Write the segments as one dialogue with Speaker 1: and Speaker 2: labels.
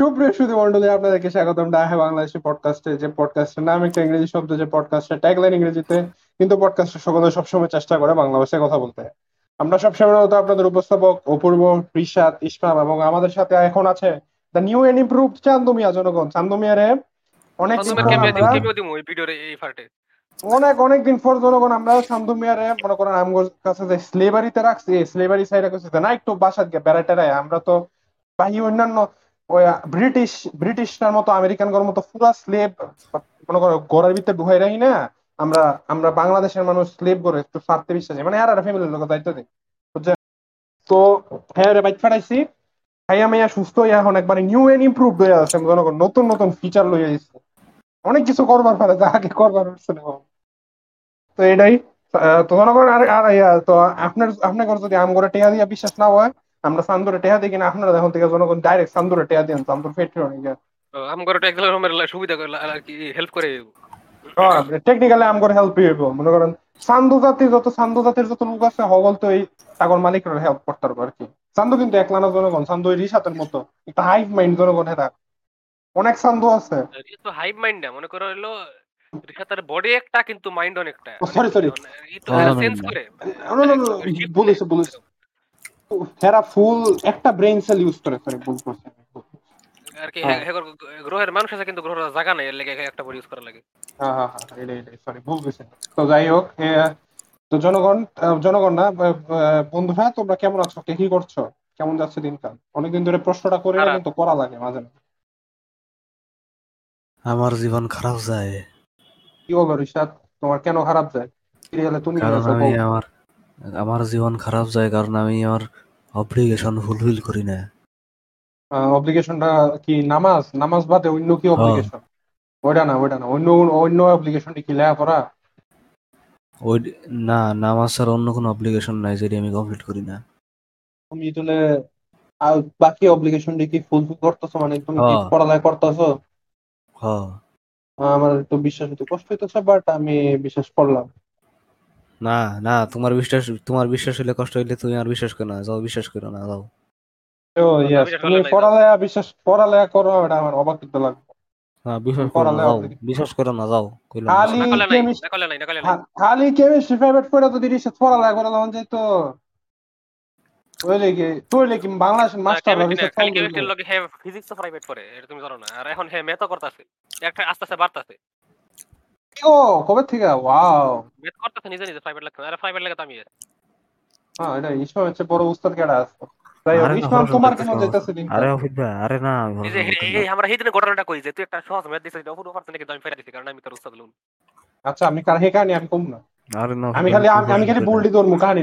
Speaker 1: সুপ্রিয় মন্ডলী আপনাদেরকে স্বাগতম। ডাহে বাংলাদেশি পডকাস্টে যে পডকাস্টের নাম একটা ইংরেজি শব্দ যে পডকাস্টের ট্যাগলাইন ইংরেজিতে কিন্তু পডকাস্টের সকলে সবসময় চেষ্টা করে বাংলা ভাষায় কথা বলতে। আমরা সবসময় মতো আপনাদের উপস্থাপক অপূর্ব রিশাদ এবং আমাদের সাথে এখন আছে দ্য নিউ এন্ড চান্দমিয়া জনগণ। চান্দমিয়ারে অনেক দিন পর আমরা অনেক অনেক দিন পর জনগণ আমরা চান্দমিয়ারে মনে করেন আমগোর কাছে যে স্লেভারিতে রাখছি স্লেভারি সাইডে করছি না একটু বাসাত গিয়ে বেড়াইতে আমরা তো বাহি অন্যান্য ব্রিটিশ ব্রিটিশটার মতো আমেরিকানগর মতো পুরা স্লেভ মনে করো, ঘরের ভিতরে ঢুকাই রাখি না, আমরা আমরা বাংলাদেশের মানুষ স্লেভ করে একটু বিশ্বাসী মানে আর ফ্যামিলির লোক দায়িত্ব দিই তো হ্যাঁ রে বাইক ফাটাইছি। খাইয়া মাইয়া সুস্থ হইয়া এখন একবারে নিউ এন্ড ইমপ্রুভ হয়ে আছে জনগণ নতুন নতুন ফিচার লইয়া দিচ্ছে অনেক কিছু করবার পারে, যা আগে করবার হচ্ছে না তো এটাই তো জনগণ আর আর তো আপনার আপনার যদি আম করে টেয়া দিয়া বিশ্বাস না হয় আমরা সান্দুরে টেহা দিই কিনা আপনারা এখন থেকে জনগণ ডাইরেক্ট সান্দুরে টেহা দেন সান্দুর পেট্রোল
Speaker 2: আম করে টেকনোলজির সুবিধা করে আর কি হেল্প করে হ্যাঁ
Speaker 1: টেকনিক্যালি আম করে হেল্প হইব। মনে করেন সান্দু জাতি যত সান্দু জাতির যত লোক আছে হগল তো এই তাগর মালিকরা হেল্প করতে পারব আর কি। সান্দু কিন্তু একলা না জনগণ সান্দু ওই রিসাতের মতো একটা হাইভ মাইন্ড জনগণ হেরা অনেক সান্দু আছে।
Speaker 2: তো হাইভ মাইন্ড না মনে করো হলো রিসাতের বডি একটা কিন্তু মাইন্ড অনেকটা।
Speaker 1: সরি সরি
Speaker 2: তো সেন্স করে।
Speaker 1: বলেছে বলেছে। হেরা ফুল একটা ব্রেইন সেল ইউজ করে সরি ভুল করছে
Speaker 2: আর কি গ্রহের মানুষ আছে কিন্তু গ্রহের জায়গা নাই এর লাগে একটা বডি ইউজ করা লাগে।
Speaker 1: হ্যাঁ হ্যাঁ হ্যাঁ এটাই এটাই সরি ভুল গেছে তো যাই হোক তো জনগণ জনগণ না বন্ধুরা তোমরা কেমন আছো? কে কি করছ? কেমন যাচ্ছে দিনকাল? অনেকদিন ধরে প্রশ্নটা করে কিন্তু করা লাগে মাঝে মাঝে।
Speaker 3: আমার জীবন খারাপ যায়।
Speaker 1: কি হলো রিশাদ? তোমার কেন খারাপ যায়? সিরিয়ালে তুমি
Speaker 3: আমার আমার জীবন খারাপ যায় কারণ আমি আমার অব্লিগেশন ফুলফিল করি না।
Speaker 1: অব্লিগেশনটা কি নামাজ? নামাজ বাদে অন্য কি অব্লিগেশন ওইটা না ওইটা না। অন্য অন্য অব্লিগেশনটি কি লেখাপড়া
Speaker 3: ওই না নামাজ আর অন্য কোনো অব্লিগেশন নাই যেটি আমি কমপ্লিট করি না।
Speaker 1: তুমি তাহলে বাকি অব্লিগেশনটি কি ফুলফিল করতেছো? মানে তুমি কি পড়ালেখা করতেছো?
Speaker 3: হ্যাঁ।
Speaker 1: আমার একটু বিশ্বাস হতে কষ্ট হইতেছে বাট আমি বিশ্বাস করলাম।
Speaker 3: না না তোমার বিশ্বাস তোমার বিশ্বাস হইলে কষ্ট হইলে তুমি আর বিশ্বাস করো না যাও বিশ্বাস করো না যাও
Speaker 1: ও ইয়েস তুমি পড়ালেখা বিশ্বাস পড়ালেখা করো এটা আমার অবাক করতে লাগবে
Speaker 3: হ্যাঁ বিশ্বাস করো না যাও বিশ্বাস করো না যাও
Speaker 1: খালি খালি কেমিস্ট্রি প্রাইভেট পড়া যদি রিসার্চ পড়ালেখা করা তখন যেত ওইলে কি তোইলে কি বাংলাদেশের মাস্টার রিসার্চ
Speaker 2: খালি কেমিস্ট্রির লগে হে ফিজিক্স প্রাইভেট পড়ে এটা তুমি জানো না আর এখন হে ম্যাথও করতেছে একটা আস্তে আস্তে বাড়তাছে
Speaker 1: ও কবে থেকে ওয়াও
Speaker 2: করতেছে নিজে নিজে প্রাইভেট আরে প্রাইভেট আমি
Speaker 1: হ্যাঁ এটা হচ্ছে বড় উস্তাদ কেডা আছে ইসমাম তোমার কেমন যাইতাছে দিন
Speaker 3: আরে ভাই আরে না
Speaker 2: এই আমরা এই দিনে ঘটনাটা কই যে তুই একটা সহজ ম্যাথ দিছিস আমি ফেরা দিছি কারণ আমি তোর উস্তাদ লুন
Speaker 1: আচ্ছা আমি কার হে কাহিনী আমি কম না
Speaker 3: আরে না
Speaker 1: আমি খালি আমি খালি বুলডি ধরমু কাহিনী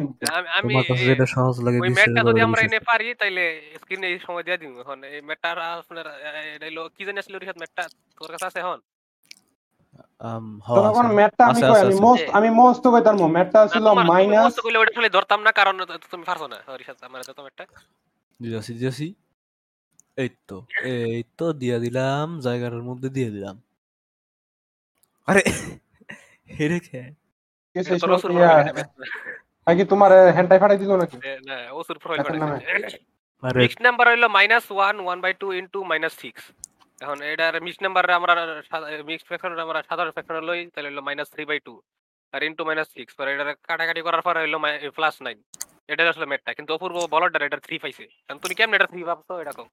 Speaker 2: আমি
Speaker 3: তোমার কাছে যেটা সহজ লাগে
Speaker 2: ওই ম্যাথটা যদি আমরা এনে পারি তাইলে স্ক্রিনে এই সময় দিয়ে দিমু এখন এই ম্যাথটা আপনার এটা কি জানি আসলে রিসাত ম্যাথটা তোর কাছে আছে এখন
Speaker 1: আমি মোস্ত কইতাম ম্যাটটা মাইনাস
Speaker 2: না কারণ তুমি পারছ না। সরি আমার তো ম্যাটটা
Speaker 3: দিছি দিছি এই তো এই
Speaker 2: এখন এটার মিক্স নাম্বারে আমরা মিক্স ফ্যাক্টর আমরা সাধারণ ফ্যাক্টর লই, তাহলে হলো মাইনাস থ্রি বাই টু আর ইন্টু মাইনাস সিক্স পরে এটা কাটাকাটি করার পর হলো প্লাস নাইন এটা আসলে মেটটা কিন্তু অপূর্ব বলারটা এটা থ্রি পাইছে। তুমি কেমন এটা থ্রি ভাবছ, এটা কম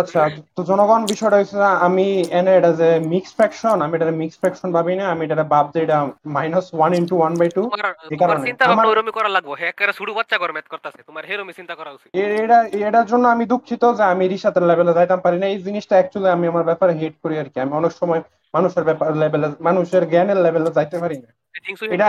Speaker 1: আচ্ছা তো জনগণ বিষয়টা হচ্ছে আমি এনে এটা যে মিক্স ফ্র্যাকশন আমি এটা মিক্স ফ্র্যাকশন ভাবি না আমি এটা ভাবছি এটা minus one into one by two
Speaker 2: চিন্তা ভাবনা ওরমই করা লাগবো। হ্যাঁ শুরু বাচ্চা করে ম্যাথ করতেছে। তোমার হেরমই চিন্তা করা উচিত।
Speaker 1: এটা এটার জন্য আমি দুঃখিত যে আমি রিসাতের লেভেলে যাইতাম পারি না। এই জিনিসটা অ্যাকচুয়ালি আমি আমার ব্যাপারে হেট করি আর কি। আমি অনেক সময় মানুষের ব্যাপার লেভেলে মানুষের জ্ঞানের লেভেলে যাইতে পারি না।
Speaker 2: এটা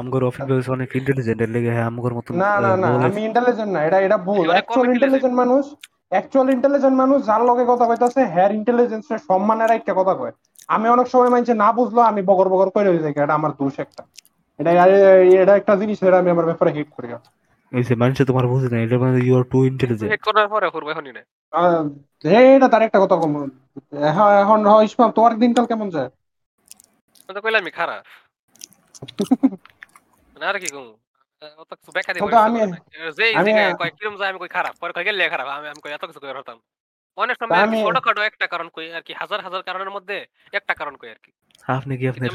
Speaker 3: আমগর অফিস বেস অনেক ইন্টেলিজেন্ট এর লাগে হ্যাঁ আমগর মত
Speaker 1: না না না আমি ইন্টেলিজেন্ট না। এটা এটা ভুল। অ্যাকচুয়াল ইন্টেলিজেন্ট মানুষ অ্যাকচুয়াল ইন্টেলিজেন্ট মানুষ যার লগে কথা কইতাছে হ্যার ইন্টেলিজেন্সের সম্মানের একটা কথা কয়। আমি অনেক সময় মানছি না বুঝলো আমি বগর বগর কইরে যাই এটা আমার দোষ একটা। এটা এটা একটা জিনিস এটা আমি আমার ব্যাপারে হিট করি।
Speaker 3: এই যে মানুষ তোমার বুঝে না এটা মানে you are too intelligent
Speaker 2: hit করার পরে করবে এখনই না
Speaker 1: এটা তার একটা কথা কম। এখন এখন ইসমাম তোমার দিনকাল কেমন যায়?
Speaker 2: তো কইলাম আমি খারাপ। না আর কি কম? অত কিছু
Speaker 1: আমি
Speaker 2: কিরম যায়। আমি কই খারাপ। পরে কই গেলে খারাপ আমি আমি কই এত কিছু করে হতাম অনেক সময় ছোটখাটো একটা কারণ কই আর কি হাজার হাজার কারণের মধ্যে একটা কারণ কই আর কি।
Speaker 3: আপনি কি আপনার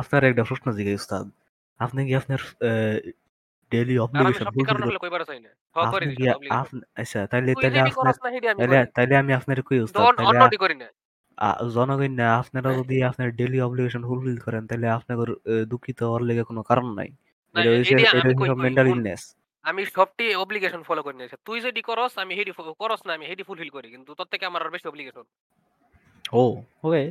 Speaker 3: আপনার একটা প্রশ্ন জিজ্ঞাসা উস্তাদ। আপনি কি আপনার ডেইলি অব্লিগেশন
Speaker 2: সবটি কারণ আসলে কইবার চাই না? হ
Speaker 3: আপনি কি
Speaker 2: obligation।
Speaker 3: আপনি আচ্ছা
Speaker 2: করস না সেটি আমি
Speaker 3: আপনার কই উস্তাদ?
Speaker 2: অন্যটি করি না।
Speaker 3: জনগণ না আপনারা যদি আপনার ডেইলি অব্লিগেশন ফুলফিল করেন তাহলে আপনাদের দুঃখিত হওয়ার লেগে কোনো কারণ নাই।
Speaker 2: আমি সবটি অব্লিগেশন ফলো করি না তুই যেটি করস আমি হেডি করস না আমি হেডি ফুলফিল করি। কিন্তু তোর থেকে আমার আর বেশি অব্লিগেশন
Speaker 3: ও ওকে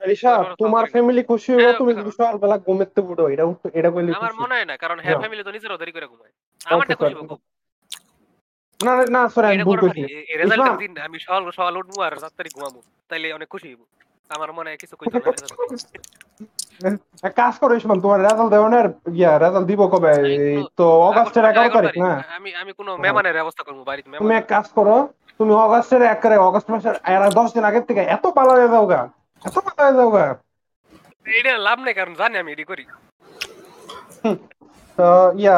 Speaker 1: রিশা তোমার ফ্যামিলি খুশি হইব
Speaker 2: হ্যাঁ,
Speaker 1: তুমি। যদি সকালবেলা ঘুমেতে উঠো এটা এটা কইলে
Speaker 2: আমার মনে হয় না কারণ হ্যাঁ। ফ্যামিলি তো নিজেরও দেরি করে ঘুমায়। আমারটা খুশি.
Speaker 1: না না, না সরি আমি ভুল কইছি। ইসলাম।
Speaker 2: দিন আমি সকাল সকাল উঠবো আর তাড়াতাড়ি ঘুমাবো। তাইলে অনেক খুশি হইব। আমার মনে হয় কিছু কইতে না
Speaker 1: কাজ করো ইসলাম তোমার রেজাল্ট দেও না ইয়া রেজাল্ট দিব কবে?
Speaker 2: তো-
Speaker 1: অগাস্টের এগারো তারিখ না
Speaker 2: আমি আমি কোনো মেহমানের ব্যবস্থা করব বাড়িতে
Speaker 1: তুমি এক কাজ করো তুমি অগাস্টের একেবারে অগাস্ট মাসের এর দিন আগের থেকে এত ভালো হয়ে যাও গা এত ভালো হয়ে যাও গা।
Speaker 2: লাভ নেই কারণ জানি আমি এটি করি।
Speaker 1: তো ইয়া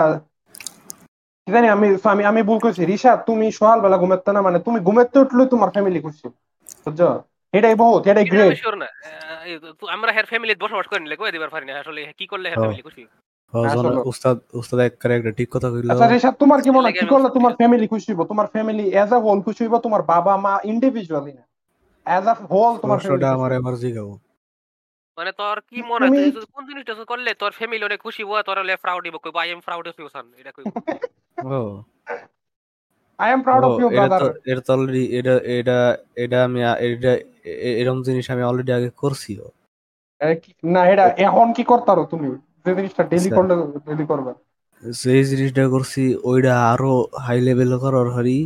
Speaker 1: কি জানি আমি আমি আমি ভুল করছি রিশা তুমি সকালবেলা ঘুমাতে না মানে তুমি ঘুমাতে উঠলে তোমার ফ্যামিলি খুশি বুঝছ? এটাই বহুত এটাই
Speaker 2: এটা
Speaker 1: গ্রেট
Speaker 2: না। আমরা হ্যার ফ্যামিলি বসবাস করে নিলে কই দিবার পারি না। আসলে কি করলে হ্যার
Speaker 3: হ্যাঁ।
Speaker 2: ফ্যামিলি খুশি?
Speaker 3: উস্তাদ উস্তাদ একবারে একটা ঠিক কথা কইলো।
Speaker 1: আচ্ছা তোমার কি মনে হয় কি করলে তোমার ফ্যামিলি খুশি হইব? তোমার ফ্যামিলি এজ আ হোল খুশি হইব তোমার বাবা মা ইন্ডিভিজুয়ালি না? এজ আ হোল তোমার ফ্যামিলি
Speaker 3: আমার এবার জিগাও
Speaker 2: মানে তোর কি মনে হয় কোন জিনিসটা করলে তোর ফ্যামিলি অনেক খুশি হব তোর হলে প্রাউড হইব কই I am proud of you son এটা কই
Speaker 3: ও।
Speaker 1: I am proud of you brother
Speaker 3: এটা তো অলরেডি এটা এটা এটা আমি এটা এরকম জিনিস আমি অলরেডি আগে করছিও।
Speaker 1: না এটা এখন কি করতারো তুমি? যে জিনিসটা ডেলি
Speaker 3: আচ্ছা।
Speaker 1: করলে ডেলি করবে।
Speaker 3: সেই জিনিসটা করছি ওইটা আরও হাই লেভেল করার হারি।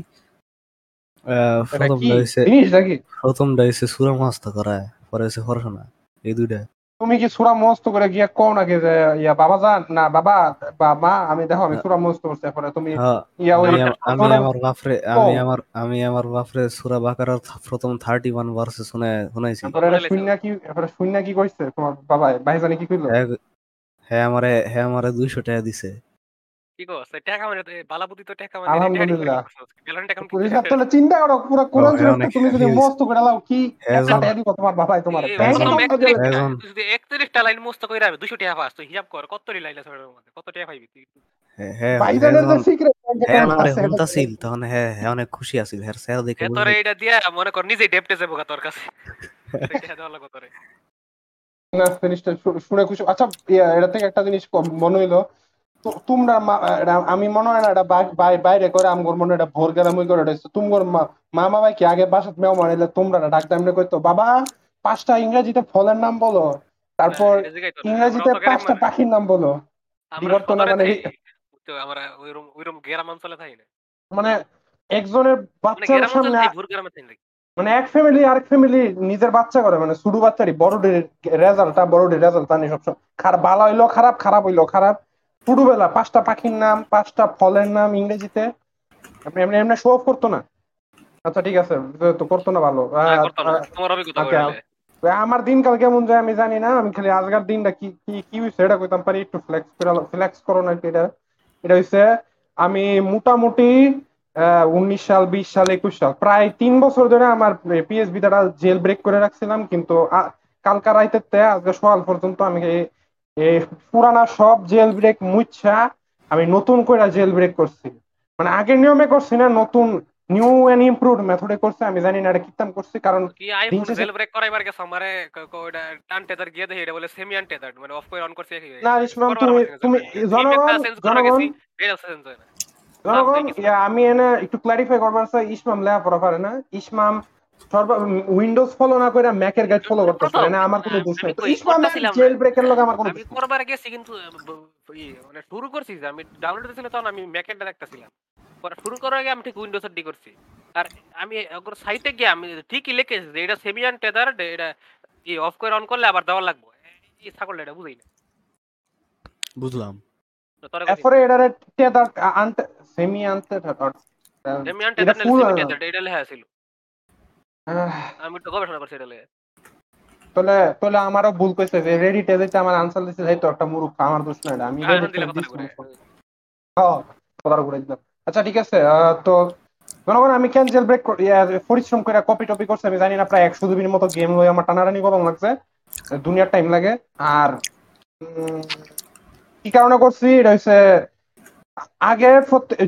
Speaker 1: জিনিসটা কি
Speaker 3: প্রথমটা হয়েছে সুরা মাস্ত করা পরে হয়েছে পড়াশোনা এই দুইটা।
Speaker 1: তুমি কি সুরা মস্ত করে গিয়া কও নাকি যে ইয়া বাবা যান না বাবা বা মা আমি দেখো আমি সুরা মস্ত করছি পরে তুমি
Speaker 3: হ্যাঁ
Speaker 1: ইয়া ওই
Speaker 3: আমি আমার বাপরে আমি আমার আমি আমার বাপরে সুরা বাকারার প্রথম থার্টি ওয়ান ভার্সে শুনে শুনাইছি
Speaker 1: তোর এটা শূন্য কি এরপরে শুননা কি কইছে তোমার বাবা ভাইজানি কি কইলো?
Speaker 3: হ্যাঁ হ্যাঁ আমারে হ্যাঁ আমারে দুইশো টাকা দিছে।
Speaker 2: কি কস টাকা মানে বালাপুতি তো টাকা মানে
Speaker 1: আলহামদুলিল্লাহ। চিন্তা করো পুরো কোরআন শরীফ তুমি যদি মস্ত করে লাও কি?
Speaker 3: হ্যাঁ,
Speaker 1: একটা টাকা দিব তোমার বাবাই তোমার।
Speaker 2: এই
Speaker 3: ব্যাংকে
Speaker 2: প্রথম
Speaker 3: এখন-
Speaker 2: একত্রিশটা-
Speaker 3: এখন-
Speaker 2: তুই যদি একত্রিশটা লাইন মুস্ত করে যাবে দুশো টাকা পাস তুই হিসাব কর কত লাইন আছে ওটার মধ্যে? কত টাকা পাইবি তুই?
Speaker 3: হ্যাঁ হ্যাঁ
Speaker 1: ভাইজানের যে সিক্রেট
Speaker 3: হ্যাঁ আমারে শুনতাছিল তখন হ্যাঁ হ্যাঁ অনেক খুশি আছিল হ্যাঁ স্যার দেখে
Speaker 2: এ তোরে এটা দিয়া মনে কর নিজেই ডেপটে যাব তোর কাছে। এটা দেওয়া লাগবে তোরে।
Speaker 1: না জিনিসটা শুনে খুশি আচ্ছা এটা থেকে একটা জিনিস মনে হইল তোমরা আমি মনে হয় না এটা বাই- বাই- বাইরে করে আমগর মনে এটা ভোর গেলাম করে হচ্ছে তুমগর মামা ভাই কি আগে বাসাত মেও মারিলে তোমরা ডাকতে এমনি বাবা পাঁচটা ইংরেজিতে ফলের নাম বলো তারপর
Speaker 2: হ্যাঁ।
Speaker 1: ইংরেজিতে পাঁচটা পাখির নাম বলো। বিবর্তন মানে-
Speaker 2: আমরা ওইরকম ওইরকম গ্রাম অঞ্চলে থাকি না।
Speaker 1: মানে একজনের
Speaker 2: মানে
Speaker 1: বাচ্চার সামনে। মানে এক ফ্যামিলি আরেক ফ্যামিলি নিজের বাচ্চা করে মানে শুধু বাচ্চারই। বড়দের রেজাল্টটা বড়দের রেজাল্ট জানি সবসময়। খারাপ ভালো হইল খারাপ খারাপ হইল খারাপ। ছোটবেলা পাঁচটা পাখির নাম পাঁচটা ফলের নাম ইংরেজিতে। আপনি এমনি এমনি শো অফ করতো না। আচ্ছা ঠিক আছে তো করতো না ভালো। আচ্ছা। আমার দিনকাল কেমন যায় আমি জানি না। আমি খালি আজকের দিনটা কি কি কি হয়েছে এটা কইতাম পারি একটু ফ্লেক্স ফ্লেক্স করো না এটা। এটা হইছে আমি মোটামুটি আহ, উনিশ সাল বিশ সাল একুশ সাল প্রায় তিন বছর ধরে আমার পিএসবি দ্বারা জেল ব্রেক করে রাখছিলাম কিন্তু কালকা রাইতে আজকে সকাল পর্যন্ত আমি এই পুরানা সব জেল ব্রেক মুচ্ছা আমি নতুন করে জেল ব্রেক করছি। মানে আগের নিয়মে করছি না নতুন নিউ এন্ড ইমপ্রুভড মেথডে করছি আমি জানি না এটা কিতাম করছি কারণ
Speaker 2: কি আইফোন জেল ব্রেক করাইবার গেছে আমারে ক- ক- টান টেদার গিয়ে দেখি এটা বলে সেমি আন টেদার মানে অফ করে অন করছে
Speaker 1: না ইসমাম তুমি তুমি জনগণ জনগণ জনগণ আমি এনে একটু ক্লারিফাই করবার চাই ইসমাম লেয়া পড়া পারে না ইসমাম সর্ব উইন্ডোজ ফলো না করে ম্যাকের গাইড ফলো করতেছে
Speaker 2: প্রথম,
Speaker 1: না আমার কোনো দোষ নাই। জেল ব্রেকের লগে আমার কোনো
Speaker 2: আমি করবার গেছি কিন্তু আহ, ব- ই, মানে শুরু করছি যে আমি ডাউনলোড তখন আমি দেখতেছিলাম। পরে শুরু করার আগে আমি ঠিক উইন্ডোজ ডি করছি। আর আমি ওর সাইটে গিয়ে আমি ঠিকই লিখেছি যে এটা সেমি আন টেদার এটা ই অফ করে অন করলে আবার দেওয়া লাগবে। এই ছাগলটা এটা বুঝি না।
Speaker 3: বুঝলাম।
Speaker 1: এরপরে এটারে টেদার আনতে সেমি আনতে
Speaker 2: সেমি আন টেদার
Speaker 1: full
Speaker 2: সেমি
Speaker 1: আনা।
Speaker 2: টেদার এটা লেখা ছিল। আমি তো গবেষণা করছি এটা লেখা
Speaker 1: তাহলে তাহলে আমারও ভুল কইছে যে রেডি টেজে আমার আনসার দিছে যাই তো একটা মূর্খ আমার দোষ নাই এটা। আমি
Speaker 2: হ্যাঁ,
Speaker 1: রেডি হ্যাঁ কথাটা ঘুরে দিলাম। আচ্ছা ঠিক আছে তো জনগণ আমি কেন জেল ব্রেক পরিশ্রম করে কপি টপি করছে আমি জানি না প্রায় একশো দুবির মতো গেম লই আমার টানাটানি গরম লাগছে দুনিয়ার টাইম লাগে। আর কি কারণে করছি? এটা হচ্ছে আগে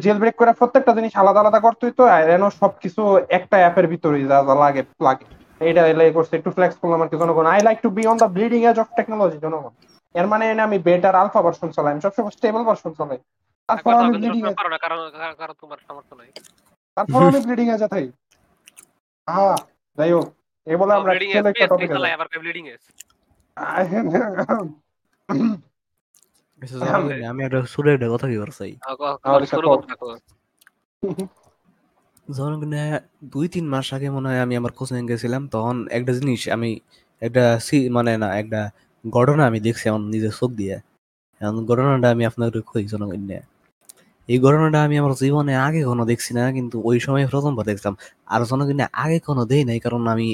Speaker 1: জেল ব্রেক করে প্রত্যেকটা জিনিস আলাদা আলাদা করতে হইতো আর এন সবকিছু একটা অ্যাপের ভিতরে যা যা লাগে লাগে। এটা এলাই করছে একটু ফ্লেক্স করলাম আর কি জনগণ? I like to be on the bleeding edge of technology জনগণ। এর মানে এনে আমি বেটার আলফা ভার্সন চালাই আমি সবসময় স্টেবল ভার্সন চালাই। তারপর আমি ব্লিডিং
Speaker 2: না কারণ তোমার সামর্থ্য নাই।
Speaker 1: তারপর আমি ব্লিডিং এ যাই হ্যাঁ যাই হোক এ বলে আমরা
Speaker 2: ব্লিডিং চালাই আবার ব্লিডিং
Speaker 3: আগে আমি একটা সুরে একটা কথা কি
Speaker 2: থাকো
Speaker 3: যখন দুই তিন মাস আগে মনে হয় আমি আমার কোচিং গেছিলাম তখন একটা জিনিস আমি একটা সি- মানে না একটা ঘটনা আমি দেখছি আমার নিজের চোখ দিয়ে এখন ঘটনাটা আমি আপনাকে কই জনগণ নিয়ে। এই ঘটনাটা আমি আমার জীবনে আগে কোনো দেখছি না কিন্তু ওই সময় প্রথমবার দেখলাম। আর জনগণে আগে কোনো দেই নাই কারণ আমি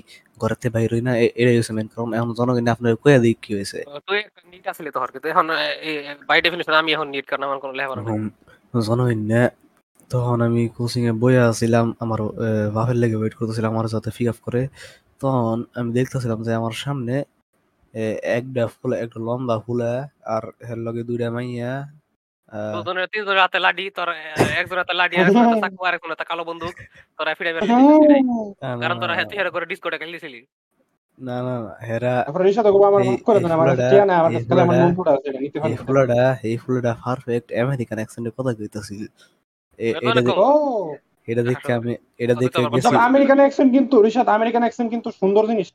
Speaker 3: থেকে বাইর হই না এটাই হচ্ছে মেন কারণ। এখন জনগণে আপনার কয়ে দিই কি হয়েছে
Speaker 2: নিট আসলে তো কিন্তু। এখন বাই ডেফিনিশন আমি এখন নিট কারণ আমার কোনো লেখাপড়া
Speaker 3: জনগণে তখন আমি কোচিং এ বইয়া আছিলাম আমার বাপের লেগে ওয়েট করতেছিলাম আমার যাতে পিক আপ করে। তখন আমি দেখতেছিলাম যে আমার সামনে একটা ফুল একটা লম্বা ফুলা আর এর লগে দুইটা মাইয়া
Speaker 2: দুজনের তিনজনের হাতে লাডি তোর আহ, একজনের হাতে লাডি আর চাকু হাতে কালো বন্দুক তোরা ফিরে বের কারণ তোরা হেরে করে ডিসকোটে খেলছিলি
Speaker 3: না না না, হেরা
Speaker 1: তারপরে আমার
Speaker 3: এই-
Speaker 1: মাফ করে
Speaker 3: এই
Speaker 1: আমার টিয়া নাই আমার কাছে আমার মন ফুটা আছে নিতে পারি
Speaker 3: ফুলাটা এই ফুলাটা পারফেক্ট আমেরিকান অ্যাকসেন্টে কথা কইতাছিল।
Speaker 2: এটা
Speaker 3: দেখ- দেখে আমি এটা দেখে
Speaker 1: আমেরিকান অ্যাকসেন্ট কিন্তু আমেরিকান অ্যাকসেন্ট কিন্তু সুন্দর জিনিস।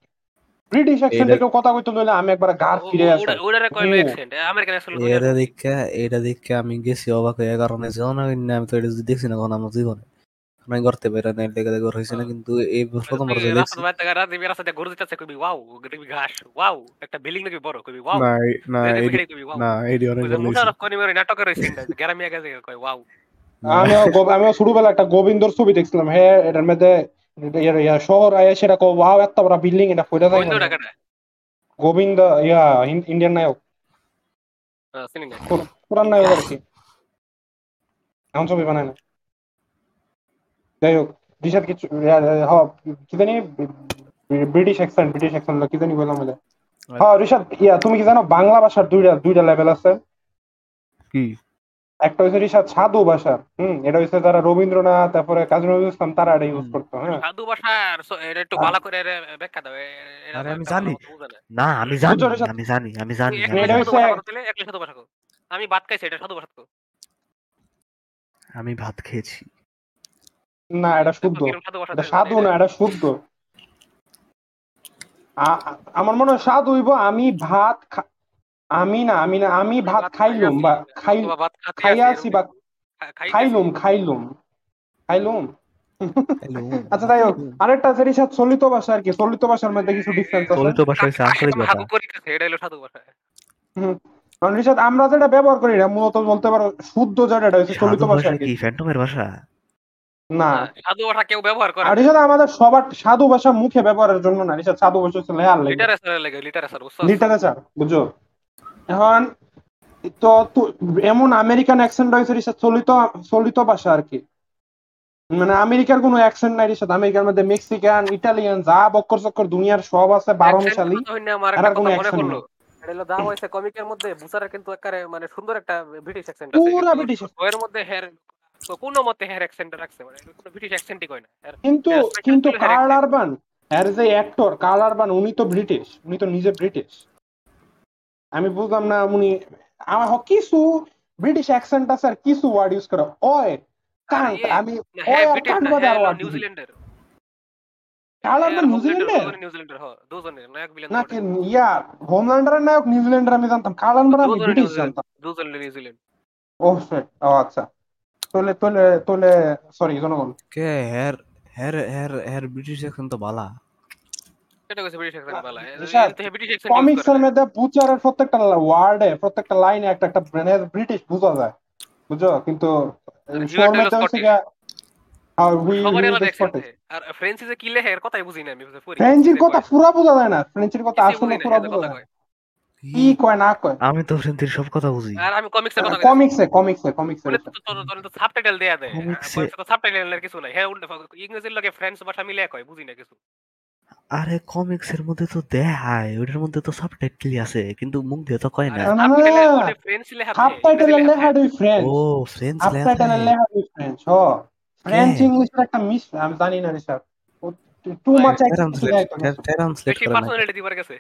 Speaker 1: ব্রিটিশ অ্যাকসেন্টে কেউ কথা কইতে লইলে আমি একবার গার ফিরে আসে
Speaker 2: ওটারে কইলো
Speaker 1: হুম।
Speaker 2: অ্যাকসেন্ট আমেরিকান অ্যাকসেন্ট
Speaker 3: এটা দেখে এটা দেখে আমি গেছি অবাক হয়ে কারণে আমি তো এটা দেখছি না কখনো আমার জীবনে। আমি করতে পারি না দেখে না কিন্তু এই প্রথমবার যে দেখছি
Speaker 2: রাস্তা বাইতে রাস্তাতে ঘুরে দিতেছে কবি ওয়াও কবি ঘাস ওয়াও একটা বিল্ডিং নাকি বড় কবি ওয়াও
Speaker 3: না না
Speaker 2: দেখবি
Speaker 3: এডি-
Speaker 2: হেডে কবি
Speaker 3: না এডি অনেক ভালো
Speaker 2: মুশারফ করিম এর নাটকের সিনটা কয় ওয়াও।
Speaker 1: আমিও গো- আমিও ছোটবেলা একটা গোবিন্দর ছবি দেখছিলাম হ্যাঁ এটার মধ্যে ইয়া- ইয়া শহর আয়া সেটা কো ওয়াও এত বড় বিল্ডিং এটা কইরা যায়
Speaker 2: ওইতো
Speaker 1: না গোবিন্দ ইয়া ইন- ইন্ডিয়ান নায়ক পুরান নায়ক আর কি এমন ছবি বানায় না যাই হোক দিশার কিছু কি জানি ব্রিটিশ অ্যাকসেন্ট ব্রিটিশ অ্যাকসেন্ট কি জানি বললাম হ্যাঁ ঋষাদ ইয়া তুমি কি জানো বাংলা ভাষার দুইটা দুইটা লেভেল আছে
Speaker 3: কি
Speaker 1: একটা হচ্ছে ঋষাদ সাধু ভাষা। হুম এটা হচ্ছে যারা রবীন্দ্রনাথ তারপরে কাজী নজরুল ইসলাম তারা এটা ইউজ করতো হ্যাঁ।
Speaker 2: সাধু ভাষার এটা একটু ভালো করে ব্যাখ্যা দাও
Speaker 3: আরে আমি জানি।
Speaker 2: না।
Speaker 3: আমি জানি আমি জানি আমি জানি
Speaker 1: এটা হচ্ছে-
Speaker 2: ভাষা একলাই সাধু ভাষা। আমি ভাত খাইছি এটা সাধু ভাষা।
Speaker 3: আমি ভাত খেয়েছি।
Speaker 1: না এটা শুদ্ধ। এটা সাধু না এটা শুদ্ধ। আমার মনে হয় সাধু হইব আমি ভাত খা- আমি না আমি না আমি ভাত খাইলুম বা খাই খাইয়া
Speaker 2: আছি,
Speaker 1: বা। খাইলুম খাইলুম খাইলুম আচ্ছা যাই হোক আরেকটা আছে ঋষাদ চলিত ভাষা আর কি চলিত ভাষার মধ্যে কিছু ডিফারেন্স আছে?
Speaker 3: চলিত ভাষা হচ্ছে আঞ্চলিক ভাষা।
Speaker 2: করে এটা হলো সাধু ভাষা।
Speaker 1: হুম। কারণ ঋষাদ আমরা যেটা ব্যবহার করি না মূলত বলতে পারো শুদ্ধ যেটা এটা হচ্ছে চলিত ভাষা কি।
Speaker 3: ফ্যান্টমের ভাষা?
Speaker 1: না।
Speaker 2: সাধু ভাষা কেউ ব্যবহার করে
Speaker 1: আর ঋষাদ আমাদের সবার সাধু ভাষা মুখে ব্যবহারের জন্য না ঋষাদ সাধু ভাষা হচ্ছে লেহার লেগে
Speaker 2: লিটারেচার লাগে লিটারেচার
Speaker 1: লিটারেচার বুঝছ? এখন তো এমন আমেরিকান অ্যাকসেন্ট হয়েছে রিসাদ চলিত চলিত ভাষা আর কি। মানে আমেরিকার কোনো অ্যাকসেন্ট নাই রিসাদ আমেরিকার মধ্যে মেক্সিকান ইটালিয়ান যা বক্কর চক্কর দুনিয়ার সব আছে বারো মিশালি
Speaker 2: একটা
Speaker 1: কোনো
Speaker 2: পড়ল।
Speaker 1: নেই।
Speaker 2: এটা হলো হয়েছে কমিকের মধ্যে বুসারের কিন্তু মানে সুন্দর একটা ব্রিটিশ অ্যাকসেন্ট আছে।
Speaker 1: পুরা
Speaker 2: কিন্তু
Speaker 1: ব্রিটিশ
Speaker 2: ওর মধ্যে হেয়ার তো কোনো মতে হেয়ার অ্যাকসেন্ট রাখছে মানে কোনো ব্রিটিশ অ্যাকসেন্টই কয় না।
Speaker 1: কিন্তু কিন্তু
Speaker 2: ছিল হের
Speaker 1: কার্ল আরবান এর যে অ্যাক্টর কার্ল আরবান উনি তো ব্রিটিশ উনি তো নিজে ব্রিটিশ আমি বুঝলাম না উনি আমার হ- কিছু ব্রিটিশ অ্যাকসেন্ট আছে আর কিছু ওয়ার্ড ইউজ করে। ওয় কান্ট
Speaker 2: ইয়ে,
Speaker 1: আমি আর কান্ট বাদে আর ওয়ার্ড।
Speaker 2: নিউজিল্যান্ডের। নায়ক
Speaker 1: নিউজিল্যান্ডের? আমি জানতাম। আমি ব্রিটিশ জানতাম?
Speaker 2: নিউজিল্যান্ড।
Speaker 1: ও আচ্ছা। তোলে তোলে তোলে সরি জনগণ।
Speaker 3: কে হের হের হের হের ব্রিটিশ এখন তো বালা।
Speaker 2: এটা কইছে ব্রিটিশ অ্যাকসেন্ট বালা। ব্রিটিশ অ্যাকসেন্ট ইউজ
Speaker 1: কমিক্স
Speaker 2: করে
Speaker 1: এর
Speaker 2: না।
Speaker 1: মধ্যে বুচারের প্রত্যেকটা ওয়ার্ডে প্রত্যেকটা লাইনে একটা একটা ব্রিটিশ বোঝা যায়। বুঝছ? কিন্তু
Speaker 2: আর
Speaker 1: শোর
Speaker 2: হিউয়ারটা হলো
Speaker 1: মধ্যে হচ্ছে
Speaker 2: Scottish।
Speaker 1: আর উই
Speaker 2: সবারই
Speaker 1: উই
Speaker 2: আলাদা
Speaker 1: জাস্ট
Speaker 2: accent আছে। আর ফ্রেঞ্চে কি লেখে এর কথাই বুঝি না আমি পড়ি।
Speaker 1: ফ্রেঞ্চের কথা
Speaker 2: কয়।
Speaker 1: বোঝা যায় না। ফ্রেঞ্চের কথা আসলে
Speaker 2: বুঝি না,
Speaker 1: পুরা
Speaker 2: এদের
Speaker 1: বোঝা যায়। কি কয় না কয়?
Speaker 3: আমি তো ফ্রেন্সির সব কথা বুঝি।
Speaker 2: আর আমি কমিক্সের কথা
Speaker 1: কমিক্সে কমিক্সে কমিক্সে
Speaker 2: বলে তো তোর- তোর তো সাবটাইটেল দেয়া দেয়। কমিক্সে তো সাবটাইটেলের কিছু নাই। হ্যাঁ ইংরেজির লগে ফ্রেঞ্চ ভাষা মিলে কয় বুঝি না কিছু।
Speaker 3: আরে কমিক্সের মধ্যে তো দেখায় ওটার মধ্যে তো সাবটাইটেলই আছে কিন্তু মুখ দিয়ে তো কয় না?
Speaker 2: আরে লেখা।
Speaker 1: দুই ফ্রেঞ্চ
Speaker 3: ও
Speaker 1: সাবটাইটেলের লেখা দুই ফ্রেঞ্চ হ। ফ্রেঞ্চ ইংলিশের একটা মিস আমি জানি না টু মাচ
Speaker 3: ট্রান্সলেট ট্রান্সলেট করে না
Speaker 2: পার্সোনালিটি দিবার গেছে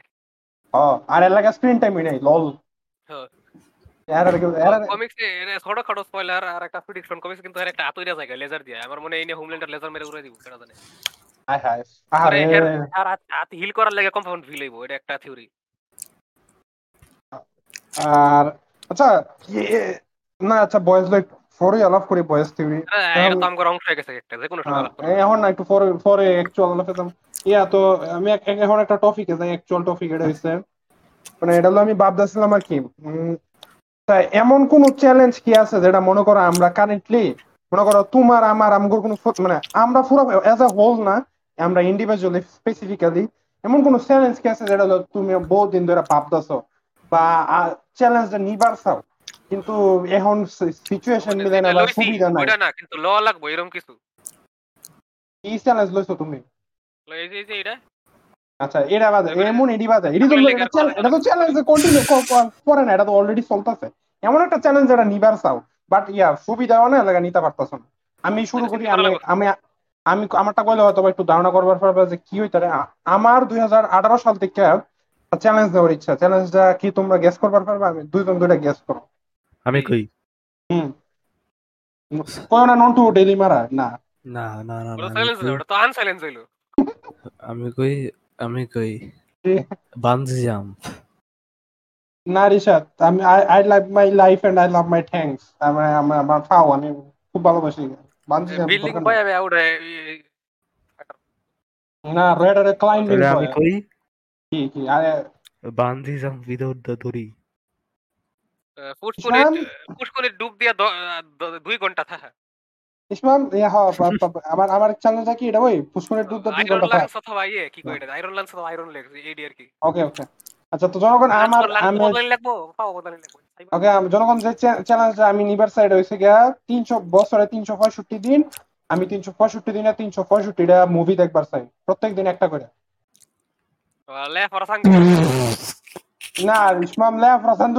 Speaker 1: হ আর এর লাগে স্ক্রিন টাইমই নাই লল
Speaker 2: হ্যাঁ।
Speaker 1: এর এর
Speaker 2: কমিক্সে ছোট খাটো স্পয়লার আর একটা প্রিডিকশন কমিক্স কিন্তু এর একটা আতইরা জায়গা লেজার দিয়ে। আমার মনে হয় এই হোমল্যান্ডার লেজার মেরে উড়াই দিব কেন জানে। আরে
Speaker 1: আরে।
Speaker 2: এর- আর হাত হিল করার লাগে কম্পাউন্ড ফিল হইব এটা একটা থিওরি
Speaker 1: আর আচ্ছা না আচ্ছা বয়েজ লাইক ফরে আলাপ করি বয়েজ থিওরি
Speaker 2: এটা আমার অংশ হয়ে গেছে একটা যে কোনো সময়
Speaker 1: এখন না একটু পরে পরে অ্যাকচুয়াল আলাপ পেতাম ইয়া তো আমি এখন একটা টপিকে যাই অ্যাকচুয়াল টপিক এটা হইছে। মানে এটা হলো আমি ভাবতেছিলাম আর কি উম, তা এমন কোন চ্যালেঞ্জ কি আছে যেটা মনে করো আমরা কারেন্টলি মনে করো তোমার আমার আমগোর কোনো মানে আমরা পুরো এজ আ হোল না আমরা ইন্ডিভিজুয়ালি স্পেসিফিক্যালি এমন কোন চ্যালেঞ্জ কি আছে যেটা তুমি বহু দিন ধরে ভাবতেছো? বা চ্যালেঞ্জটা নিবার চাও? কিন্তু এখন সিচুয়েশন মিলে না বা সুবিধা নাই।
Speaker 2: না কিন্তু ল লাগবো এরকম কিছু।
Speaker 1: কি চ্যালেঞ্জ লইছো তুমি?
Speaker 2: এই যে যে এটা।
Speaker 1: আচ্ছা এটা বাদে এমন এডি বাদে এডি তো এটা তো চ্যালেঞ্জ কন্টিনিউ করে না এটা তো অলরেডি চলতেছে। এমন একটা চ্যালেঞ্জ যেটা নিবার চাও বাট ইয়া সুবিধা অনেক লাগা নিতে পারতাছ না। আমি শুরু করি আমি আমি আমি আমারটা কইলে হয়তো একটু ধারণা করবার পারবে যে কি হইতারে আমার দুই হাজার আঠারো সাল থেকে চ্যালেঞ্জ দেওয়ার ইচ্ছা। চ্যালেঞ্জটা কি তোমরা গেস করবার পারবে? আমি দুইজন দুইটা গেস করো
Speaker 3: আমি কই?
Speaker 1: হুম। কয় না নন্টু ডেলি মারা? না।
Speaker 3: না না না
Speaker 2: ওটা
Speaker 3: আমি
Speaker 2: তো আনসাইলেন্স হইল।
Speaker 3: আমি কই আমি কই? Bungee jump.
Speaker 1: না রিশাদ আমি I love my life and I love my thanks আমার আমার আমার ফাও আমি খুব ভালোবাসি।
Speaker 2: বিল্ডিং
Speaker 1: দরকার
Speaker 2: বয়
Speaker 1: নাই।
Speaker 2: আমি আউট
Speaker 1: না রেড আরে ক্লাইম্বিং
Speaker 3: তাহলে আমি কই
Speaker 1: কি কি আরে
Speaker 3: বানজি জাম্প উইদাউট দ্য দড়ি
Speaker 2: ফুটকুনি
Speaker 1: ইসলাম?
Speaker 2: ফুটকুনি ডুব দিয়া দ- দ- দুই ঘণ্টা থাকা
Speaker 1: ইসমাম ইয়া হ পা- পা- আমার আমার চ্যানেলটা কি এটা ওই পুষ্করের দুধ দুই
Speaker 2: আয়রন
Speaker 1: ঘণ্টা থাক
Speaker 2: লাংস অথবা ইয়ে কি কই এটা আয়রন লাংস অথবা আয়রন লেগস এইডি আর কি
Speaker 1: ওকে ওকে আচ্ছা তো জনগণ আমার আমি ওকে জনগণ যে চ্যালেঞ্জটা আমি নিবার সাইড হইছে গিয়া তিনশো বছরে তিনশো পঁয়ষট্টি দিন আমি তিনশো পঁয়ষট্টি দিনে তিনশো পঁয়ষট্টিটা মুভি দেখবার চাই প্রত্যেক দিন একটা করে। না ইসমাম লে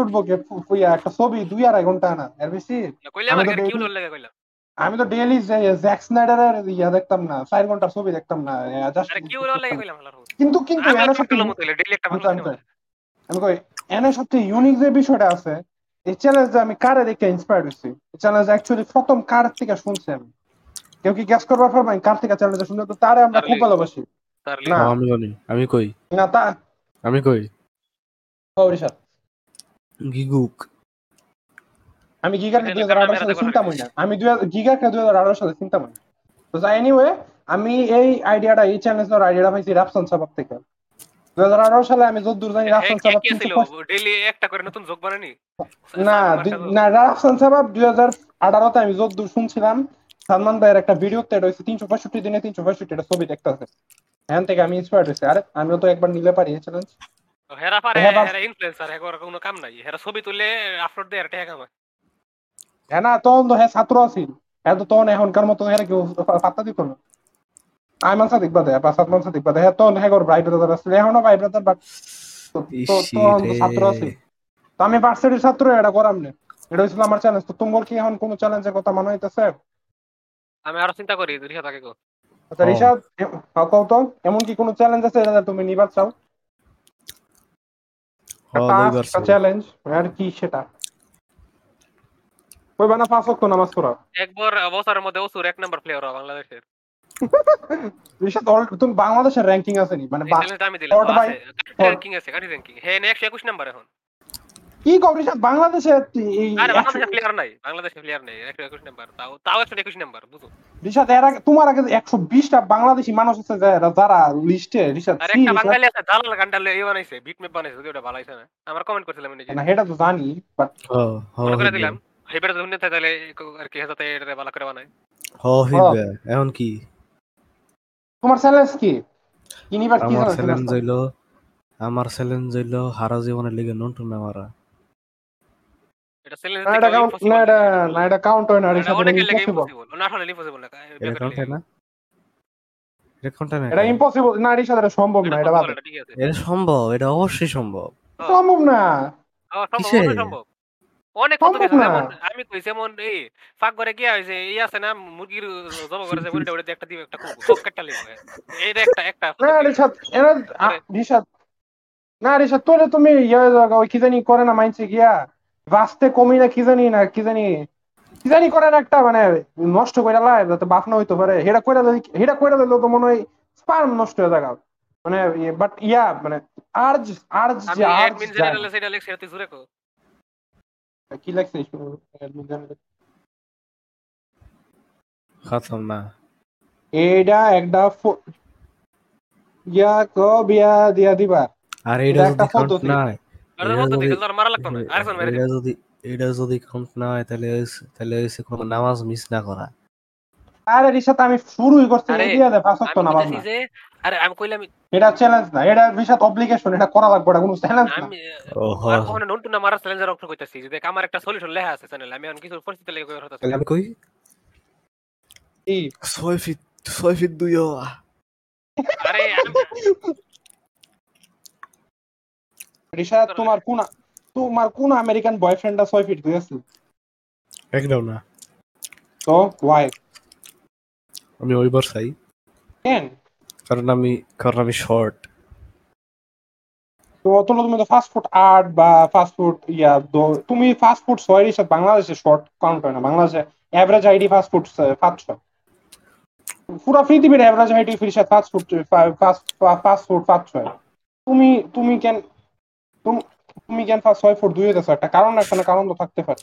Speaker 1: উঠবো কে? ফুইয়া একটা ছবি দুই আড়াই ঘণ্টা না এর বেশি? আমি তো ডেইলি জ্যাক স্নাইডারের ইয়া দেখতাম না চার ঘণ্টার ছবি দেখতাম না কিন্তু কিন্তু
Speaker 2: আমি।
Speaker 1: আমি কই এনে সবচেয়ে ইউনিক যে বিষয়টা আছে এই চ্যালেঞ্জে আমি কারে দেখে ইন্সপায়ার হয়েছি এই চ্যালেঞ্জ অ্যাকচুয়ালি প্রথম কার থেকে শুনছি আমি। কেউ কি গ্যাস করবার পারবেন কার থেকে চ্যালেঞ্জ শুনলে তো তারে আমরা খুব ভালোবাসি। না।
Speaker 3: আমি বলি আমি কই?
Speaker 1: না তা
Speaker 3: আমি কই?
Speaker 1: সৌরিশাদ
Speaker 3: গিগুক।
Speaker 1: আমি গিগাকে দুই হাজার আঠারো সালে চিন্তা
Speaker 2: করা
Speaker 1: না। আমি দুই গিগাকে দুই হাজার আঠারো সালে চিন্তা না। তো এনিওয়ে আমি এই আইডিয়াটা এই চ্যালেঞ্জের আইডিয়াটা পাইছি রাফসান সাবাব থেকে। দুই হাজার আঠারো সালে আমি যতদূর জানি রাফসান
Speaker 2: ছিল ডেইলি একটা করে নতুন যোগ বানানি
Speaker 1: না না রাফসান দুই হাজার আঠারোতে আমি যতদূর শুনছিলাম। সালমান ভাইয়ের একটা ভিডিওতে এটা তিনশো পঁয়ষট্টি দিনে তিনশো পঁয়ষট্টি একটা ছবি দেখতেছে। এখান থেকে আমি ইন্সপায়ার্ড হয়েছি। আরে আমিও তো একবার নিলে পারি চ্যালেঞ্জ
Speaker 2: হেরা পারে
Speaker 1: হ্যাঁ,
Speaker 2: হেরা ইনফ্লুয়েন্সার হেরা কোনো কাম নাই। হেরা ছবি তুলে আপলোড দেয়
Speaker 1: হ্যাঁ না তখন তো হ্যাঁ ছাত্র আছিল। হ্যাঁ তো তখন এখনকার মতো হ্যাঁ কেউ পাত্তা দিত না। আইমান সাদিক বাদে বা সাতমান সাদিক বাদে হ্যাঁ তখন হ্যাঁ ভাই ব্রাদার আসছিল এখনও ভাই ব্রাদার বাট তো ছাত্র আছিল। তো আমি ভার্সিটির ছাত্র এটা করাম না? এটা হয়েছিল আমার চ্যালেঞ্জ তো তোমার কি এখন কোনো চ্যালেঞ্জের কথা মনে হইতেছে
Speaker 2: আমি আরও চিন্তা করি
Speaker 1: আচ্ছা হ্যাঁ, কও তো। এমন কি কোনো চ্যালেঞ্জ আছে? যেটা তুমি নিবার চাও। চ্যালেঞ্জ আর কি সেটা? ওই বানা পাঁচ ওয়াক্ত নামাজ পড়া
Speaker 2: একবার বছরের মধ্যে ওসুর এক নম্বর প্লেয়ার বাংলাদেশের।
Speaker 1: তুমি বাংলাদেশের র্যাঙ্কিং আছে নি মানে
Speaker 2: আমি দিলাম র্যাঙ্কিং আছে কাটি র্যাঙ্কিং হ্যাঁ নাম্বার এখন।
Speaker 1: কি বাংলাদেশে এই
Speaker 2: আরে
Speaker 1: একশো-
Speaker 2: বাংলাদেশের প্লেয়ার নাই বাংলাদেশের প্লেয়ার নেই একশো একুশ নাম্বার তাও তাও একশো একুশ নাম্বার বুঝো
Speaker 1: ঋষাদ এর আগে তোমার আগে একশো বিশটা বাংলাদেশি মানুষ আছে যারা যারা লিস্টে ঋষাদ
Speaker 2: আর একটা বাঙালি আছে জালাল গান্ডালে এই বানাইছে বিট ম্যাপ বানাইছে যদি ওটা ভালো হইছে না। আমার কমেন্ট করছিলাম নিজে।
Speaker 1: না সেটা তো জানি বাট
Speaker 2: করে দিলাম হেবার শুনতে তাহলে আর কি এটা ভালো করে বানায়।
Speaker 3: হ ফিরবে এখন কি?
Speaker 1: তোমার চ্যালেঞ্জ কি? কি নিবার কি
Speaker 3: আমার
Speaker 1: challenge
Speaker 3: চ্যালেঞ্জ? হইল আমার চ্যালেঞ্জ হইল হারা জীবনের লিগে নন্টু না মারা।
Speaker 2: এটা চ্যালেঞ্জ
Speaker 1: না এটা কাউন্ট না এটা না এটা কাউন্ট হয় না
Speaker 2: এটা
Speaker 1: ইম্পসিবল
Speaker 2: না আসলে ইম্পসিবল না?
Speaker 3: এটা কাউন্ট হয় না এটা কাউন্ট না
Speaker 1: এটা ইম্পসিবল না রিশাদ এটা সম্ভব না এটা বাদ
Speaker 3: এটা সম্ভব এটা অবশ্যই সম্ভব।
Speaker 1: সম্ভব না।
Speaker 2: সম্ভব সম্ভব। অনেক কত কিছু যেমন আমি যেমন এই ফাঁক করে কি হয়েছে এই আছে না মুরগির জব করে যে ওইটা একটা দিবে একটা লিখবে এইটা একটা একটা
Speaker 1: না রিশাদ এরা রিশাদ না রিশাদ তোরে তুমি ইয়ে জায়গা ওই কি জানি করে না মাইনছে গিয়া? বাঁচতে কমি না কি জানি না কি জানি কি জানি করে না একটা মানে নষ্ট করে লাই যাতে বাপ না হইতে পারে। হেটা করে দিলে হেটা করে দিলে তো মনে হয় স্পার্ম নষ্ট হয়ে যাবে মানে বাট ইয়া মানে আর্জ আর্জ যে আর্জ
Speaker 2: জেনারেল সেটা লেখছে তুই জুরে কো।
Speaker 1: কি লাগছে
Speaker 3: খতম না
Speaker 1: এটা একটা ইয়া ক বিয়া দিয়া দিবা
Speaker 3: আর
Speaker 1: এটা একটা ফটো
Speaker 3: না এটা যদি কাউন্ট না হয় তাহলে তাহলে কোনো নামাজ মিস না করা
Speaker 1: আরে রিসাত আমি শুরুই করছি দিয়া দে পাঁচ
Speaker 2: আমি
Speaker 1: না বাবা
Speaker 2: আরে আমি কইলাম
Speaker 1: এটা চ্যালেঞ্জ না এটা রিসাত অব্লিগেশন এটা করা লাগবে এটা কোনো চ্যালেঞ্জ না।
Speaker 2: আমি
Speaker 3: ও
Speaker 2: আর কখনো নন্টু না মারা চ্যালেঞ্জের কইতাছি যে দেখ আমার একটা সলিউশন লেখা আছে চ্যানেলে আমি এখন কিছু পরিস্থিতি লেগে কই হতাছি।
Speaker 3: আমি কই? ছয় ফিট ছয় ফিট দুই
Speaker 2: আরে আমি-
Speaker 1: রিসাত তোমার কোন তোমার কোন আমেরিকান বয়ফ্রেন্ডটা ছয় ফিট দুই আছে
Speaker 3: একদম না।
Speaker 1: তো ওয়াই
Speaker 3: আমি ওইবার
Speaker 1: খাই।
Speaker 3: কারণ আমি কারণ আমি শর্ট
Speaker 1: তো অত তুমি তো ফাস্টফুড আর্ট বা ফাস্ট ফুড ইয়া তুমি ফাস্ট ফুড সয়ের হিসাব বাংলাদেশে শর্ট কাউন্ট হয় না। বাংলাদেশে অ্যাভারেজ আইডি ফাস্টফুড ফাস্ট ছয় পুরো পৃথিবীর অ্যাভারেজ আইডি ফিরিস ফাস্ট ফুড ফাস্ট ফুড ছয়। তুমি তুমি কেন তুমি কেন ফাস্ট ছয় ফুট দুই একটা কারণ একটা কারণ তো থাকতে পারে।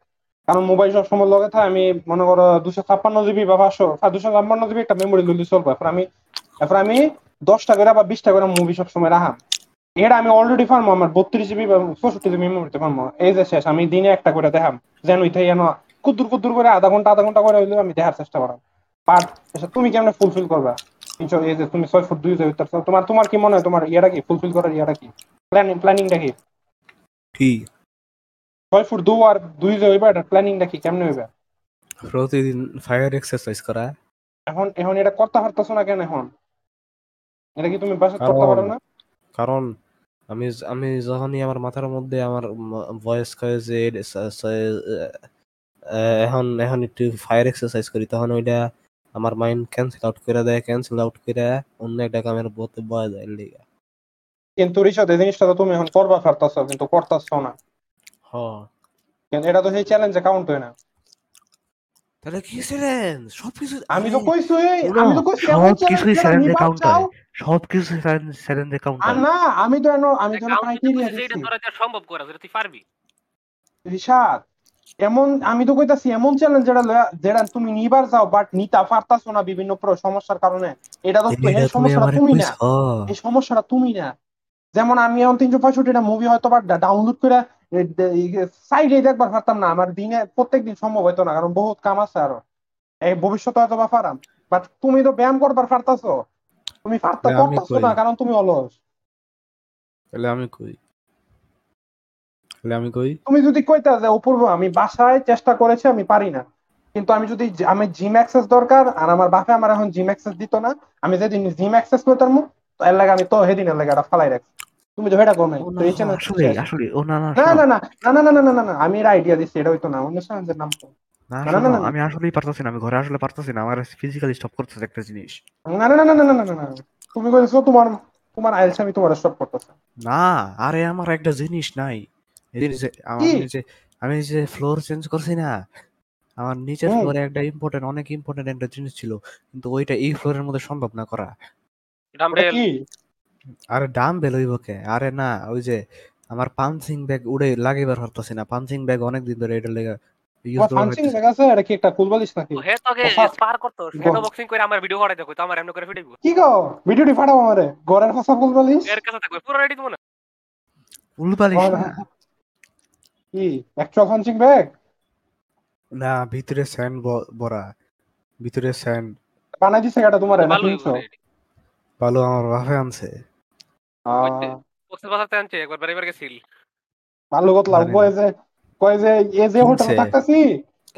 Speaker 3: কারণ
Speaker 1: মোবাইল সব সময় লগে থাকে, আমি মনে করো দুশো ছাপ্পান্ন জিবি বা পাঁচশো দুশো ছাপ্পান্ন জিবি একটা মেমোরি লইলে চলবে। এরপর আমি এরপর আমি দশটা করে বা বিশটা করে মুভি সব সময় রাখাম এটা আমি অলরেডি পারব, আমার বত্রিশ জিবি বা চৌষট্টি জিবি মেমোরিতে পারব। এই যে শেষ, আমি দিনে একটা করে দেখাম। যেন ইথাই যেন কুদ্দুর কুদ্দুর করে আধা ঘণ্টা আধা ঘণ্টা করে হইলেও আমি দেখার চেষ্টা করাম। বাট তুমি কেমনে ফুলফিল করবা? এই যে তুমি ছয় ফুট দুই যে উত্তর তোমার তোমার কি মনে হয়, তোমার ইয়েটা কি? ফুলফিল করার ইয়েটা কি? প্ল্যানিং প্ল্যানিংটা কি? ছয় ফুট দু আর দুই যে হইবা এটা প্ল্যানিংটা কি? কেমনে হইবা?
Speaker 3: প্রতিদিন ফায়ার এক্সারসাইজ করা।
Speaker 1: এখন এখন এটা করতে পারতেছো না কেন এখন? এটা কি তুমি বাসা করতে পারো না?
Speaker 3: কারণ আমি আমি যখনই আমার মাথার মধ্যে আমার ভয়েস কয়ে যে এখন এখন একটু ফায়ার এক্সারসাইজ করি তখন ওইটা আমার মাইন্ড ক্যান্সেল আউট করে দেয় ক্যান্সেল আউট করে অন্য একটা কামের বলতে বয়া যায় লিগা।
Speaker 1: কিন্তু রিসাদ এই জিনিসটা তো তুমি এখন করবা পারতেছো কিন্তু করতেছো না। এটা তো সেই চ্যালেঞ্জে কাউন্ট হয় না।
Speaker 3: তাহলে কি চ্যালেঞ্জ সবকিছু
Speaker 1: আমি তো কইছি আমি তো কইছি এমন
Speaker 3: সবকিছুই
Speaker 1: নিবা
Speaker 3: count
Speaker 1: চাও,
Speaker 3: সবকিছু চ্যালেঞ্জে কাউন্ট
Speaker 1: আর না আমি তো এনো আমি তো
Speaker 2: কাউন্ট
Speaker 1: ক্রাইটেরিয়া
Speaker 2: বলছি এটা তোরা যা সম্ভব করা যেটা তুই পারবি।
Speaker 1: রিশাদ এমন আমি তো কইতাছি এমন চ্যালেঞ্জ যেটা যেটা তুমি নিবার যাও বাট নিতা পারতাছো না বিভিন্ন প্র- সমস্যার কারণে। এটা তো এই সমস্যাটা তুমি না। এই সমস্যাটা তুমি না। যেমন আমি এখন তিনশো পঁয়ষট্টিটা মুভি হয়তো বা ডাউনলোড করে সাইডে দেখবার পারতাম না আমার দিনে প্রত্যেক দিন সম্ভব হইতো না কারণ বহুত কাম আছে আরও। এই ভবিষ্যতে হয়তো বা পারাম বাট তুমি তো ব্যায়াম করবার পারতাছো। তুমি পারতা করতাছো না কারণ তুমি অলস।
Speaker 3: তাহলে আমি কই? তাহলে আমি কই?
Speaker 1: তুমি যদি কইতা যে অপূর্ব আমি বাসায় চেষ্টা করেছি আমি পারি না। কিন্তু আমি যদি আমি জিম অ্যাক্সেস দরকার আর আমার বাপে আমার এখন জিম অ্যাক্সেস দিত না আমি যেদিন জিম অ্যাক্সেস করতাম তো এর লাগে আমি তো সেদিন এর লাগে এটা ফালাই রাখছি। তুমি সেটা করো তো এই
Speaker 3: না, আসলে আসলে ও না না
Speaker 1: না না না না না না না না আমি এর আইডিয়া দিচ্ছি এটা হইতো না অন্য চ্যালেঞ্জের নাম তো
Speaker 3: না
Speaker 1: না।
Speaker 3: আমি আসলেই পারতাছি না আমি ঘরে আসলে পারতাছি না আমার ফিজিক্যালি স্টপ করতেছে একটা জিনিস
Speaker 1: না না না না না না না তুমি কইছো তোমার তোমার আইলস আমি তোমার স্টপ করতেছি
Speaker 3: না আরে আমার একটা জিনিস নাই আমি যে আমি যে ফ্লোর চেঞ্জ করছি না আমার নিচের। ফ্লোরে একটা ইম্পর্টেন্ট অনেক ইম্পর্টেন্ট একটা জিনিস ছিল কিন্তু ওইটা এই ফ্লোরের মধ্যে সম্ভব না করা
Speaker 2: ডাম্বেল
Speaker 3: আরে ডাম বেল হইব কে? আরে না ওই যে আমার পাঞ্চিং ব্যাগ উড়ে লাগাইবার পারতাছি না। পাঞ্চিং ব্যাগ অনেক দিন ধরে এটা লেগে ইউজ করা হইতেছে।
Speaker 1: ব্যাগ আছে এটা কি একটা কুলবালিশ নাকি?
Speaker 2: হে তোকে স্পার করতো শ্যাডো বক্সিং করে আমার ভিডিও দেখো তো আমার এমন করে ফিটাইব।
Speaker 1: কি গো? ভিডিওটি ফাটাও আমারে। হাসা কুলবালিশ
Speaker 2: এর কাছে থাকবে পুরো রেডি দিব না।
Speaker 1: কি অ্যাকচুয়াল ফান্সিং ব্যাগ
Speaker 3: না ভিতরে স্যান্ড ভরা ভিতরে স্যান্ড
Speaker 1: বানাই দিছে এটা তোমারে না
Speaker 2: ভালো
Speaker 3: আমার বাপে আনছে।
Speaker 2: ওইতে
Speaker 1: আহ,
Speaker 2: বক্সের বাসাতে আনছে একবার বাড়ি বাড়ি গেছিল।
Speaker 1: ভালো কথা
Speaker 3: জানি
Speaker 1: কয় যে কয় যে এ যে হোটেলে
Speaker 3: কিনছে
Speaker 1: থাকতেছি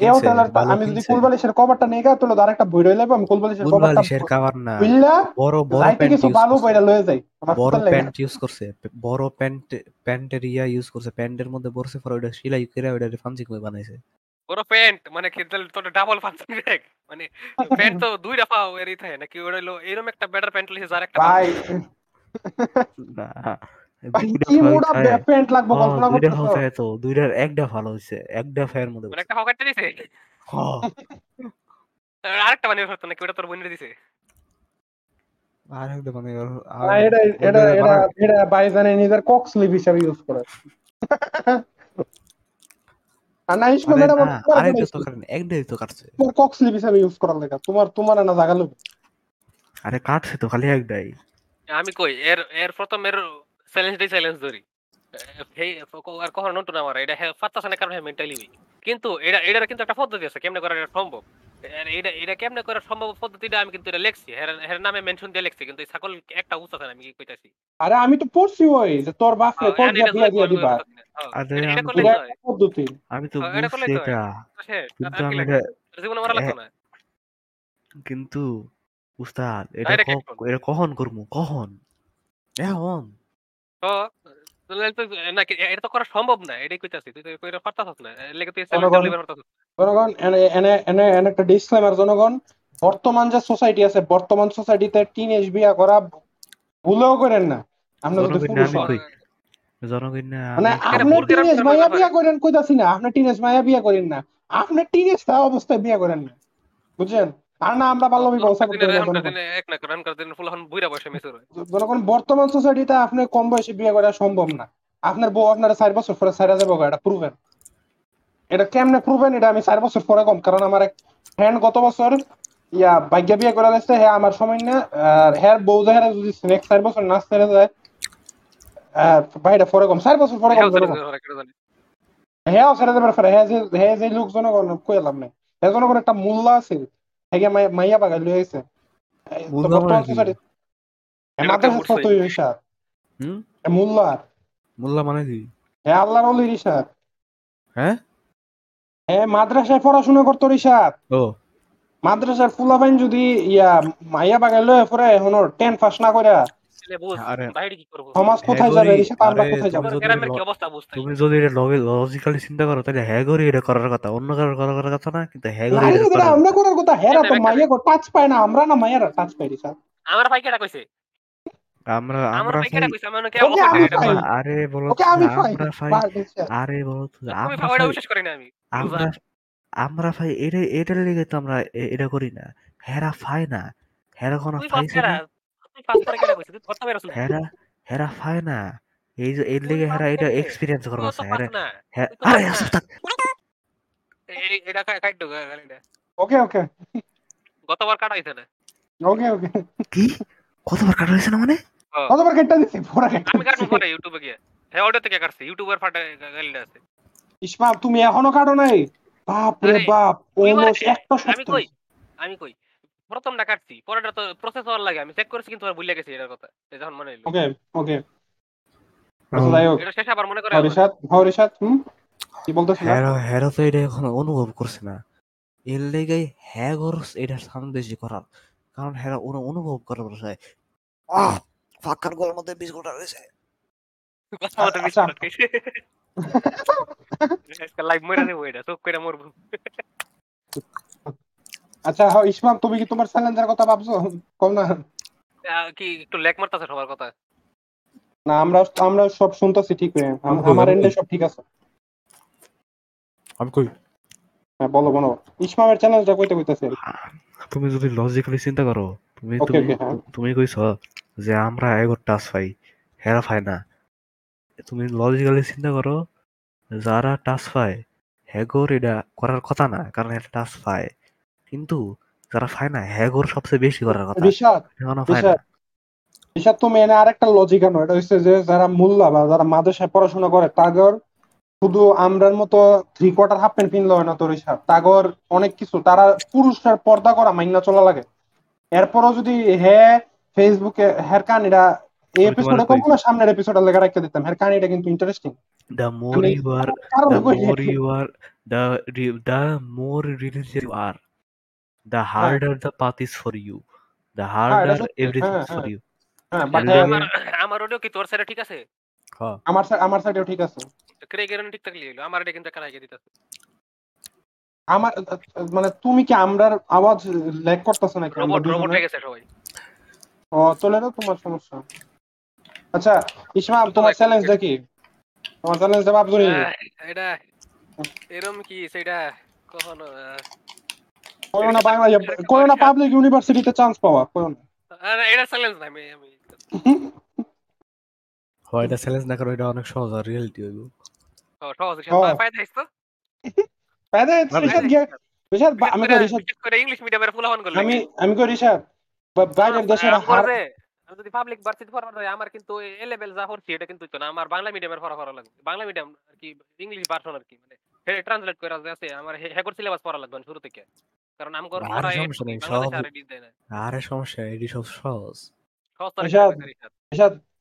Speaker 1: এই
Speaker 3: কিনছে
Speaker 1: হোটেলের
Speaker 3: ভালো
Speaker 1: আমি যদি
Speaker 3: কিনছে।
Speaker 1: কুলবালিশের কভারটা নিয়ে গেলে তাহলে আরেকটা বই রইলে আমি কুলবালিশের কভারটা
Speaker 3: উলবালিশের কাভার না।
Speaker 1: বুঝলা?
Speaker 3: বড় বড়
Speaker 1: যাইতে
Speaker 3: প্যান্ট
Speaker 1: কিছু
Speaker 3: ইউজ
Speaker 1: ভালো
Speaker 3: করছে।
Speaker 1: পয়লা লয়ে যাই আমার
Speaker 3: বড়
Speaker 1: ফুটার
Speaker 3: প্যান্ট ইউজ করছে। বড় প্যান্ট প্যান্টের ইয়া ইউজ করছে। প্যান্টের মধ্যে বসে পরে ওটা সেলাই করে ওটা ফান্সি করে বানাইছে।
Speaker 2: প্যান্ট মানে তাহলে তোর ডাবল ব্যাগ মানে প্যান্ট তো দুই দফা এরই থাকে। নাকি ওটা হলো এরকম একটা বেটার প্যান্ট লিখে যার একটা
Speaker 1: ভাই
Speaker 3: না
Speaker 1: ভাই কি
Speaker 3: ফাল
Speaker 1: প্যান্ট লাগবে
Speaker 3: হ
Speaker 1: কল্পনা
Speaker 3: দুইটা ফাল তো দুইটার একটা ভালো হইছে একটা ফায়ের মধ্যে
Speaker 2: মানে একটা হকারটা দিছে?
Speaker 3: হ
Speaker 2: আরেকটা বানিয়ে ফেলতো নাকি? ওটা তোর বোনের দিছে?
Speaker 3: আর একটা
Speaker 1: এটা এটা এটা এটা বাইজানে নিজের কক স্লিপ হিসাবে ইউজ করে। আর না ইসমা
Speaker 3: আরে
Speaker 1: তোমার
Speaker 3: আরেকটা তো কাটেন একটাই তো কাটছে।
Speaker 1: তোমার কক স্লিপ হিসাবে ইউজ করার তোমার তোমার না জাগালো
Speaker 3: আরে কাটছে তো খালি একটাই।
Speaker 2: আমি কই এর এর প্রথম এর চ্যালেঞ্জ দিই চ্যালেঞ্জ ধরি। এই আর কখনো নতুন আমার এটা ফাত্তাছে না কারণ মেন্টালি উইক কিন্তু এটা এটার কিন্তু একটা পদ্ধতি আছে কেমনে করা এটা সম্ভব? আর এটা এটা কেমনে করা সম্ভব পদ্ধতিটা আমি কিন্তু এটা লেখছি এর এর নামে মেনশন দিয়ে লেখছি কিন্তু এই ছাগল একটা উচ্চ আছে আমি কি কইতাছি?
Speaker 1: আরে আমি তো পড়ছি ওই যে তোর বাপরে কোন
Speaker 2: and
Speaker 1: দিয়া দিয়া দিবা।
Speaker 2: হ্যাঁ,
Speaker 3: আরে
Speaker 2: এটা-
Speaker 3: আমি
Speaker 2: তো
Speaker 1: পদ্ধতি।
Speaker 3: আমি তো
Speaker 2: হ্যাঁ, এটা
Speaker 3: বুঝছি
Speaker 2: তো হয়।
Speaker 3: এটা।
Speaker 2: তো শেষ, আর-
Speaker 3: কিন্তু
Speaker 2: আর লাগে?
Speaker 3: এটা
Speaker 2: জীবনে মারা লাগতো না?
Speaker 3: কিন্তু উস্তাদ এটা
Speaker 2: Direct
Speaker 3: ক-
Speaker 2: action.
Speaker 3: এটা কখন করব? কখন? এখন
Speaker 2: তো তাহলে তো না কি- এটা তো করা সম্ভব না এটাই কইতাছি তুই তো কইরা পারতাছিস না এর লেগে তুই চ্যালেঞ্জ
Speaker 1: জনগণ-
Speaker 2: লিভার পারতাছিস
Speaker 1: জনগণ এনে এনে এনে এনে একটা ডিসক্লেমার জনগণ বর্তমান যে সোসাইটি আছে বর্তমান সোসাইটিতে টিনেজ বিয়া করা ভুলেও করেন না। আমরা যদি
Speaker 3: জনগণ
Speaker 1: পুরুষ
Speaker 3: আমি
Speaker 1: হন।
Speaker 3: কই? জনগণ
Speaker 1: মানে
Speaker 3: আমি
Speaker 1: আপনি
Speaker 2: ভুল করার
Speaker 1: টিনেজ
Speaker 2: কোনো
Speaker 1: মায়া
Speaker 2: ব্যাপার
Speaker 1: বিয়া করেন। কইতাছি না আপনি টিনেজ মায়া বিয়া করেন না। আপনি তা অবস্থায় বিয়া করেন না। বুঝছেন? আর না আমরা না।
Speaker 2: এক না ফুল এখন বুইরা বয়সে
Speaker 1: বর্তমান সোসাইটিতে আপনি কম বয়সে বিয়ে করা সম্ভব না। আপনার বউ আপনার চার বছর পরে যাব এটা প্রুভেন এটা কেমনে প্রুভেন এটা আমি চার বছর পরে কম। কারণ আমার এক ফ্রেন্ড গত বছর ইয়া ভাগ্য বিয়ে করে লাগছে হ্যাঁ আমার সময় না হ্যাঁ বউ যাহারা যদি নেক্সট চার বছর ছেড়ে যায় ভাইটা পরে কম চার বছর পরে কম হ্যাঁ ছেড়ে দেবার পরে হ্যাঁ যে হ্যাঁ যে লোক জনগণ কই লাভ নাই। হ্যাঁ জনগণ একটা মূল্য আছে। হ্যাঁ মাইয়া মাইয়া লই
Speaker 3: মানে
Speaker 1: মূল্য আর
Speaker 3: মোল্লা মানে কি
Speaker 1: হ্যাঁ আল্লাহর অলি রিশাদ
Speaker 3: হ্যাঁ
Speaker 1: হ্যাঁ মাদ্রাসায় পড়াশোনা করতো রিশাদ
Speaker 3: ও
Speaker 1: মাদ্রাসার ফুলাবাইন যদি ইয়া মাইয়া বাগাই লয়ে পরে এখনও টেন পাস না করে
Speaker 3: আরে
Speaker 2: বাইরে কি করব?
Speaker 1: সমাজ কোথায় যাবে?
Speaker 3: গরি,
Speaker 1: আমরা কোথায় যাব?
Speaker 2: গ্রামের কি অবস্থা বুঝতে
Speaker 3: তুমি যদি এটা লজিক্যালি চিন্তা করো তাহলে এটা করার কথা। অন্য কারোর করার কথা না কিন্তু এটা করার
Speaker 1: আমরা করার কথা হেরা তো
Speaker 2: কেন,
Speaker 1: মাইয়া টাচ পায় না আমরা না মাইয়ারা টাচ পাই রিশাদ
Speaker 2: আমার ভাই কেটা কইছে?
Speaker 3: আমরা
Speaker 2: আমরা।
Speaker 3: আরে বলো। আরে বলো আমরা আমরা এটা এটার লেগে তো আমরা এ- এটা করি না। হেরা ফাই না। হেরা কোনো ফাইছে না হেরা হেরা ফাই না। এই যে এর লেগে হেরা এটা? এক্সপিরিয়েন্স করব হেরা হ্যাঁ আরে
Speaker 2: ফাস না।
Speaker 3: আসো থাক।
Speaker 2: এই এটা কাই কাই তো গালিটা
Speaker 1: ওকে ওকে।
Speaker 2: গতবার কাটা হইছে না?
Speaker 1: ওকে ওকে।
Speaker 3: কি? কতবার কাটা হয়েছে না মানে।
Speaker 1: কতবার কেটে দিছি পুরা কেটে
Speaker 2: আমি কাটবো পরে ইউটিউবে গিয়ে। হ্যাঁ ওটা থেকে কাটছি। ইউটিউবের ফাটে গালিটা আছে।
Speaker 1: ইসমাম তুমি এখনও কাটো নাই? বাপ রে বাপ
Speaker 2: তুই
Speaker 1: অলমোস্ট একটা
Speaker 2: আমি কই? আমি কই? প্রথমটা কাটছি পরেরটা তো প্রসেস হওয়ার লাগে আমি চেক করেছি কিন্তু ভুলে গেছি এটার কথা এই যখন মনে হইল
Speaker 1: ওকে ওকে আচ্ছা যাই হোক।
Speaker 2: এটা শেষ আবার মনে করে
Speaker 1: হ্যাঁ,
Speaker 2: আমার।
Speaker 1: রিশাদ হ্যাঁ হুম? কি
Speaker 3: হেরা হেরা তো এটা এখন অনুভব করছে না। এর লেগে হ্যাঁ গরস এটা সামনে বেশি করার। কারণ হেরা ওরা অনুভব করার বসায় আহ ফাঁকার গলার মধ্যে বিশ গোটা রয়েছে
Speaker 1: আচ্ছা।
Speaker 2: লাইভ মরে দেবো এটা চোখ করে মরবো।
Speaker 1: আচ্ছা হ্যাঁ ইসমাম তুমি কি তোমার চ্যালেঞ্জের কথা ভাবছ? কম না।
Speaker 2: কি একটু লেক মারতেছে সবার কথা?
Speaker 1: না আমরা আমরা সব শুনতেছি ঠিক হয়ে আমার এন্ডে সব ঠিক আছে।
Speaker 3: আমি কই?
Speaker 1: হ্যাঁ বলো বলো। ইসমামের চ্যালেঞ্জটা কইতে কইতেছে।
Speaker 3: তুমি যদি লজিক্যালি চিন্তা করো তুমি তুমি
Speaker 1: হ্যাঁ।
Speaker 3: কইছ যে আমরা এগোর টাচ পাই হেরা পাই না। তুমি লজিক্যালি চিন্তা করো যারা টাচ পায় হ্যাগোর এটা করার কথা না কারণ এটা টাচ পায়। কিন্তু যারা পায় না হ্যাগোর সবচেয়ে বেশি করার কথা।
Speaker 1: ঋষাদ তুমি এনে আরেকটা লজিক আনো। এটা হচ্ছে যে যারা মোল্লা বা যারা মাদ্রাসায় পড়াশোনা করে তাগর শুধু আমরার মতো থ্রি কোয়ার্টার হাফ প্যান্ট পিনলে হয় না তো ঋষাদ তাগর অনেক কিছু তারা পুরুষের পর্দা করা মাইনা চলা লাগে। এরপরও যদি হে ফেসবুকে হের কানিটা এই এপিসোডে কম না সামনের এপিসোডে লেখা রাখতে দিতাম। হের কানিটা কিন্তু ইন্টারেস্টিং
Speaker 3: the more
Speaker 1: আমি
Speaker 3: you are
Speaker 1: কারণ
Speaker 3: the
Speaker 1: কই
Speaker 3: more you are the re- the more religious you are the harder the path is for you the
Speaker 1: হ্যাঁ
Speaker 3: harder everything
Speaker 1: হ্যাঁ
Speaker 3: is for
Speaker 1: হ্যাঁ
Speaker 3: you.
Speaker 1: হ্যাঁ বাট
Speaker 3: এর
Speaker 2: আমার অডিও কি তোর সাইডে ঠিক আছে?
Speaker 3: হ্যাঁ।
Speaker 1: আমার side- আমার সাইডেও ঠিক আছে।
Speaker 2: ঠিক থাকলে হইল আমার এটা কিন্তু কারাই দিতেছে।
Speaker 1: আমার মানে তুমি কি আমরার আওয়াজ ল্যাগ করতেছ নাকি?
Speaker 2: রোবট রোবট হয়ে গেছে সবাই।
Speaker 1: ও চলে না তোমার সমস্যা। আচ্ছা ইসমাম তোমার চ্যালেঞ্জ দেখি। তোমার চ্যালেঞ্জ দেব আব্দুল
Speaker 2: এটা এরম কি সেটা কখনো
Speaker 1: করোনা বাংলা করোনা পাবলিক ইউনিভার্সিটিতে চান্স পাওয়া
Speaker 2: আরে, এটা চ্যালেঞ্জ না আমি আমি
Speaker 3: হয় এটা চ্যালেঞ্জ না করো এটা অনেক সহজ আর রিয়েলিটি হইব।
Speaker 2: সহজ
Speaker 1: ও।
Speaker 2: পাই তো?
Speaker 1: ফায়দা
Speaker 3: না,
Speaker 1: রিশাদ গিয়ে রিশাদ
Speaker 2: বিশেষ
Speaker 1: আমি কই রিশাদ?
Speaker 2: করে ইংলিশ মিডিয়ামের ফুলাহন করলে।
Speaker 1: আমি আমি কই রিশাদ? বাইরের দেশের
Speaker 2: আমি যদি পাবলিক ভার্সিটি পড়ার হয় আমার কিন্তু এ লেভেল যা এটা কিন্তু না। আমার বাংলা মিডিয়ামের পড়া পড়া লাগবে। বাংলা মিডিয়াম আর কি ইংলিশ ভার্সন আর কি মানে ট্রান্সলেট করে আছে আমার হেকর সিলেবাস পড়া লাগবে না শুরু থেকে। কারণ আমগর
Speaker 3: আর
Speaker 2: পড়া
Speaker 3: সমস্যা নেই, সব-
Speaker 2: আর
Speaker 3: সমস্যা সব সহজ।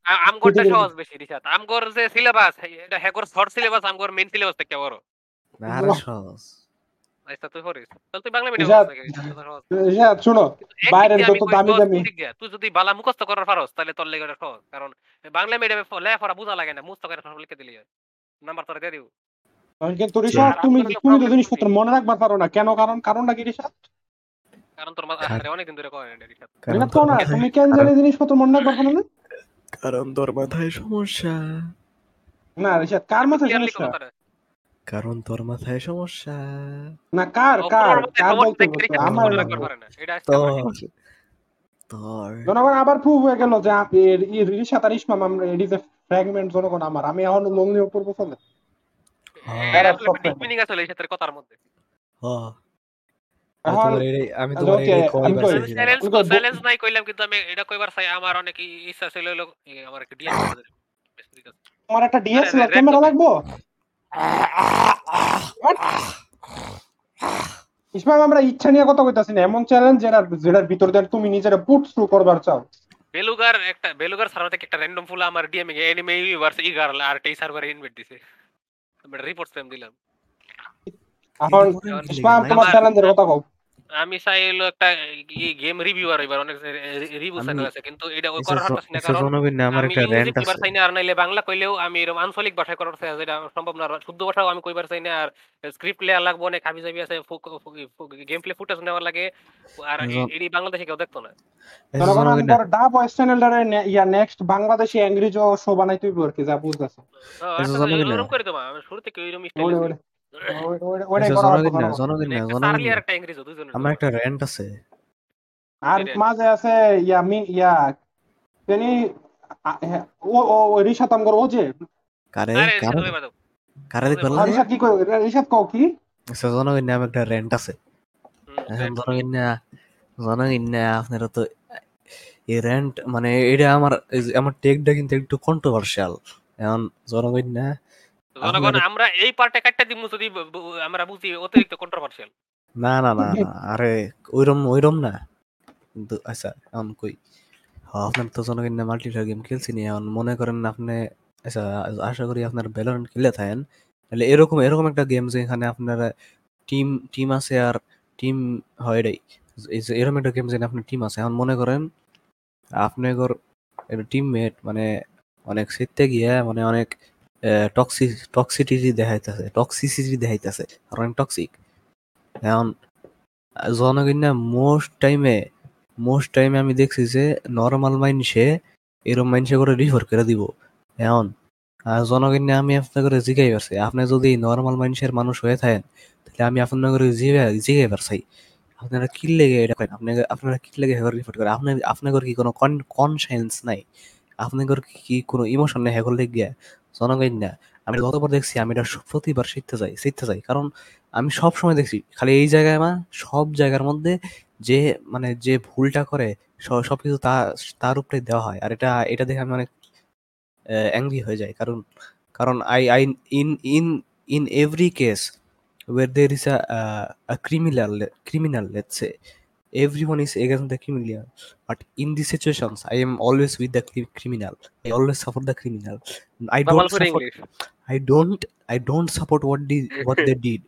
Speaker 2: আমগরটা বেশি আমগর যে সিলেবাস এটা হেকর শর্ট সিলেবাস আমগর মেইন সিলেবাস থেকে বড়।
Speaker 3: না, সহজ।
Speaker 2: আচ্ছা তুই পড়িস তাহলে তুই বাংলা মিডিয়াম।
Speaker 1: শুনো বাইরের যত দামি দামি-।
Speaker 2: তুই যদি বালা মুখস্থ করার পারস তাহলে তোর লেগে সহজ। কারণ বাংলা মিডিয়ামে লেখাপড়া বোঝা লাগে না মুখস্থ করে লিখে দিলি নাম্বার তোরা দিয়ে দিব।
Speaker 1: কিন্তু রিশাদ তুমি তুমি তো জিনিসপত্র মনে রাখবার পারো না। কেন? কারণ কারণটা কি
Speaker 2: কারণ তোর মাথা ধরে না
Speaker 1: না
Speaker 3: মাথায়-
Speaker 1: তুমি কেন জানি জিনিসপত্র মনে রাখবার পারো না?
Speaker 3: কারণ তোর মাথায় সমস্যা।
Speaker 1: না কার মাথায় সমস্যা?
Speaker 3: কারণ। তোর মাথায় সমস্যা।
Speaker 1: না কার কার বলতে আমার জনগণ আবার প্রুভ হয়ে গেল যে আর ইসমাম আমরা যে ফ্র্যাগমেন্ট জনগণ আমার। আমি এখন লোন নিয়ে চলে।
Speaker 3: হ্যাঁ।
Speaker 2: আসলে কথার মধ্যে।
Speaker 3: হ্যাঁ। আমি তোমার
Speaker 1: কই-
Speaker 2: নাই কইলাম কিন্তু আমি এটা কইবার চাই আমার অনেক ইচ্ছা ছিল হলো আমার একটা ডিএস
Speaker 1: তোমার একটা ডিএসএলআর ক্যামেরা লাগবো? ইসমাম আমরা ইচ্ছা নিয়ে কথা কইতাছি না এমন চ্যালেঞ্জ যেটা যেটার ভিতর দিয়ে তুমি নিজেরা পুট থ্রু করবার চাও।
Speaker 2: বেলুগার একটা বেলুগার সার্ভার থেকে একটা র্যান্ডম ফুল আমার ডিএম এ এনিমে ইউনিভার্স ইগার আর টেই সার্ভারে ইনভাইট দিছে। রিপোর্ট ফ্রেম দিলাম
Speaker 1: এখন। তোমার চ্যালেঞ্জের কথা কও
Speaker 2: আমি চাই হলো একটা গেম রিভিউয়ার এবার অনেক রিভিউ চ্যানেল আছে কিন্তু এটা ওই করার
Speaker 3: জ-
Speaker 2: না কারণ
Speaker 3: না, আমার
Speaker 2: আমি
Speaker 3: একটা
Speaker 2: ইংরেজি
Speaker 3: র্যান্ট
Speaker 2: কইবার
Speaker 3: আছে।
Speaker 2: চাই না আর নাইলে বাংলা কইলেও আমি এরকম আঞ্চলিক ভাষায় করার চাই যেটা সম্ভব না শুদ্ধ ভাষাও আমি কইবার চাই না আর স্ক্রিপ্ট লেয়ার লাগবো অনেক হাবি জাবি আছে গেম প্লে ফুটেজ নেওয়ার লাগে আর এডি বাংলাদেশে কেউ দেখতো না।
Speaker 1: ডা ভয়েস চ্যানেলটারে ইয়া নেক্সট বাংলাদেশি ইংরেজি শো বানাই তুইব আর কি যা বুঝতেছ।
Speaker 2: আচ্ছা। এরকম করে আমি শুরু থেকে ওইরকম স্টাইল
Speaker 3: আমার একটা র্যান্ট আছে।
Speaker 1: আর
Speaker 2: এটাই।
Speaker 1: মাঝে আছে ইয়া মি ইয়া তিনি হ্যাঁ, ও ও ও আমগর ও যে।
Speaker 3: কারে? কারে?
Speaker 2: এটা তো
Speaker 3: কারে দেখবার
Speaker 1: আর
Speaker 3: লাগে
Speaker 1: রিশাদ কি কই রিশাদ কও কি?
Speaker 3: এসব জনগণ না, একটা র্যান্ট আছে।
Speaker 2: হুম,
Speaker 3: এখন জনগণ না জনগণ আপনারা তো এই র্যান্ট মানে এটা আমার আমার টেকটা কিন্তু একটু কন্ট্রোভার্সিয়াল এখন জনগণ না
Speaker 2: জনগণ আমরা এই পার্টে দিমু যদি আমরা বুঝি অতিরিক্ত কন্ট্রোভার্সিয়াল
Speaker 3: না না না না আরে ওইরম ওইরম না। কিন্তু আচ্ছা এখন কই? আপনার তো জনগণ না মাল্টিপ্লেয়ার গেম খেলছি নি এখন মনে করেন আপনি আচ্ছা আশা করি আপনার খেলে থাকেন। তাহলে এরকম এরকম একটা গেম যেখানে আপনার টিম টিম আছে আর টিম হয় এটাই। এরকম একটা গেম যেখানে আপনার টিম আছে এখন মনে করেন আপনি টিমমেট মানে অনেক শিখতে গিয়ে মানে অনেক টক্সি টক্সিটিটি দেখাইতেছে টক্সিসিটি দেখাইতেছে অনেক টক্সিক এখন জনগণ মোস্ট টাইমে মোস্ট টাইমে আমি দেখছি যে নর্মাল মাইন্ডসে এরম মাইন্ডসে করে রিফার করে দিব। এখন জনগণ আমি আপনার করে জিগাই পারছি। আপনি যদি নর্মাল মাইন্ডসের মানুষ হয়ে থাকেন, তাহলে আমি আপনার করে জিগাই জিগাই পারছি। আপনারা কি লেগে এটা করেন? আপনাকে, আপনারা কি লেগে রিপোর্ট করে আপনার আপনার কি কোনো কনসায়েন্স নাই? আপনাদের কি কোনো ইমোশন নেই? হেগল গিয়া জনগণ না আমি গতবার দেখছি আমি এটা প্রতিবার শিখতে যাই শিখতে যাই। কারণ আমি সব সময় দেখছি খালি এই জায়গায় না সব জায়গার মধ্যে যে মানে যে ভুলটা করে স- সবকিছু তা তার উপরে দেওয়া হয়। আর এটা এটা দেখে আমি অনেক অ্যাংরি হয়ে যাই। কারণ কারণ I I in in in every case where there is a criminal let's say everyone is against the criminal. But in these situations i am always with the criminal. I always support the criminal. I don't support, i don't i don't support what did what they did.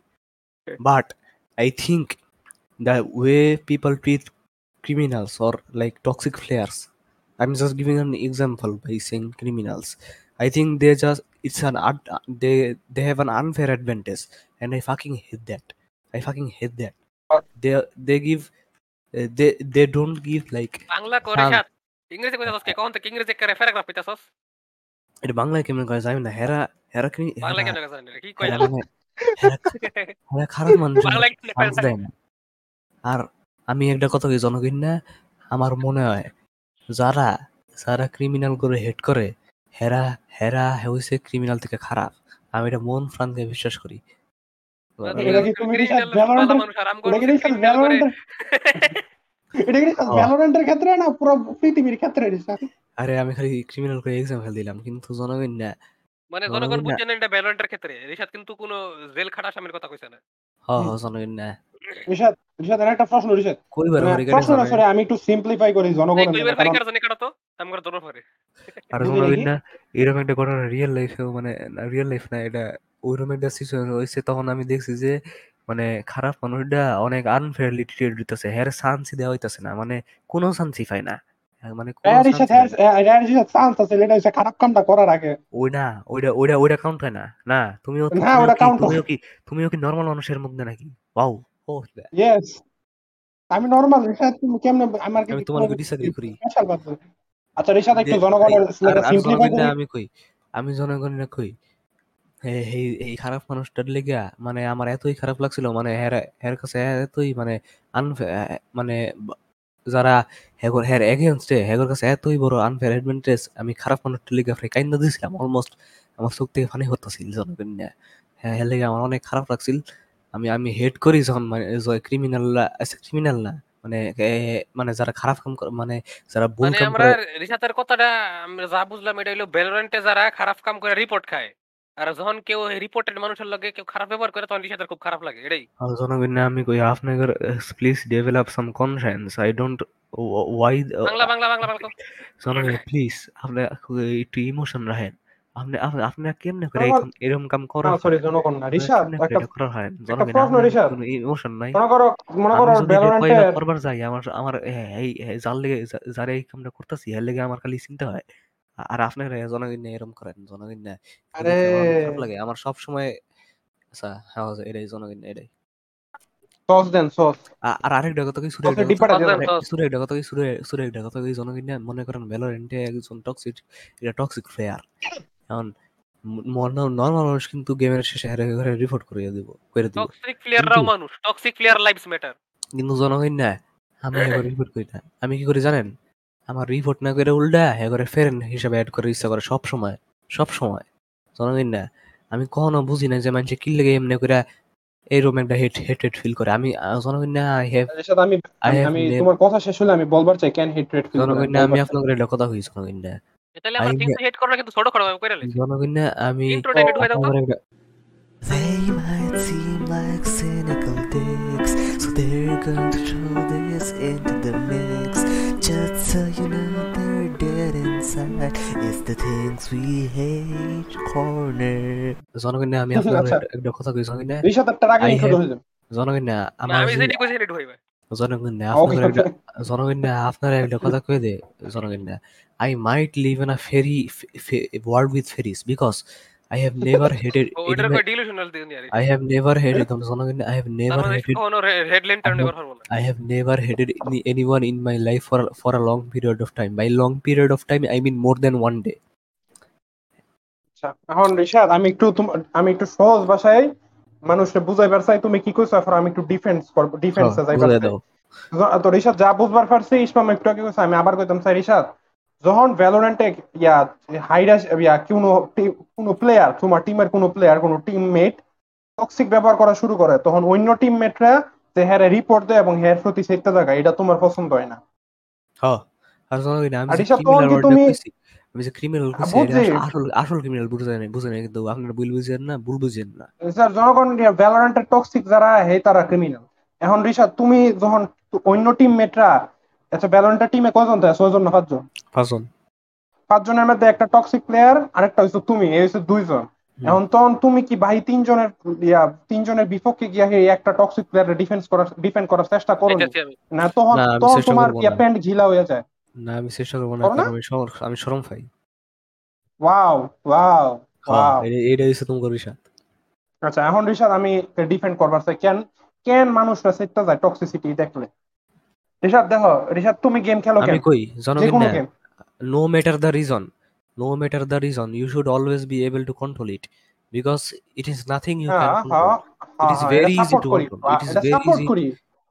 Speaker 3: But i think the way people treat criminals or like toxic players i'm just giving an example by saying criminals. I think they just it's an they they have an unfair advantage. And i fucking hate that. I fucking hate that. They they give they they don't give like
Speaker 2: Bangla করে। সাত। ইংরেজি কইতাছস কে? কখন থেকে ইংরেজি করে paragraph কইতাছস
Speaker 3: এটা বাংলায় কেমন করে জানি না? হেরা হেরা কি
Speaker 2: বাংলা
Speaker 3: হেরা-
Speaker 2: কেন জানেন না কি কইলা
Speaker 3: মানে হেরা খারাপ মানুষ
Speaker 2: বাংলা কেন
Speaker 3: দেয় না। আর আমি একটা কথা কি জনগণ না আমার মনে হয় যারা যারা ক্রিমিনাল করে হেড করে হেরা হেরা হয়েছে ক্রিমিনাল থেকে খারাপ। আমি এটা মন প্রাণ দিয়ে বিশ্বাস করি।
Speaker 1: এটা কি তুমি রিসার্চ ভ্যালোরেন্ট এটা কি রিসার্চ ভ্যালোরেন্ট এটা কি রিসার্চ
Speaker 3: ও।
Speaker 1: ভ্যালোরেন্টের ক্ষেত্রে না পুরো পৃথিবীর ক্ষেত্রে রিসার্চ
Speaker 3: আরে আমি খালি ক্রিমিনাল করে এক্সাম্পল দিলাম কিন্তু জনগণ না।
Speaker 2: মানে
Speaker 3: জনগণ
Speaker 2: জনগণ বুঝছে না এটা ভ্যালোরেন্টের ক্ষেত্রে। রিশাদ কিন্তু কোনো জেল খাটা আসামির কথা কইছে না।
Speaker 3: হ হ জনগণ না।
Speaker 1: রিসার্চ রিসার্চ এর একটা প্রশ্ন রিসার্চ
Speaker 3: কইবার
Speaker 1: মানে
Speaker 3: পারি
Speaker 1: প্রশ্ন না আমি একটু সিম্পলিফাই করি
Speaker 2: এই কইবার
Speaker 1: জন্য,
Speaker 2: পারি জানি কাটা তো? আমার দরবার পরে।
Speaker 3: আর জনগণ না এরকম একটা ঘটনা রিয়েল লাইফেও মানে রিয়েল লাইফ না এটা ওইরকম একটা সিচুয়েশন হয়েছে তখন আমি দেখছি যে মানে খারাপ মানুষটা অনেক আনফেয়ারলি ট্রিট দিতেছে হ্যার চান্সই দেওয়া হইতাছে না মানে কোনো চান্সই পায় না। হ্যাঁ, মানে
Speaker 1: হ্যাঁ খারাপ কামটা করার আগে।
Speaker 3: ওই না ওইটা ওইটা ওইটা কাউন্ট হয় না। না তুমিও
Speaker 1: না,
Speaker 3: তুমিও
Speaker 1: ওটা
Speaker 3: কি তুমিও কি নর্মাল মানুষের মধ্যে নাকি? ওয়াও ও
Speaker 1: ইয়েস আমি নরমাল রিসার্চ তুমি কেমনে আমার
Speaker 3: আমি তোমার ডিসএগ্রি করি।
Speaker 1: আচ্ছা রিসার্চ একটু জনগণের সিম্পলিফাই
Speaker 3: আমি কই? আমি জনগণের কই? এই এই- খারাপ মানুষটার লেগা মানে আমার এতই খারাপ লাগছিল মানে হের হের কাছে এতই মানে আনফে মানে যারা হেগর হের এগেনস্টে হেগর কাছে এতই বড় আনফেয়ার অ্যাডভান্টেজ আমি খারাপ মানুষটার লেগে ফ্রে কাইন্দা দিছিলাম অলমোস্ট আমার চোখ থেকে ফানি হতেছিল জনগণ হ্যাঁ হের লেগে আমার অনেক খারাপ লাগছিল। আমি আমি হেড করি যখন মানে ক্রিমিনাল ক্রিমিনাল না মানে মানে যারা খারাপ কাম করে মানে যারা ভুল
Speaker 2: মানে
Speaker 3: কাম
Speaker 2: আমরা
Speaker 3: করে
Speaker 2: রিশাতের কথাটা আমরা যা বুঝলাম এটা হলো ভ্যালোরেন্টে যারা খারাপ কাম করে রিপোর্ট খায়। আর যখন কেউ রিপোর্টেড মানুষের লগে কেউ খারাপ ব্যবহার করে তখন রিশাতের খুব খারাপ লাগে এটাই।
Speaker 3: আর জনগণ আমি কই আপনাদের please develop some conscience I don't why
Speaker 2: Bangla Bangla Bangla Bangla.
Speaker 3: জনগণ প্লিজ আপনি একটু ইমোশন রাখেন। আপনি আপনি আপনারা কেমনে করে এরকম এরকম কাম করা
Speaker 1: সরি জনগণ না রিসার্চ একটা
Speaker 3: করা হয়?
Speaker 1: একটা
Speaker 3: জনগণ
Speaker 1: প্রশ্ন
Speaker 3: কোনো ইমোশন নাই?
Speaker 1: মনে করো মনে করো ভ্যালোরেন্টের
Speaker 3: করবার যাই আমার আমার এই যার লেগে যারা এই কামটা করতেছি এর লেগে আমার খালি চিন্তা হয়। আর আপনারা জনগণ না এরকম করেন জনগণ না
Speaker 1: আরে
Speaker 3: খারাপ লাগে। আমার সব সময় আচ্ছা হ্যাঁ এটাই জনগণ এটাই।
Speaker 1: সস দেন সস।
Speaker 3: আর আরেকটা কথা কি সুরে। সুরে একটা কথা কি সুরে সুরে একটা কথা কি জনগণ না মনে করেন ভ্যালোরেন্টে একজন টক্সিক এটা টক্সিক প্লেয়ার এখন নর্মাল মানুষ কিন্তু গেমের শেষে হেরে ঘরে রিপোর্ট করে দিব করে দিব।
Speaker 2: টক্সিক প্লেয়াররাও মানুষ টক্সিক প্লেয়ার লাইভস ম্যাটার
Speaker 3: কিন্তু জনগণ না আমি এবার রিপোর্ট করি না। আমি কি করি জানেন? আমার রিপোর্ট না করে উল্টা হ্যাঁ করে ফ্রেন্ড হিসাবে অ্যাড করে ইচ্ছা করে সব সময় সব সময়। জনগণ না আমি কখনো বুঝি না যে মানুষ কি লেগে এমনি করে এইরকম একটা হেট হেটেড ফিল করে। আমি জনগণ না আই হ্যাভ
Speaker 1: রিশাদ আমি আমি- আমি তোমার কথা শেষ হলে আমি বলবার চাই ক্যান হিট রেট ফিল
Speaker 3: জনগণ না আমি আপনাদের একটা কথা কই জনগণ না।
Speaker 2: তাহলে আমার
Speaker 3: I
Speaker 2: টিম হেড করার কিন্তু ছোট খড় আমি কইরা লাইছি।
Speaker 3: জনগণ না আমি
Speaker 2: দাও
Speaker 4: They might seem like cynical dicks, so they're going to throw this into the mix. Just so you know they're dead inside. It's the things we hate corner.
Speaker 3: জনগণ না আমি আপনাদের
Speaker 1: আচ্ছা।
Speaker 3: একটা- একটা কথা কই জনগণ না
Speaker 1: রিশাদ একটা আগে
Speaker 3: I
Speaker 1: ইন্ট্রো
Speaker 3: have-
Speaker 1: হয়ে যাবে
Speaker 3: জনগণ না
Speaker 2: না,
Speaker 3: আমার
Speaker 2: আমি
Speaker 3: যে-
Speaker 2: যেটা কইছি সেটা হইবে
Speaker 3: জনগণ না
Speaker 1: ওকে
Speaker 3: আপনাদের একটা জনগণ না আপনারা একটা কথা কয়ে দে জনগণ না I might live in a fairy world with fairies because never hated জনগণ আই হ্যাভ নেভার
Speaker 2: তারপরে
Speaker 3: হেটেড
Speaker 2: কখনো হেডলাইন টার্ন নেবার পারব না।
Speaker 3: I have never hated anyone in my life for for a long period of time. By long period of time, I mean more than one day.
Speaker 1: আচ্ছা এখন রিশাদ আমি একটু আমি একটু সহজ ভাষায় মানুষকে বুঝাইবার চাই। তুমি কি কইছো? এখন আমি একটু ডিফেন্স করব ডিফেন্সে
Speaker 3: হ্যাঁ,
Speaker 1: যাইবার চাই। তো রিশাদ যা বুঝবার পারছি ইসমাম একটু আগে কইছে আমি আবার কইতাম। চাই রিশাদ যখন ভ্যালোরেন্টে ইয়া হাইরাস ইয়া কোনো কোনো প্লেয়ার তোমার টিমের কোনো প্লেয়ার কোনো টিমমেট টক্সিক ব্যবহার করা শুরু করে তখন অন্য টিমমেটরা যে হ্যাঁ রিপোর্ট দেয় এবং হ্যার প্রতি সেটতে থাকা এটা তোমার পছন্দ হয় না।
Speaker 3: হ আর শোনো আমি যে ক্রিমিনাল আসল আসল ক্রিমিনাল বুঝে নাই কিন্তু আপনারা ভুল বুঝেন না ভুল বুঝেন না।
Speaker 1: স্যার জনগণ ভ্যালোরেন্টের টক্সিক যারা হে তারা ক্রিমিনাল এখন রিশাদ তুমি যখন অন্য টিমমেটরা আচ্ছা ভ্যালোরেন্টের টিমে কজন থাকে? ছয়জন না পাঁচজন?
Speaker 3: পাঁচজন।
Speaker 1: পাঁচজনের মধ্যে একটা টক্সিক প্লেয়ার আরেকটা হচ্ছে তুমি এই দুইজন। এখন তখন তুমি কি ভাই তিনজনের ইয়া তিনজনের বিপক্ষে গিয়া এই একটা টক্সিক প্লেয়ার ডিফেন্স করার ডিফেন্ড করার চেষ্টা করো না? তখন তখন তোমার ইয়া প্যান্ট ঘিলা হয়ে যায়?
Speaker 3: না আমি চেষ্টা করব না আমি আমি শরম পাই
Speaker 1: ওয়াও ওয়াও ওয়াও
Speaker 3: এটা- তোমার বিষয়
Speaker 1: আচ্ছা এখন রিশাদ আমি ডিফেন্ড করবার চাই? কেন কেন মানুষরা সেটটা যায় টক্সিসিটি দেখলে? রিশাদ দেখো রিশাদ তুমি গেম খেলো
Speaker 3: আমি কই? জনগণ
Speaker 1: game
Speaker 3: no matter the reason no matter the reason you should always be able to control it because it is nothing you can
Speaker 1: হ্যাঁ
Speaker 3: control
Speaker 1: হ্যাঁ
Speaker 3: It is
Speaker 1: হ্যাঁ,
Speaker 3: very easy to control. It is very easy.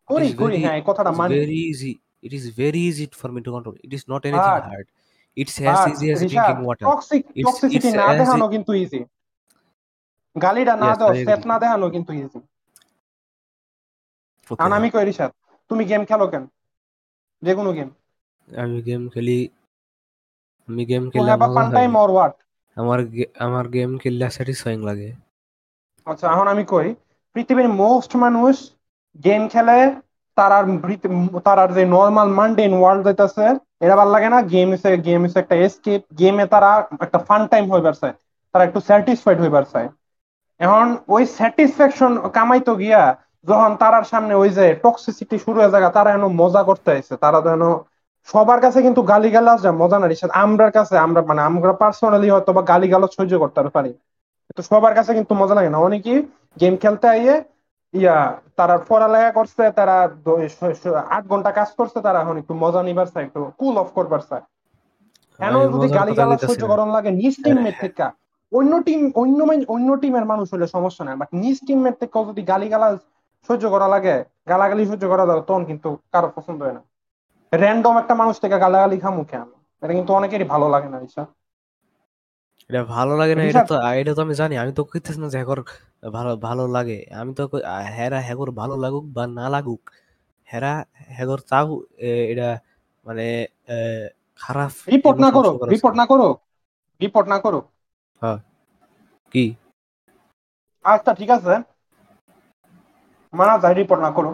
Speaker 3: It is very-
Speaker 1: হ্যাঁ মানি
Speaker 3: easy. It is very easy for me to control. It is not anything hard. It's as easy as drinking water.
Speaker 1: Toxicity
Speaker 3: it's
Speaker 1: না
Speaker 3: as
Speaker 1: দেখানো কিন্তু easy গালিটা না দাও
Speaker 3: I
Speaker 1: set না দেখানো কিন্তু ইজি
Speaker 3: Okay.
Speaker 1: আমি কই রিশাদ তুমি গেম খেলো কেন যে কোনো গেম
Speaker 3: আমি গেম খেলি আমি গেম
Speaker 1: টু
Speaker 3: খেললে
Speaker 1: হ্যাভ আ
Speaker 3: মজা
Speaker 1: টাইম অর হোয়াট
Speaker 3: আমার আমার গেম খেললে স্যাটিসফাইং লাগে।
Speaker 1: আচ্ছা এখন আমি কই পৃথিবীর মোস্ট মানুষ গেম খেলে তারার পৃথি- তারার যে নর্মাল মান্ডেন ওয়ার্ল্ড যাইতাছে এরা ভালো লাগে না গেম ইসে গেম ইসে একটা এসকেপ গেমে তারা একটা ফান টাইম হইবার চায় তারা একটু স্যাটিসফাইড হইবার চায় এখন ওই স্যাটিসফ্যাকশন কামাইতো গিয়া যখন তারার সামনে ওই যে টক্সিসিটি শুরু হয়ে যায় তারা এনো মজা করতে আইছে তারা যেন সবার কাছে কিন্তু গালি গালাজ যা মজা না রিসাদ আমরার কাছে আমরা মানে আমরা পার্সোনালি হয়তো বা গালি গালাজ সহ্য করতে পারি। তো সবার কাছে কিন্তু মজা লাগে না। অনেকেই গেম খেলতে আইয়ে ইয়া তারা পড়ালেখা করছে তারা আট ঘণ্টা কাজ করছে তারা এখন একটু মজা নিবার চায় একটু কুল অফ করবার চায়। কেন যদি
Speaker 3: মজার
Speaker 1: গালি
Speaker 3: কথা
Speaker 1: গালাজ সহ্য
Speaker 3: না।
Speaker 1: করন লাগে নিজ টিমমেট থেকে। অন্য টিম অন্য মান- অন্য টিমের মানুষ হলে সমস্যা নাই বাট নিজ টিমমেট থেকে যদি গালি গালাজ সহ্য করা লাগে গালাগালি সহ্য করা লাগে তখন কিন্তু কারও পছন্দ হয় না। র্যান্ডম একটা মানুষ থেকে গালাগালি খামু কেন? এটা কিন্তু অনেকেরই ভালো লাগে না ঈশা
Speaker 3: এটা ভালো লাগে না এটা তো এটা তো আমি জানি আমি তো কইতেছি না যে হ্যাগর ভালো ভালো লাগে। আমি তো হেরা হ্যাগর ভালো লাগুক বা না লাগুক হেরা হ্যাগর চাও এটা মানে খারাপ
Speaker 1: রিপোর্ট না করো রিপোর্ট না করো রিপোর্ট না করো হ্যাঁ।
Speaker 3: কি?
Speaker 1: আচ্ছা ঠিক আছে। মানা যায় রিপোর্ট না করো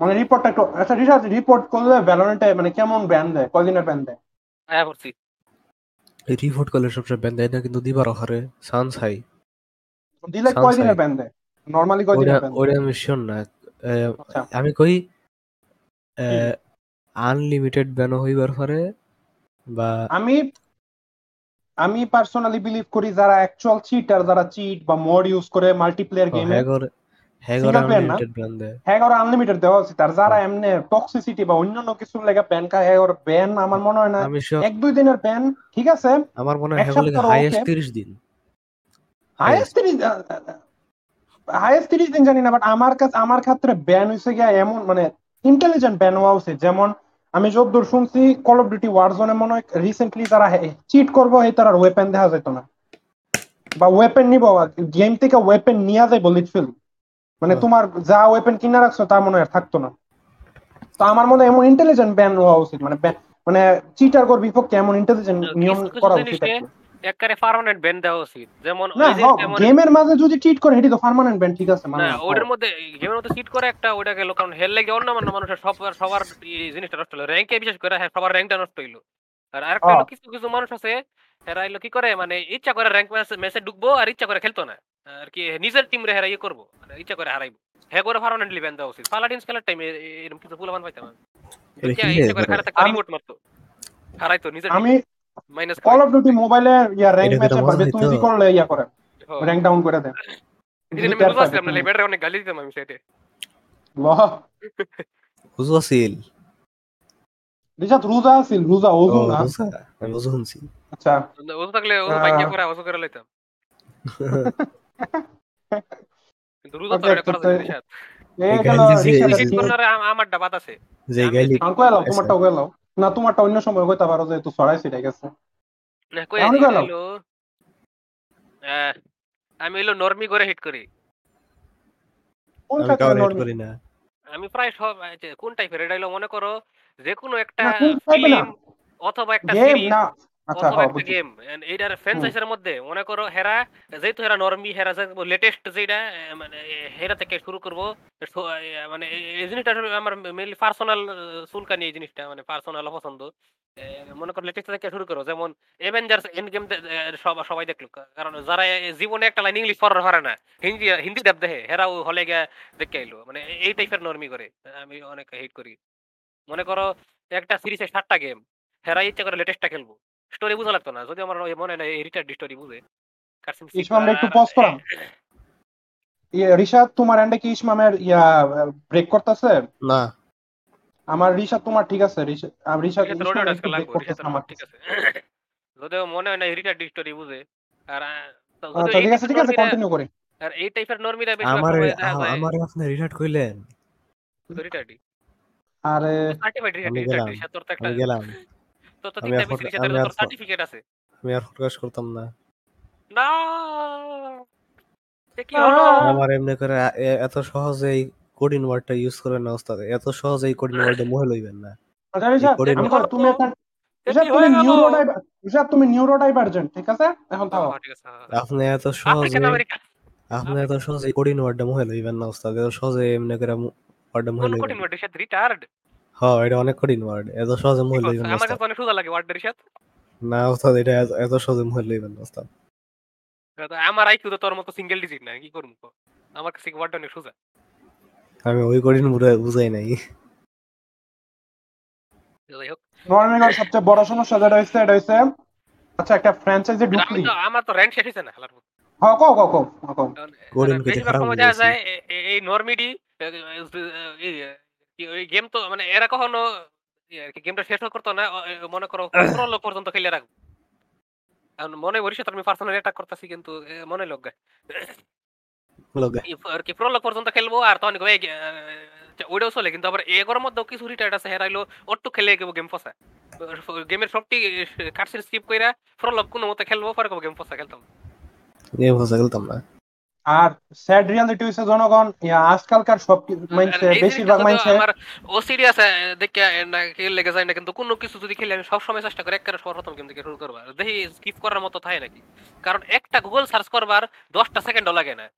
Speaker 1: মানে রিপোর্টটা একটু আচ্ছা রিসার্চ রিপোর্ট করলে ভ্যালোরেন্টে মানে কেমন ব্যান দেয়? কয়দিনের ব্যান দেয়?
Speaker 2: আয়া করছি।
Speaker 3: রিপোর্ট করলে সবসময় ব্যান দেয় না কিন্তু দিবার অফারে চান্স হাই
Speaker 1: দিলে কয়দিনের ব্যান দেয়? নর্মালি কয়দিনের ব্যান
Speaker 3: ওটা আমি শিওর না। এ,
Speaker 1: আচ্ছা।
Speaker 3: আমি কই আনলিমিটেড ব্যান হইবার পরে বা
Speaker 1: আমি আমি পার্সোনালি বিলিভ করি যারা অ্যাকচুয়াল চিটার যারা চিট বা মোড ইউজ করে মাল্টিপ্লেয়ার গেমে
Speaker 3: হ্যাগর হ্যাগর? আনলিমিটেড
Speaker 1: হ্যাঁ দেওয়া উচিত। আর যারা এমনি টক্সিসিটি বা অন্যান্য কিছুর লেগে ব্যান খায় হ্যাঁ ওর ব্যান আমার মনে হয় না। এক দুই দিনের ব্যান ঠিক আছে?
Speaker 3: আমার মনে হয় হ্যাগর
Speaker 1: সপ্তাহ
Speaker 3: হাইয়েস্ট 30 দিন।
Speaker 1: হাইয়েস্ট তিরিশ হাইয়েস্ট তিরিশ দিন জানি না বাট আমার কাছে আমার ক্ষেত্রে ব্যান হয়েছে গিয়া এমন মানে ইন্টেলিজেন্ট ব্যান হওয়া উচিত। যেমন আমি যতদূর শুনছি কল অফ ডিউটি ওয়ারজোনে মনে হয় রিসেন্টলি তারা চিট করব এই তার ওয়েপেন দেখা যেত না। বা ওয়েপেন নিব গেম থেকে ওয়েপেন নিয়ে যাইব লিটফিল মানে তোমার যা ওয়েপেন কিনা রাখছো তা মনে হয় থাকতো না। তো আমার মনে হয় এমন ইন্টেলিজেন্ট ব্যান হওয়া উচিত মানে মানে চিটার কর বিপক্ষে এমন ইন্টেলিজেন্ট নিয়ম করা উচিত
Speaker 2: একবারে পার্মানেন্ট ব্যান দেওয়া উচিত। যেমন
Speaker 1: গেমের মাঝে যদি চিট করে সেটি তো পার্মানেন্ট ব্যান ঠিক আছে মানে
Speaker 2: ওটার মধ্যে গেমের মধ্যে সিট করে একটা ওটা গেল কারণ হেল লাগে অন্য অন্য মানুষের সবার সবার জিনিসটা নষ্ট হলো। র্যাঙ্কে বিশেষ করে হ্যাঁ, সবার র্যাঙ্কটা নষ্ট হইল। আর আরেকটা হলো
Speaker 1: হ্যাঁ।
Speaker 2: কিছু কিছু মানুষ আছে এলো কি করে মানে ইচ্ছা করে র্যাঙ্ক ম্যাচে ঢুকবো আর ইচ্ছা করে খেলতো না। আর কি নিজের টিম রে হেরা ইয়ে করব মানে ইচ্ছা করে হারাইবো। হ্যাঁ করে পার্মানেন্টলি ব্যান দেওয়া উচিত। পালাডিন্স খেলার টাইমে এরকম কিছু ফুলাবান পাইতাম আমি। ইচ্ছা- করে
Speaker 3: করে?
Speaker 2: হারাতে রিমোট মারতো। হারাইতো নিজের
Speaker 1: আমি
Speaker 2: মাইনাস
Speaker 1: কল অফ ডিউটি মোবাইলে ইয়া র্যাঙ্ক ম্যাচে পারবে তুমি
Speaker 3: হইতো।
Speaker 1: করলে ইয়া করে র্যাঙ্ক ডাউন করে দেন
Speaker 2: এদিন আমি বুঝতে পারছিলাম না লেবেটারে অনেক গালি দিতাম আমি সেটে।
Speaker 3: বুঝু আছিল।
Speaker 1: রিজাত রোজা আছিল রোজা ওজু না?
Speaker 3: আমি শুনছি।
Speaker 1: আচ্ছা।
Speaker 2: ওজু থাকলে ওজু। ভাগ্য করে ওজু করে লইতাম। কিন্তু রোজা তো এটা করা যায় না
Speaker 3: যে-
Speaker 2: আম-
Speaker 1: গেল না তোমারটা অন্য সময় পারো যে
Speaker 2: না কই নর্মি করে হিট করি।
Speaker 1: নরমি?
Speaker 3: করি না।
Speaker 2: আমি প্রায় সব কোন টাইপের এটা মনে করো যে কোনো একটা। ফিল্ম অথবা একটা সিরিজ
Speaker 1: আচ্ছা হ্যাঁ
Speaker 2: একটা গেম এইটার ফ্র্যাঞ্চাইজের মধ্যে মনে করো হেরা যেহেতু হেরা নরমি হেরা লেটেস্ট যেটা মানে হেরা থেকে শুরু করব মানে এই জিনিসটা আমার মেনলি পার্সোনাল চুলকানি এই জিনিসটা মানে পার্সোনাল পছন্দ মনে করো লেটেস্ট থেকে শুরু করো যেমন এভেঞ্জার্স এন্ড গেম সবাই দেখল কারণ যারা জীবনে একটা লাইন ইংলিশ পড়ার পারে না হিন্দি হিন্দি ডাব দেখে হেরাও হলে গিয়ে দেখে আইলো মানে এই টাইপের নরমি করে আমি অনেক হেট করি। মনে করো একটা সিরিজে সাতটা গেম হেরা ইচ্ছা করে লেটেস্টটা খেলব। স্টোরি বুঝা লাগতো না। যদি আমার মনে নাই রিটার্ড স্টোরি বুঝে। কারসিম
Speaker 1: ইসমাম একটু pause করাম। ইয়ে রিশাদ তোমার এন্ডে কি ইসমামের ইয়া ব্রেক করতেছে?
Speaker 3: না।
Speaker 1: আমার রিশাদ তোমার ঠিক আছে। করতেছে আমার।
Speaker 2: ঠিক আছে। যদিও মনে হয় না রিটার্ড স্টোরি বুঝে। আর
Speaker 1: আচ্ছা
Speaker 2: এই
Speaker 1: ঠিক আছে ঠিক আছে কন্টিনিউ করি।
Speaker 2: আর এই টাইপের নর্মিরা বেশি
Speaker 3: আমার
Speaker 2: সময় দেখা যায়
Speaker 3: আমার আপনি রিটার্ড কইলেন।
Speaker 2: রিটার্ডই
Speaker 1: আরে
Speaker 2: সার্টিফাইড
Speaker 3: আমি
Speaker 2: রিটার্ড তোর একটা
Speaker 3: গেলাম। আমি আর
Speaker 2: তোর সার্টিফিকেট আছে।
Speaker 3: আমি ফোকাস করতাম না। আমার এমনি করে এত সহজেই কোডিং ওয়ার্ডটা ইউজ করেন না ওস্তাদ এত সহজেই কোডিং ওয়ার্ডে মোহে লইবেন না।
Speaker 1: আচ্ছা। আমি কই, তুমি নিউরোডাইভার্জেন্ট ঠিক আছে? এখন।
Speaker 3: আপনি এত সহজে আপনি এত সহজে কোডিং ওয়ার্ডটা মোহে লইবেন না ওস্তাদ এত সহজে এমনি করে ওয়ার্ডটা মোহে লইবেন।
Speaker 2: কঠিন ওয়ার্ড সাথে রিটার্ড
Speaker 3: হ্যাঁ এটা অনেক কোডিং ওয়ার্ড এত সহজে মোহে লইবেন
Speaker 2: আমার কাছে অনেক সোজা লাগে ওয়ার্ডের সাথে।
Speaker 3: না ওস্তাদ এটা এত- সহজে মোহে লইবেন ওস্তাদ
Speaker 2: আমার আইকিউ তো তোর মতো সিঙ্গেল ডিজিট না কি করব আমার কাছে ওয়ার্ড অনেক সোজা
Speaker 3: আমি ওই কোডিং বুঝাই নাই।
Speaker 1: নরমিনার সবচেয়ে বড় সমস্যা যেটা হইছে এটা হইছে আচ্ছা একটা ফ্র্যাঞ্চাইজি ঢুকলি।
Speaker 2: আমার তো র্যাঙ্ক শেষ হয়েছে না খেলার
Speaker 1: হ্যাঁ কও কও কও কও
Speaker 3: খারাপ।
Speaker 2: যায় এই নর্মিডি ওই গেম তো মানে এরা কখনো গেমটা শেষ করতো না মনে করো প্রলগ পর্যন্ত খেলে রাখব। এখন মনে ভবিষ্যৎ আমি পার্সোনালি অ্যাটাক করতেছি কিন্তু মনে লোক আর কি প্রলগ পর্যন্ত খেলব আর তখন ওইটাও চলে কিন্তু আবার এগোর মধ্যেও কিছু রিটায়ার্ড আছে হেরাইলো অট্টু খেলে গেবো গেম ফসা গেমের সবটি কাটসিন স্কিপ কইরা প্রলগ কোনো মতে খেলব পরে গেম ফসা খেলতাম।
Speaker 3: গেম ফসা খেলতাম না।
Speaker 1: আর স্যাড রিয়ালিটি হইছে জনগণ আজকালকার সব কি- বেশিরভাগ
Speaker 2: আমার ওসিডি আছে দেখে না খেলে লেগে যায় না কিন্তু কোনো কিছু যদি খেলে আমি সবসময় চেষ্টা করি একেবারে সর্বপ্রথম গেম থেকে শুরু করবার। দেখি স্কিপ করার মতো থাকে নাকি? কারণ একটা গুগল সার্চ করবার দশটা সেকেন্ডও লাগে না।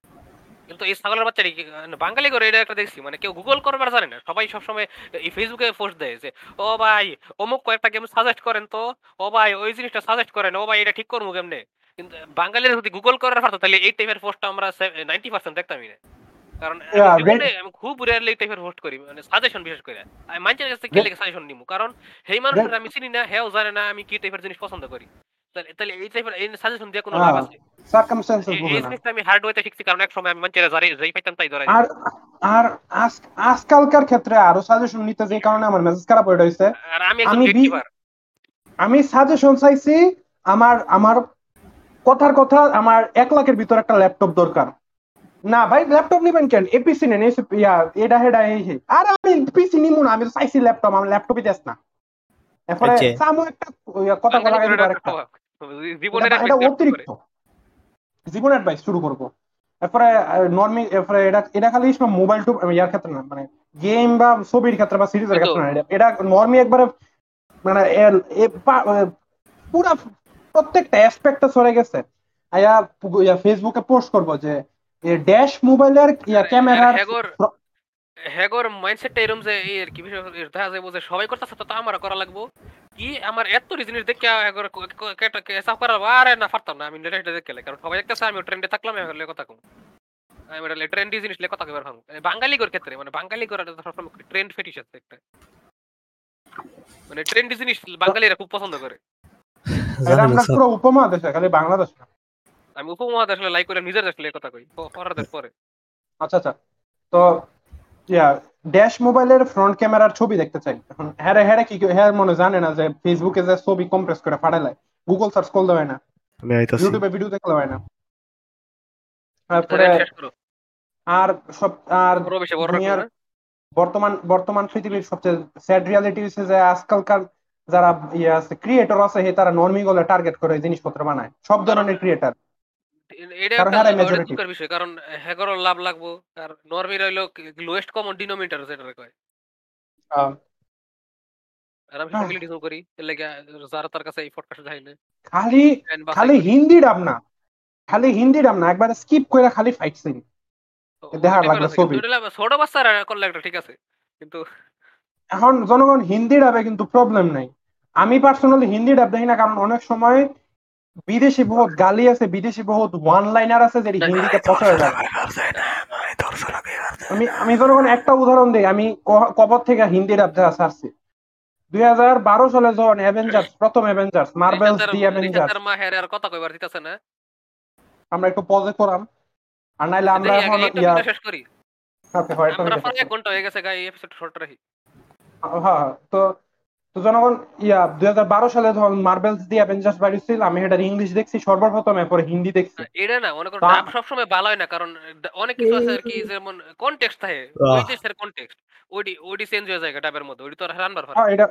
Speaker 2: কিন্তু এই ছাগলের বাচ্চাটি কি- মানে বাঙালি করে এটা একটা দেখছি মানে কেউ গুগল করবার জানে না। সবাই সবসময় এই ফেসবুকে পোস্ট দেয় যে ও ভাই অমুক কয়েকটা গেম সাজেস্ট করেন তো। ও ভাই ওই জিনিসটা সাজেস্ট করেন। ও ভাই এটা ঠিক করব কেমনে? কিন্তু বাঙালির যদি গুগল করার পারতো তাহলে এই টাইপের পোস্টটা আমরা নাইনটি পার্সেন্ট দেখতামই না কারণ আমি খুব রেয়ারলি এই টাইপের পোস্ট করি মানে সাজেশন বিশেষ করে। আমি মানুষের কাছে গেলে সাজেশন নিমু কারণ সেই মানুষের আমি চিনি না হেও জানে না আমি কি টাইপের জিনিস পছন্দ করি। তাহলে এই টাইপের এই সাজেশন দিয়ে কোনো লাভ
Speaker 1: হ্যাঁ,
Speaker 2: আছে?
Speaker 1: বুঝে না।
Speaker 2: আমি হার্ড ওয়েতে শিখছি কারণ এক সময় আমি মানুষের যারে যেই পাইতাম তাই ধরাই
Speaker 1: আর আর আজকালকার ক্ষেত্রে আরও সাজেশন নিতে যে কারণে আমার মেসেজ খারাপ হয়ে রয়েছে।
Speaker 2: আর আমি একজন
Speaker 1: আমি আমি সাজেশন চাইছি আমার আমার কথার কথা আমার এক লাখের ভিতর একটা ল্যাপটপ দরকার। না ভাই ল্যাপটপ নিবেন কেন? এপিসি নেন ইয়া এটা হেডা এই হে। আর আমি পিসি নিমু না আমি তো চাইছি ল্যাপটপ আমার ল্যাপটপই দেস না। এরপরে
Speaker 3: আচ্ছা।
Speaker 1: সামু একটা কথা বলা গেল
Speaker 2: জীবনের
Speaker 1: এটা-
Speaker 2: করে।
Speaker 1: অতিরিক্ত। জীবন অ্যাডভাইস শুরু করব। এরপরে নর্মি এরপরে এটা এটা খালি মোবাইল টু ইয়ার ক্ষেত্রে না মানে গেম বা ছবির ক্ষেত্রে বা সিরিজের ক্ষেত্রে না এটা- এটা নর্মি একবারে মানে পুরা প্রত্যেকটা অ্যাসপেক্টে সরে গেছে। আয়া ইয়া ফেসবুকে পোস্ট করব যে ড্যাশ মোবাইলের ইয়া ক্যামেরার
Speaker 2: হ্যাগোর মাইন্ডসেটটা এরকম যে এই আর কি বিষয় দেখা যাবে যে সবাই করতেছে তো আমারও করা লাগবো। কি আমার এত জিনিস দেখে হ্যাগোর সাফ করা আরে না পারতাম না আমি লেটেস্ট দেখে কারণ সবাই দেখতেছে আমি ট্রেন্ডে থাকলাম হলে কথা কম। আমি এটা ট্রেন্ডি জিনিস লে কথা কইবার ভাঙ। বাঙালি গোর ক্ষেত্রে মানে বাঙালি গোর সবসময় ট্রেন্ড ফেটিস আছে একটা। মানে ট্রেন্ডি জিনিস বাঙালিরা খুব পছন্দ করে
Speaker 1: এটা
Speaker 3: জানেন
Speaker 1: আমরা
Speaker 3: ওস্তাদ,
Speaker 1: পুরো উপমহাদেশে খালি বাংলাদেশ না?
Speaker 2: আমি উপমহাদেশ লাইক করে নিজের দেশ কথা কই পরাদের পরে।
Speaker 1: আচ্ছা আচ্ছা। তো ইয়া ড্যাশ মোবাইলের ফ্রন্ট ক্যামেরার ছবি দেখতে চাই। এখন হ্যাঁ হ্যাঁ কি হ্যাঁ মনে জানে না যে ফেসবুকে যে ছবি কম্প্রেস করে পাঠায় গুগল সার্চ করলে হয় না। ইউটিউবে ভিডিও দেখলে হয় না। তারপরে আর সব আর? বর্তমান বর্তমান পৃথিবীর সবচেয়ে স্যাড রিয়ালিটি হচ্ছে যে আজকালকার যারা ইয়ে আছে ক্রিয়েটর আছে হে তারা নর্মি গলে টার্গেট করে জিনিসপত্র বানায় সব ধরনের ক্রিয়েটর
Speaker 2: এটা একটা বিষয় কারণ লাভ লাগবো আর নরমির হইল লোয়েস্ট কমন ডিনোমিনেটর যেটা কয় আর আমি
Speaker 1: আহ।
Speaker 2: সবগুলো করি যারা তার কাছে এই যায় না
Speaker 1: খালি খালি
Speaker 2: করি।
Speaker 1: হিন্দি ডাব না খালি হিন্দি ডাব না একবার স্কিপ খালি ফাইট সিন লাগল ছবি।
Speaker 2: ছোট বাচ্চারা করলে একটা ঠিক আছে কিন্তু
Speaker 1: এখন জনগণ হিন্দি ডাবে কিন্তু প্রবলেম নাই। আমি পার্সোনালি হিন্দি ডাব দেখি না কারণ অনেক সময় বিদেশি বহুত গালি আছে বিদেশি বহুত ওয়ান লাইনার আছে যেটি হিন্দিতে পচা যায় আমি আমি জনগণ একটা উদাহরণ দিই আমি কবর থেকে হিন্দি ডাব দেখা ছাড়ছি দুই হাজার বারো সালে যখন অ্যাভেঞ্জার্স প্রথম Avengers Marvels the Avengers
Speaker 2: researcher মা কথা কইবার দিতেছে না?
Speaker 1: আমরা একটু পজে করাম। আর নাইলে আমরা এখন
Speaker 2: শেষ করি। আমরা প্রায় এক ঘণ্টা হয়ে গেছে গাই এপিসোড শর্ট রাখি।
Speaker 1: হ্যাঁ তো তো জনগণ ইয়া দুই হাজার বারো সালে যখন মার্বেলস দি অ্যাভেঞ্জার্স বাড়িছিল আমি এটার ইংলিশ দেখছি সর্বপ্রথম এরপরে হিন্দি দেখছি।
Speaker 2: এটা না মনে করো ডাব সবসময় ভালো হয় না কারণ অনেক কিছু আছে আর কি যেমন কনটেক্সট থাকে
Speaker 3: আহ।
Speaker 2: ওই দেশের কনটেক্সট ওডি ওডি চেঞ্জ হয়ে যায় ডাবের মধ্যে ওডি তো আর রানবার পারে
Speaker 1: হ্যাঁ এটা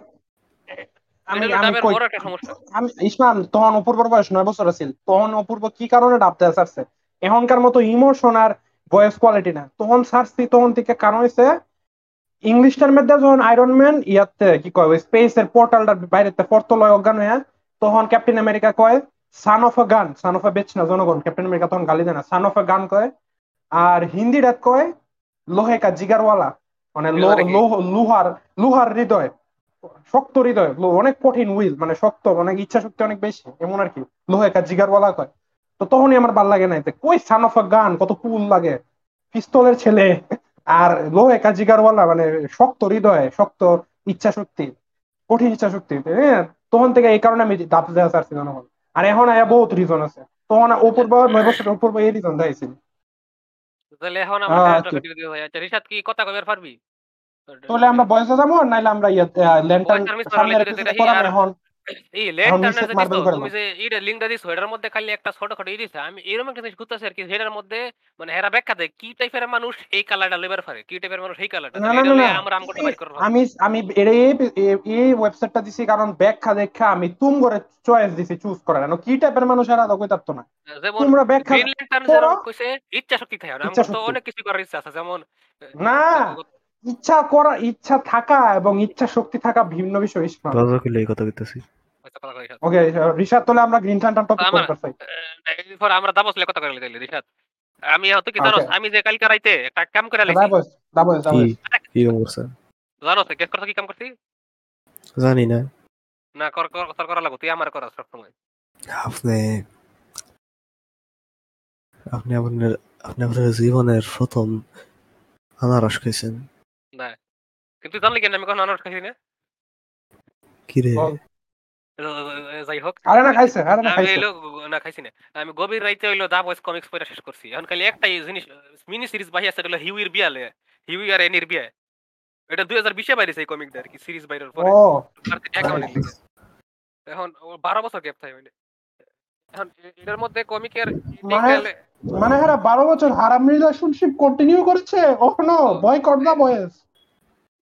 Speaker 1: আমি আমি কই
Speaker 2: বড় একটা সমস্যা।
Speaker 1: আমি ইসমান তখন অপূর্বর বয়স নয় বছর আছিল। তখন অপূর্ব কি কারণে ডাবতে ছাড়ছে? এখনকার মতো ইমোশন আর ভয়েস কোয়ালিটি না। তখন ছাড়ছি তখন থেকে কারণ ইংলিশটার মধ্যে যখন আয়রন ম্যান ইয়াতে কি কয় ওই স্পেস এর পোর্টালটার বাইরেতে পর্তলয় অজ্ঞান হয়ে তখন ক্যাপ্টেন আমেরিকা কয় সান অফ আ গান সান অফ আ বেচ না জনগণ ক্যাপ্টেন আমেরিকা তখন গালি দেয় না সান অফ আ গান কয়। আর হিন্দি ডাক কয় লোহে কা জিগারওয়ালা মানে লোহার লোহার হৃদয় শক্ত হৃদয় অনেক কঠিন উইল মানে শক্ত অনেক ইচ্ছা শক্তি অনেক বেশি এমন আর কি লোহে কা জিগারওয়ালা কয়। তো তখনই আমার ভালো লাগে না এতে কই সান অফ আ গান কত কুল লাগে পিস্তলের ছেলে আর লোহে কা জিগারওয়ালা মানে শক্ত হৃদয় শক্ত ইচ্ছা শক্তি কঠিন ইচ্ছা শক্তি হ্যাঁ? তখন থেকে এই কারণে আমি দাপ দেওয়া চাচ্ছি জনগণ। আর এখন আয়া বহুত রিজন আছে। তখন অপূর্ব নয় বছর অপূর্ব এই রিজন দেখাইছিল
Speaker 2: তাহলে এখন আমরা
Speaker 1: আচ্ছা।
Speaker 2: রিসাদ কি কথা কইবার পারবি?
Speaker 1: তাহলে আমরা বয়সে যাব নাইলে আমরা ইয়ে
Speaker 2: লাগবে,
Speaker 1: করাম
Speaker 2: আর-
Speaker 1: এখন।
Speaker 2: এই ল্যান্টার্নের যে দিছো, তুমি যে এইটা লিংকটা দিছো এটার মধ্যে খালি একটা ছোটখাটো ই দিছে। আমি এরকম একটা জিনিস ঘুরতেছি আর কি মধ্যে মানে হেরা ব্যাখ্যা দেয় কি টাইপের মানুষ এই কালারটা লেবার পারে কি টাইপের মানুষ এই কালারটা। আমরা আমগোটা বাইর করব।
Speaker 1: আমি আমি এই- ওয়েবসাইটটা দিছি কারণ ব্যাখ্যা দেখা আমি তুম করে চয়েস দিছি চুজ করার কি টাইপের মানুষ এরা তো না।
Speaker 2: যেমন
Speaker 1: তোমরা ব্যাখ্যা
Speaker 2: কইছে ইচ্ছা শক্তি থাকে না। আমার তো অনেক কিছু করার ইচ্ছা আছে যেমন
Speaker 1: না। ইচ্ছা করা ইচ্ছা থাকা এবং ইচ্ছা শক্তি থাকা ভিন্ন বিষয়
Speaker 3: দরজা খুলে এই কথা কইতেছি।
Speaker 1: ওকে ঋষাদ তাহলে আমরা গ্রিন টান টপিক করতে চাই।
Speaker 2: আমরা দাবসলে কথা কইলে তাইলে রিশাদ। আমি হয়তো কি
Speaker 1: Okay.
Speaker 2: জানোস আমি যে কালকে রাইতে একটা কাম করে লাইছি
Speaker 1: দাবস দাবস দাবস।
Speaker 3: কি কাম করছে
Speaker 2: জানোস গেস করতে কি কাম করছি?
Speaker 3: জানি না।
Speaker 2: না কর কর তোর করা লাগো তুই আমার করা সব সময়
Speaker 3: আপনি আপনি আপনার আপনি আপনার জীবনের প্রথম আনারস খাইছেন।
Speaker 2: না কিন্তু জানলি কেন আমি কখনো আনারস খাইছি না
Speaker 3: কি রে
Speaker 2: যাই হোক।
Speaker 1: আরে না খাইছে আরে না খাইছে।
Speaker 2: না খাইছি না আমি গভীর রাইতে হইল দা বয়েস কমিক্স পড়া শেষ করছি। এখন খালি একটাই জিনিস মিনি সিরিজ বাহি আছে হলো হিউইর বিয়ালে। হিউই আর এনির বিয়া। এটা দুই হাজার বিশে বাইরেছে এই কমিকটা আর কি সিরিজ বাইরের পরে। এখন ও বারো বছর গ্যাপ থাকে এখন এটার মধ্যে কমিকের
Speaker 1: মানে- মানে হ্যাঁ বারো বছর হারাম রিলেশনশিপ কন্টিনিউ করেছে? ওখানো বয় কর বয়েস।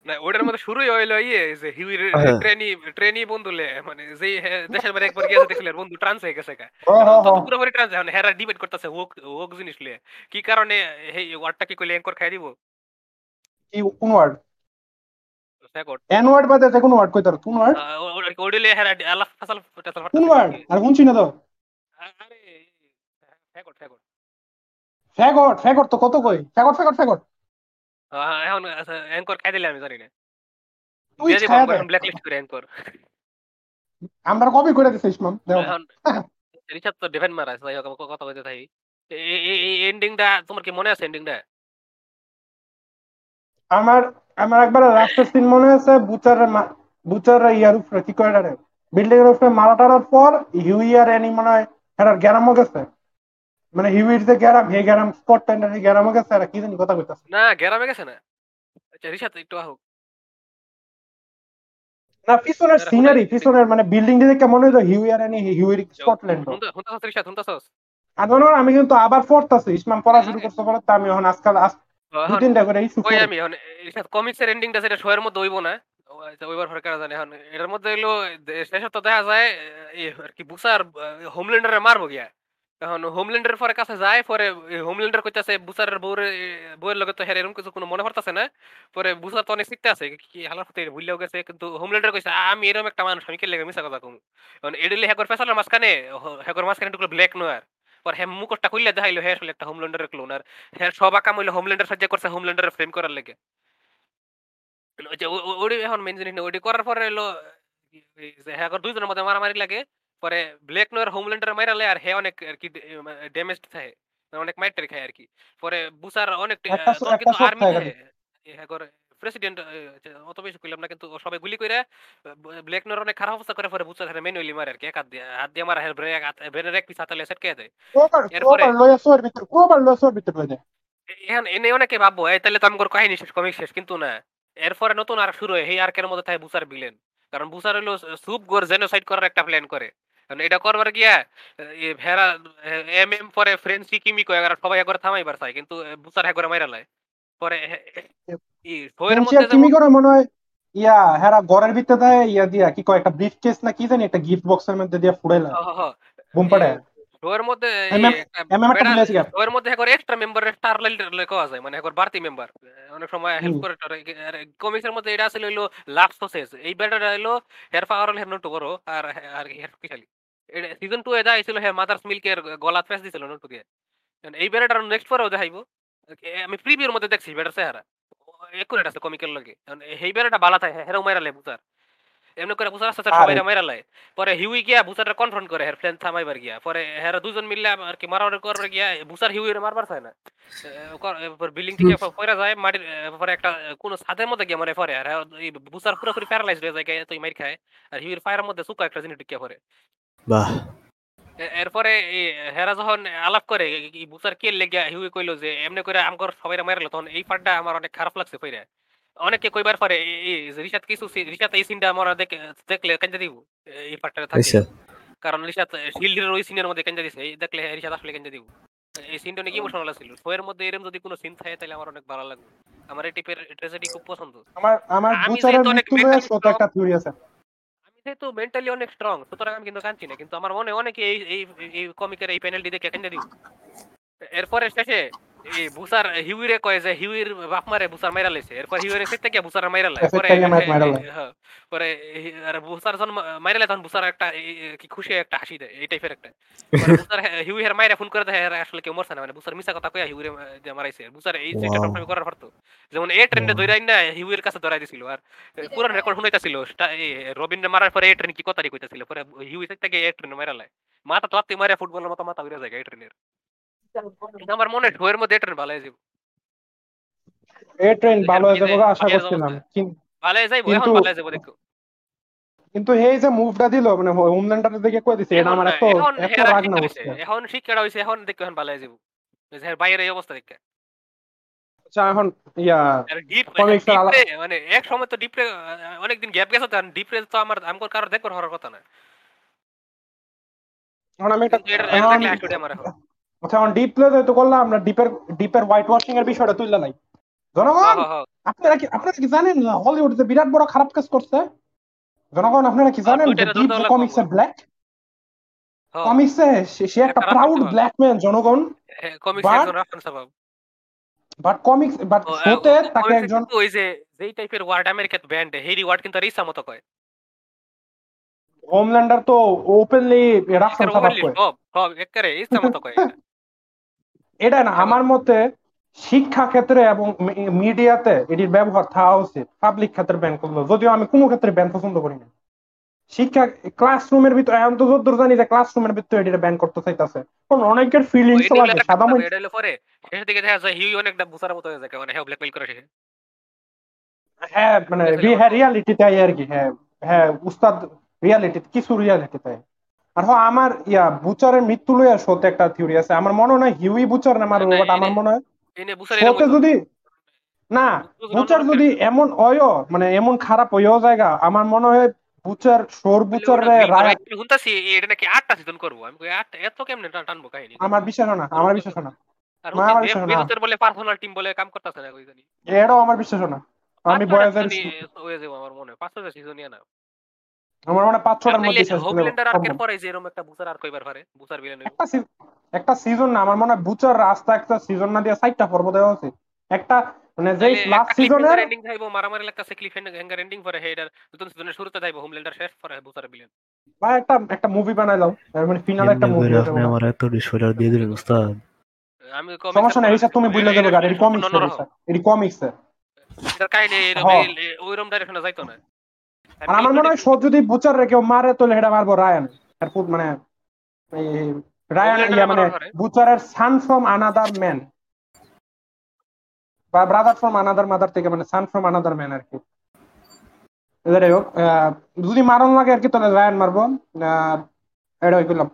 Speaker 2: না ওটার মধ্যে শুরুই হইল ইয়ে যে হিউইর
Speaker 3: হ্যাঁ।
Speaker 2: ট্রেনি ট্রেনি বন্ধুলে মানে যে দেশের বাইরে একবার গিয়েছে দেখলে বন্ধু ট্রান্স হয়ে গেছে তো পুরোপুরি ট্রান্স এখন হেরা ডিবেট করতেছে ওক ওক জিনিস লিয়ে কি কারণে এই ওয়ার্ডটা কি কইলে এনকর খাই দিব?
Speaker 1: কি কোন ওয়ার্ড এন ওয়ার্ড বাদে যে কোন ওয়ার্ড কইতার কোন ওয়ার্ড
Speaker 2: ওডিলে হেরা আলাপ ফাসাল
Speaker 1: কোন ওয়ার্ড আর শুনছি না তো।
Speaker 2: আরে সেকট সেকট
Speaker 1: ফ্যাগট ফ্যাগট তো কত কই? ফ্যাগট ফ্যাগট ফ্যাগট।
Speaker 2: এখন এনকর খাই দিলে আমি জানি না।
Speaker 1: তুই
Speaker 2: দিয়ে
Speaker 1: দে।
Speaker 2: ব্ল্যাক লিস্ট করে এনকর
Speaker 1: আমরা কপি করে দিছিস মাম
Speaker 2: এখন রিচার্ড তো ডিফেন্ড মারা আছে কথা কইতে থাকি। এই- এন্ডিংটা তোমার কি মনে আছে এন্ডিংটা
Speaker 1: আমার আমার একবার লাস্টের সিন মনে আছে বুচার বুচার ইয়ার উপরে কি বিল্ডিং এর উপরে পর এনি মনে হয় এরা গ্যারামও গেছে? মানে হিউইর যে গ্যারাম হে গ্যারাম স্কটল্যান্ডের হে গ্যারামও গেছে এরা কি জানি কথা কইতাছে।
Speaker 2: না গ্যারামে গেছে না। আচ্ছা রিচার্ড একটু আহো।
Speaker 1: না পিছনের সিনারি পিছনের মানে বিল্ডিং দেখে মনে হয় হিউই আর এনি হিউইর স্কটল্যান্ড
Speaker 2: হুনতাছস রিচার্ড হুনতাছস
Speaker 1: আর ধরো আমি কিন্তু আবার পড়তাছি ইসমাম পড়া শুরু করতে পরে তো আমি এখন আজকাল আজ দু তিনটা করে
Speaker 2: কই আমি এখন রিচার্ড কমিক্সের এন্ডিংটা সেটা শোয়ের মধ্যে হইব না। ওইবার জানে? এখন মধ্যে শেষে তো দেখা যায় এ, আর কি বুসার হোমল্যান্ডারে মারবো গিয়া। এখন হোমল্যান্ডের পরে কাছে যায় পরে হোমল্যান্ডার কইতাছে বউয়ের লগে তো এরকম কিছু কোনো মনে না। পরে বুসার তো অনেক শিখতে আছে কি হালার ভুললেও গেছে কিন্তু হোমল্যান্ডার কইছে "আ, আমি এরকম একটা মানুষ আমি কে লেগে মিছা কথা কম? এখন এডিলে ফেসালের মাঝখানে হ্যাকর মাঝখানে টুকরো ব্ল্যাক নোয়ার। পর হ্যাঁ মুখটা খুললে দেখাইলো হ্যাঁ একটা হোমল্যান্ডারের ক্লোন। আর হ্যাঁ সব আকাম হইল হোমল্যান্ডার করছে হোমল্যান্ডারের ফ্রেম করার লেগে। ওই যে ও- ও- ওডি এখন মেন জিনিস না ওডি করার পরে যে হ্যাঁ দুইজনের মধ্যে মারামারি লাগে পরে ব্ল্যাক নোয়ার হোমল্যান্ডার মাইরালে আর হে অনেক আর কি ড্যামেজ থাকে মানে অনেক মাইটারি খায় আর কি। পরে বুসার অনেক
Speaker 1: একটা
Speaker 2: আহ,
Speaker 1: শো-
Speaker 2: তখন
Speaker 1: একটা
Speaker 2: কিন্তু
Speaker 1: শট
Speaker 2: আর্মি
Speaker 1: খায় খালি।
Speaker 2: হ্যাঁ করে প্রেসিডেন্ট অত বেশি কইলাম না কিন্তু ও সবাই গুলি কইরা ব্ল্যাক নোয়ার অনেক খারাপ অবস্থা করে পরে বুসার ম্যানুয়ালি মারে আর কি এক হাত দিয়ে হাত দিয়ে মারা ব্রেক ব্রেনের এক পিস হাতালে সেট কে দেয় এরপরে-
Speaker 1: ক্রোবার লয়া সোর ভিতর ক্রোবার লয়া সোর ভিতর লয়ে যায়।
Speaker 2: এখন এনে অনেকে ভাববো এই তাহলে তো আমার কাহিনী শেষ কমিক শেষ কিন্তু না। এরপরে নতুন আর শুরু হয় এই আর্কের মধ্যে থাকে বুসার ভিলেন কারণ বুসার হলো সুপ গোর জেনোসাইড করার একটা প্ল্যান করে। কারণ এটা করবার গিয়া ভেড়া এম এম পরে ফ্রেন্সি কিমি কয় আর সবাই একবার থামাইবার চায় কিন্তু বুসার হ্যাঁ করে মাইরা লাই পরে এ- এ- ই শোয়ের মধ্যে
Speaker 1: কিমি করে মনে হয় ইয়া হেরা ঘরের ভিতরে দেয় ইয়া দিয়া কি কয় একটা ব্রিফ কেস না কি জানি একটা গিফট বক্সের মধ্যে দিয়া ফুড়াইলা। বুম পাড়ে
Speaker 2: শোয়ের মধ্যে। ওর মধ্যে একবার এক্সট্রা মেম্বার স্টার লাইট কওয়া যায় মানে একবার বাড়তি মেম্বার অনেক সময় হেল্প। করে কমিক্সের মধ্যে এটা আসলে হইল লাভ সোসেস এই ব্যাটাটা হইল হেয়ার পাওয়ার হলো হের নটু বড় আর আর হেয়ার শক্তিশালী সিজন 2 এ যা ছিল হে মাদার্স মিল্কের গলা প্রেস দিছিল নটু দিয়ে এই ব্যাটার নেক্সট পরেও দেখাইবো। আমি প্রিভিউর মধ্যে দেখছি ব্যাটার চেহারা। একুরেট আছে কমিকের লগে। কারণ এই বালা থাকে হেরাও মাইরা লে বুঝার এমনি করে বুঝার আস্তে আস্তে
Speaker 1: আরে।
Speaker 2: মাইরা লাই পরে হিউই গিয়া বুসারটা কনফ্রন্ট করে হের প্ল্যান থামাইবার গিয়া। পরে হেরা দুজন মিললে আর কি মারামারি করবার গিয়া বুসার হিউইরে মারবার চায় না। বিল্ডিং থেকে পয়রা যায় মাটির পরে একটা কোন ছাদের মধ্যে গিয়া মানে পরে আর হ্যাঁ, এই বুসার পুরোপুরি প্যারালাইজ হয়ে যায় তুই মাইর খায়। আর হিউইর ফায়ারের মধ্যে সুকা একটা জিনিস টিকিয়া পরে
Speaker 3: বাহ।
Speaker 2: এরপরে এই হেরা যখন আলাপ করে বুসার কে লেগিয়া হিউই কইলো যে এমনি করে আমগর সবাই মারলো তখন এই পার্টটা আমার অনেক খারাপ লাগছে পইরা। অনেকে কইবার পরে রিশাদ কিছু রিশাদ এই সিনটা আমার দেখে দেখলে কেন দিব? এই পার্টটা থাকে
Speaker 3: আচ্ছা।
Speaker 2: কারণ রিশাদ শিল্ডের ওই সিনের মধ্যে কেন দিছে। এই দেখলে রিশাদ আসলে কেন দিব। এই সিনটা অনেক ইমোশনাল ছিল শোয়ের মধ্যে এরকম যদি কোনো সিন থাকে তাহলে আমার অনেক ভালো লাগবে। আমার এই টাইপের ট্রেজেডি খুব পছন্দ।
Speaker 1: আমার আমার বুচারের
Speaker 2: অনেক
Speaker 1: মৃত্যু
Speaker 2: mental
Speaker 1: শত একটা থিওরি আছে।
Speaker 2: আমি যেহেতু মেন্টালি অনেক স্ট্রং সুতরাং আমি কিন্তু কাঁদছি না। কিন্তু আমার মনে অনেকে এই এই কমিকের এই প্যানেলটি দেখে কেন দিব। এরপরে শেষে এই বুসার হিউইরে কয় যে হিউইর বাপ মারে বুসার মাইরা লাইছে। এরপর হিউইরে সেট থেকে বুসার মাইরা লাই পরে। হ্যাঁ, পরে আর বুসার যখন মাইরা লাই তখন বুসার একটা কি খুশি একটা হাসি দেয় এই টাইপের একটা। বুসার হ্যাঁ, হিউইর মাইরা ফোন করে দেয় আসলে কেউ মরছে না। মানে বুসার মিছা কথা কইয়া হিউইরে দিয়ে মারাইছে। বুসার এই. সেটটা সবসময় করার পারতো যেমন এই ট্রেন্ডে. ধইরাই না হিউইর কাছে ধরাই দিছিল। আর পুরান রেকর্ড শুনাইতাছিল রবিন মারার পরে এই ট্রেন কি কথাটি কইতাছিল। পরে হিউই সেট থেকে এই ট্রেন মাইরা লাই। মাথা তো মারা ফুটবলের মতো মাথা ঘুরে যায় এই ট্রেনের। আমার মনে ঢোয়ের মধ্যে ট্রেন ভালো হয়ে যাবে
Speaker 1: এই ট্রেন ভালো হয়ে যাবে আশা করছিলাম
Speaker 2: ভালো হয়ে যাইবো এখন ভালো হয়ে যাব দেখো।
Speaker 1: কিন্তু এই যে মুভটা দিল মানে হোমল্যান্ডারের দিকে কই দিছে এটা আমার এত এত রাগ না হচ্ছে।
Speaker 2: এখন শিক্ষাটা হইছে এখন দেখো এখন ভালো হয়ে যাব এই যে বাইরের এই অবস্থা দেখে।
Speaker 1: আচ্ছা এখন ইয়া
Speaker 2: মানে এক সময় তো ডিপরে অনেকদিন গ্যাপ গেছে তো ডিপরে তো আমার কারও হওয়ার কথা না।
Speaker 1: এখন আমি এটা আচ্ছা এখন ডিপ প্লে তো করলাম আমরা ডিপের ডিপের হোয়াইট ওয়াশিং এর বিষয়টা তুললে নাই। জনগণ। আপনারা কি আপনারা কি জানেন না হলিউড যে বিরাট বড় খারাপ কাজ করছে? জনগণ আপনারা কি জানেন যে ডিপ কমিক্স ব্ল্যাক কমিক্সে সে সে একটা প্রাউড ব্ল্যাক ম্যান জনগণ।
Speaker 2: কমিক্স একজন রাফান
Speaker 1: বাট কমিক্স বাট
Speaker 2: ও,
Speaker 1: তাকে একজন
Speaker 2: ওই যে যেই টাইপের ওয়ার্ড আমেরিকাত ব্যান্ড হেরি ওয়ার্ড কিন্তু ইচ্ছা মতো কয়।
Speaker 1: হোমল্যান্ডার তো ওপেনলি
Speaker 2: একের
Speaker 1: সাবাব কয়।
Speaker 2: সব মতো কয় এটা।
Speaker 1: এটা না আমার মতে শিক্ষা ক্ষেত্রে এবং মিডিয়াতে এটির ব্যবহার থাকা উচিত পাবলিক ক্ষেত্রে ব্যান করল। যদিও আমি কোনো ক্ষেত্রে ব্যান পছন্দ করি না। শিক্ষা ক্লাসরুমের ভিতরে এখন তো যদ্দূর জানি যে ক্লাসরুমের ভিতরে এটির ব্যান করতে চাইতেছে। কারণ অনেকের ফিলিংস
Speaker 2: এটা
Speaker 1: লাগে সাদা মন
Speaker 2: এটা হলো পরে শেষের দিকে দেখা যায় হিউই অনেকটা বুসার মতো হয়ে যায় মানে হ্যাঁ ব্ল্যাকমেইল করে
Speaker 1: হ্যাঁ মানে রিয়ালিটি তাই আর কি হ্যাঁ হ্যাঁ উস্তাদ রিয়ালিটি কিছু রিয়ালিটি তাই আর হ্যাঁ আমার ইয়া বুচারের মৃত্যু লইয়া শোতে একটা থিওরি আছে। আমার মনে হয় হিউই বুচার না মারবে বাট আমার মনে হয় শোতে যদি না
Speaker 2: বুচার
Speaker 1: যদি এমন অয় মানে এমন খারাপ হইও জায়গা আমার মনে হয় বুচার সোর বুচার রায়
Speaker 2: শুনতাছি এটা নাকি আটটা সিজন করব? আমি কই আটটা এত কেমনে টানবো কাহিনী?
Speaker 1: আমার বিশ্বাস না আমার বিশ্বাস না।
Speaker 2: আর
Speaker 1: আমার বিশ্বাস না।
Speaker 2: বেজোসের বলে পার্সোনাল টিম বলে কাম করতেছে না কই জানি।
Speaker 1: এটাও আমার বিশ্বাস না। আমি বয়েজের
Speaker 2: হয়ে যাব আমার মনে হয়। পাঁচ ছয়টা season-ই না।
Speaker 1: আমার মনে হয় পাঁচ ছটার মধ্যে শেষ হলে
Speaker 2: হোমল্যান্ডার আর্কের পরে যে এরকম একটা বুসার আর্ক হইবার পারে বুসার ভিলেন
Speaker 1: একটা সিজন না আমার মনে হয় বুচার রাস্তা একটা সিজন না দিয়ে সাইডটা পর্ব দেওয়া উচিত একটা মানে যেই লাস্ট সিজনের
Speaker 2: এন্ডিং থাকব মারামারি লাগতেছে ক্লিফ হ্যাঙ্গার এন্ডিং পরে হেডার নতুন সিজনের শুরুতে থাকব হোমল্যান্ডার শেষ পরে বুসার ভিলেন
Speaker 1: বা একটা একটা মুভি বানাইলাম মানে ফিনাল একটা মুভি
Speaker 3: আপনি আমার এত দিয়ে দিলেন উস্তাদ।
Speaker 2: আমি
Speaker 1: সমস্যা নাই হিসাব তুমি বুঝলে যাবে গাড়ি এটি কমিক্স এটি কমিক্স
Speaker 2: এটার কাহিনী এরকম
Speaker 1: হ্যাঁ।
Speaker 2: ওইরকম ডাইরেকশনে যাইতো না?
Speaker 1: আর আমার মনে হয় সব যদি বুচার রে কেউ মারে তাহলে হেটা মারবো রায়ান। ফুট মানে রায়ান ইয়া মানে? বুচারের সান ফ্রম আনাদার ম্যান বা ব্রাদার ফ্রম আনাদার মাদার থেকে মানে সান ফ্রম আনাদার ম্যান আর কি। যাই হোক যদি মারণ লাগে আর কি তাহলে রায়ান মারবো। এটা করলাম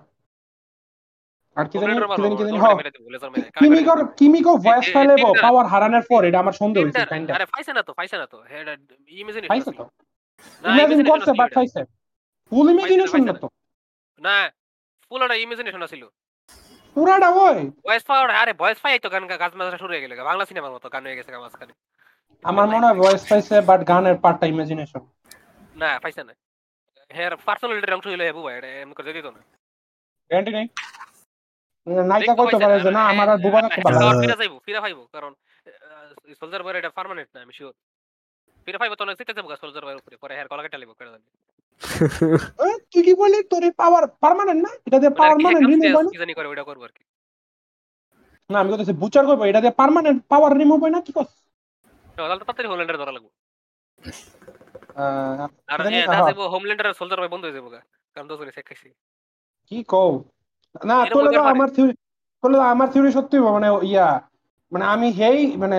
Speaker 1: আর কি জানি কি জানি কি জানি হ্যাঁ। কিমিকোর কিমিকো ভয়েস ফাইলে পাওয়ার হারানোর পর এটা আমার সন্দেহ হয়েছে কাইন্ডা
Speaker 2: আরে পাইছে না তো পাইছে না তো। হেডা ইমেজিনেশন
Speaker 1: পাইছে তো? ইমাজিন করছে বাট পাইছে ফুল ইমাজিনেশন না তো
Speaker 2: না ফুল একটা ইমেজিনেশন ছিল
Speaker 1: পুরাটা ওই।
Speaker 2: ভয়েস পাওয়ার আরে ভয়েস পাই তো গান গাছ শুরু হয়ে গেল বাংলা সিনেমার মতো গান হয়ে গেছে গা মাঝখানে।
Speaker 1: আমার মনে হয় ভয়েস পাইছে বাট গানের পার্টটা ইমাজিনেশন
Speaker 2: না পাইছে না। হের পার্সোনালিটির অংশ হইল হেবু ভাই এটা এমন করে দিত না।
Speaker 1: গ্যারান্টি নাই। নায়িকা কইতে পারে যে না আমার আর বুবা থাকতে পারে
Speaker 2: ফিরা যাইবো ফিরা পাইবো কারণ সোলজার বয় এটা পার্মানেন্ট না আমি শিওর ফিরা পাইবো তো সিটে যাব সোলজার বয়ের উপরে পরে হের কলাকে টালিবো করে দেবে
Speaker 1: তুই কি বলি? তোর পাওয়ার পার্মানেন্ট না? এটা দিয়ে রিমুভ হয় না?
Speaker 2: কি জানি করে ওটা করব আর কি।
Speaker 1: না আমি কইতেছি বুচার করব এটা দিয়ে পার্মানেন্ট পাওয়ার রিমুভ হয় না? কি কস?
Speaker 2: তাহলে তো তাড়াতাড়ি হোমল্যান্ডার ধরা লাগবো। আর এটা। যাব হোমল্যান্ডার আর সোলজার বয় বন্ধ হয়ে যাব কারণ তো চেক খাইছি
Speaker 1: কি কও? না তোলে। আমার থিওরি তোলে আমার থিওরি সত্যি মানে ইয়া মানে আমি হেই মানে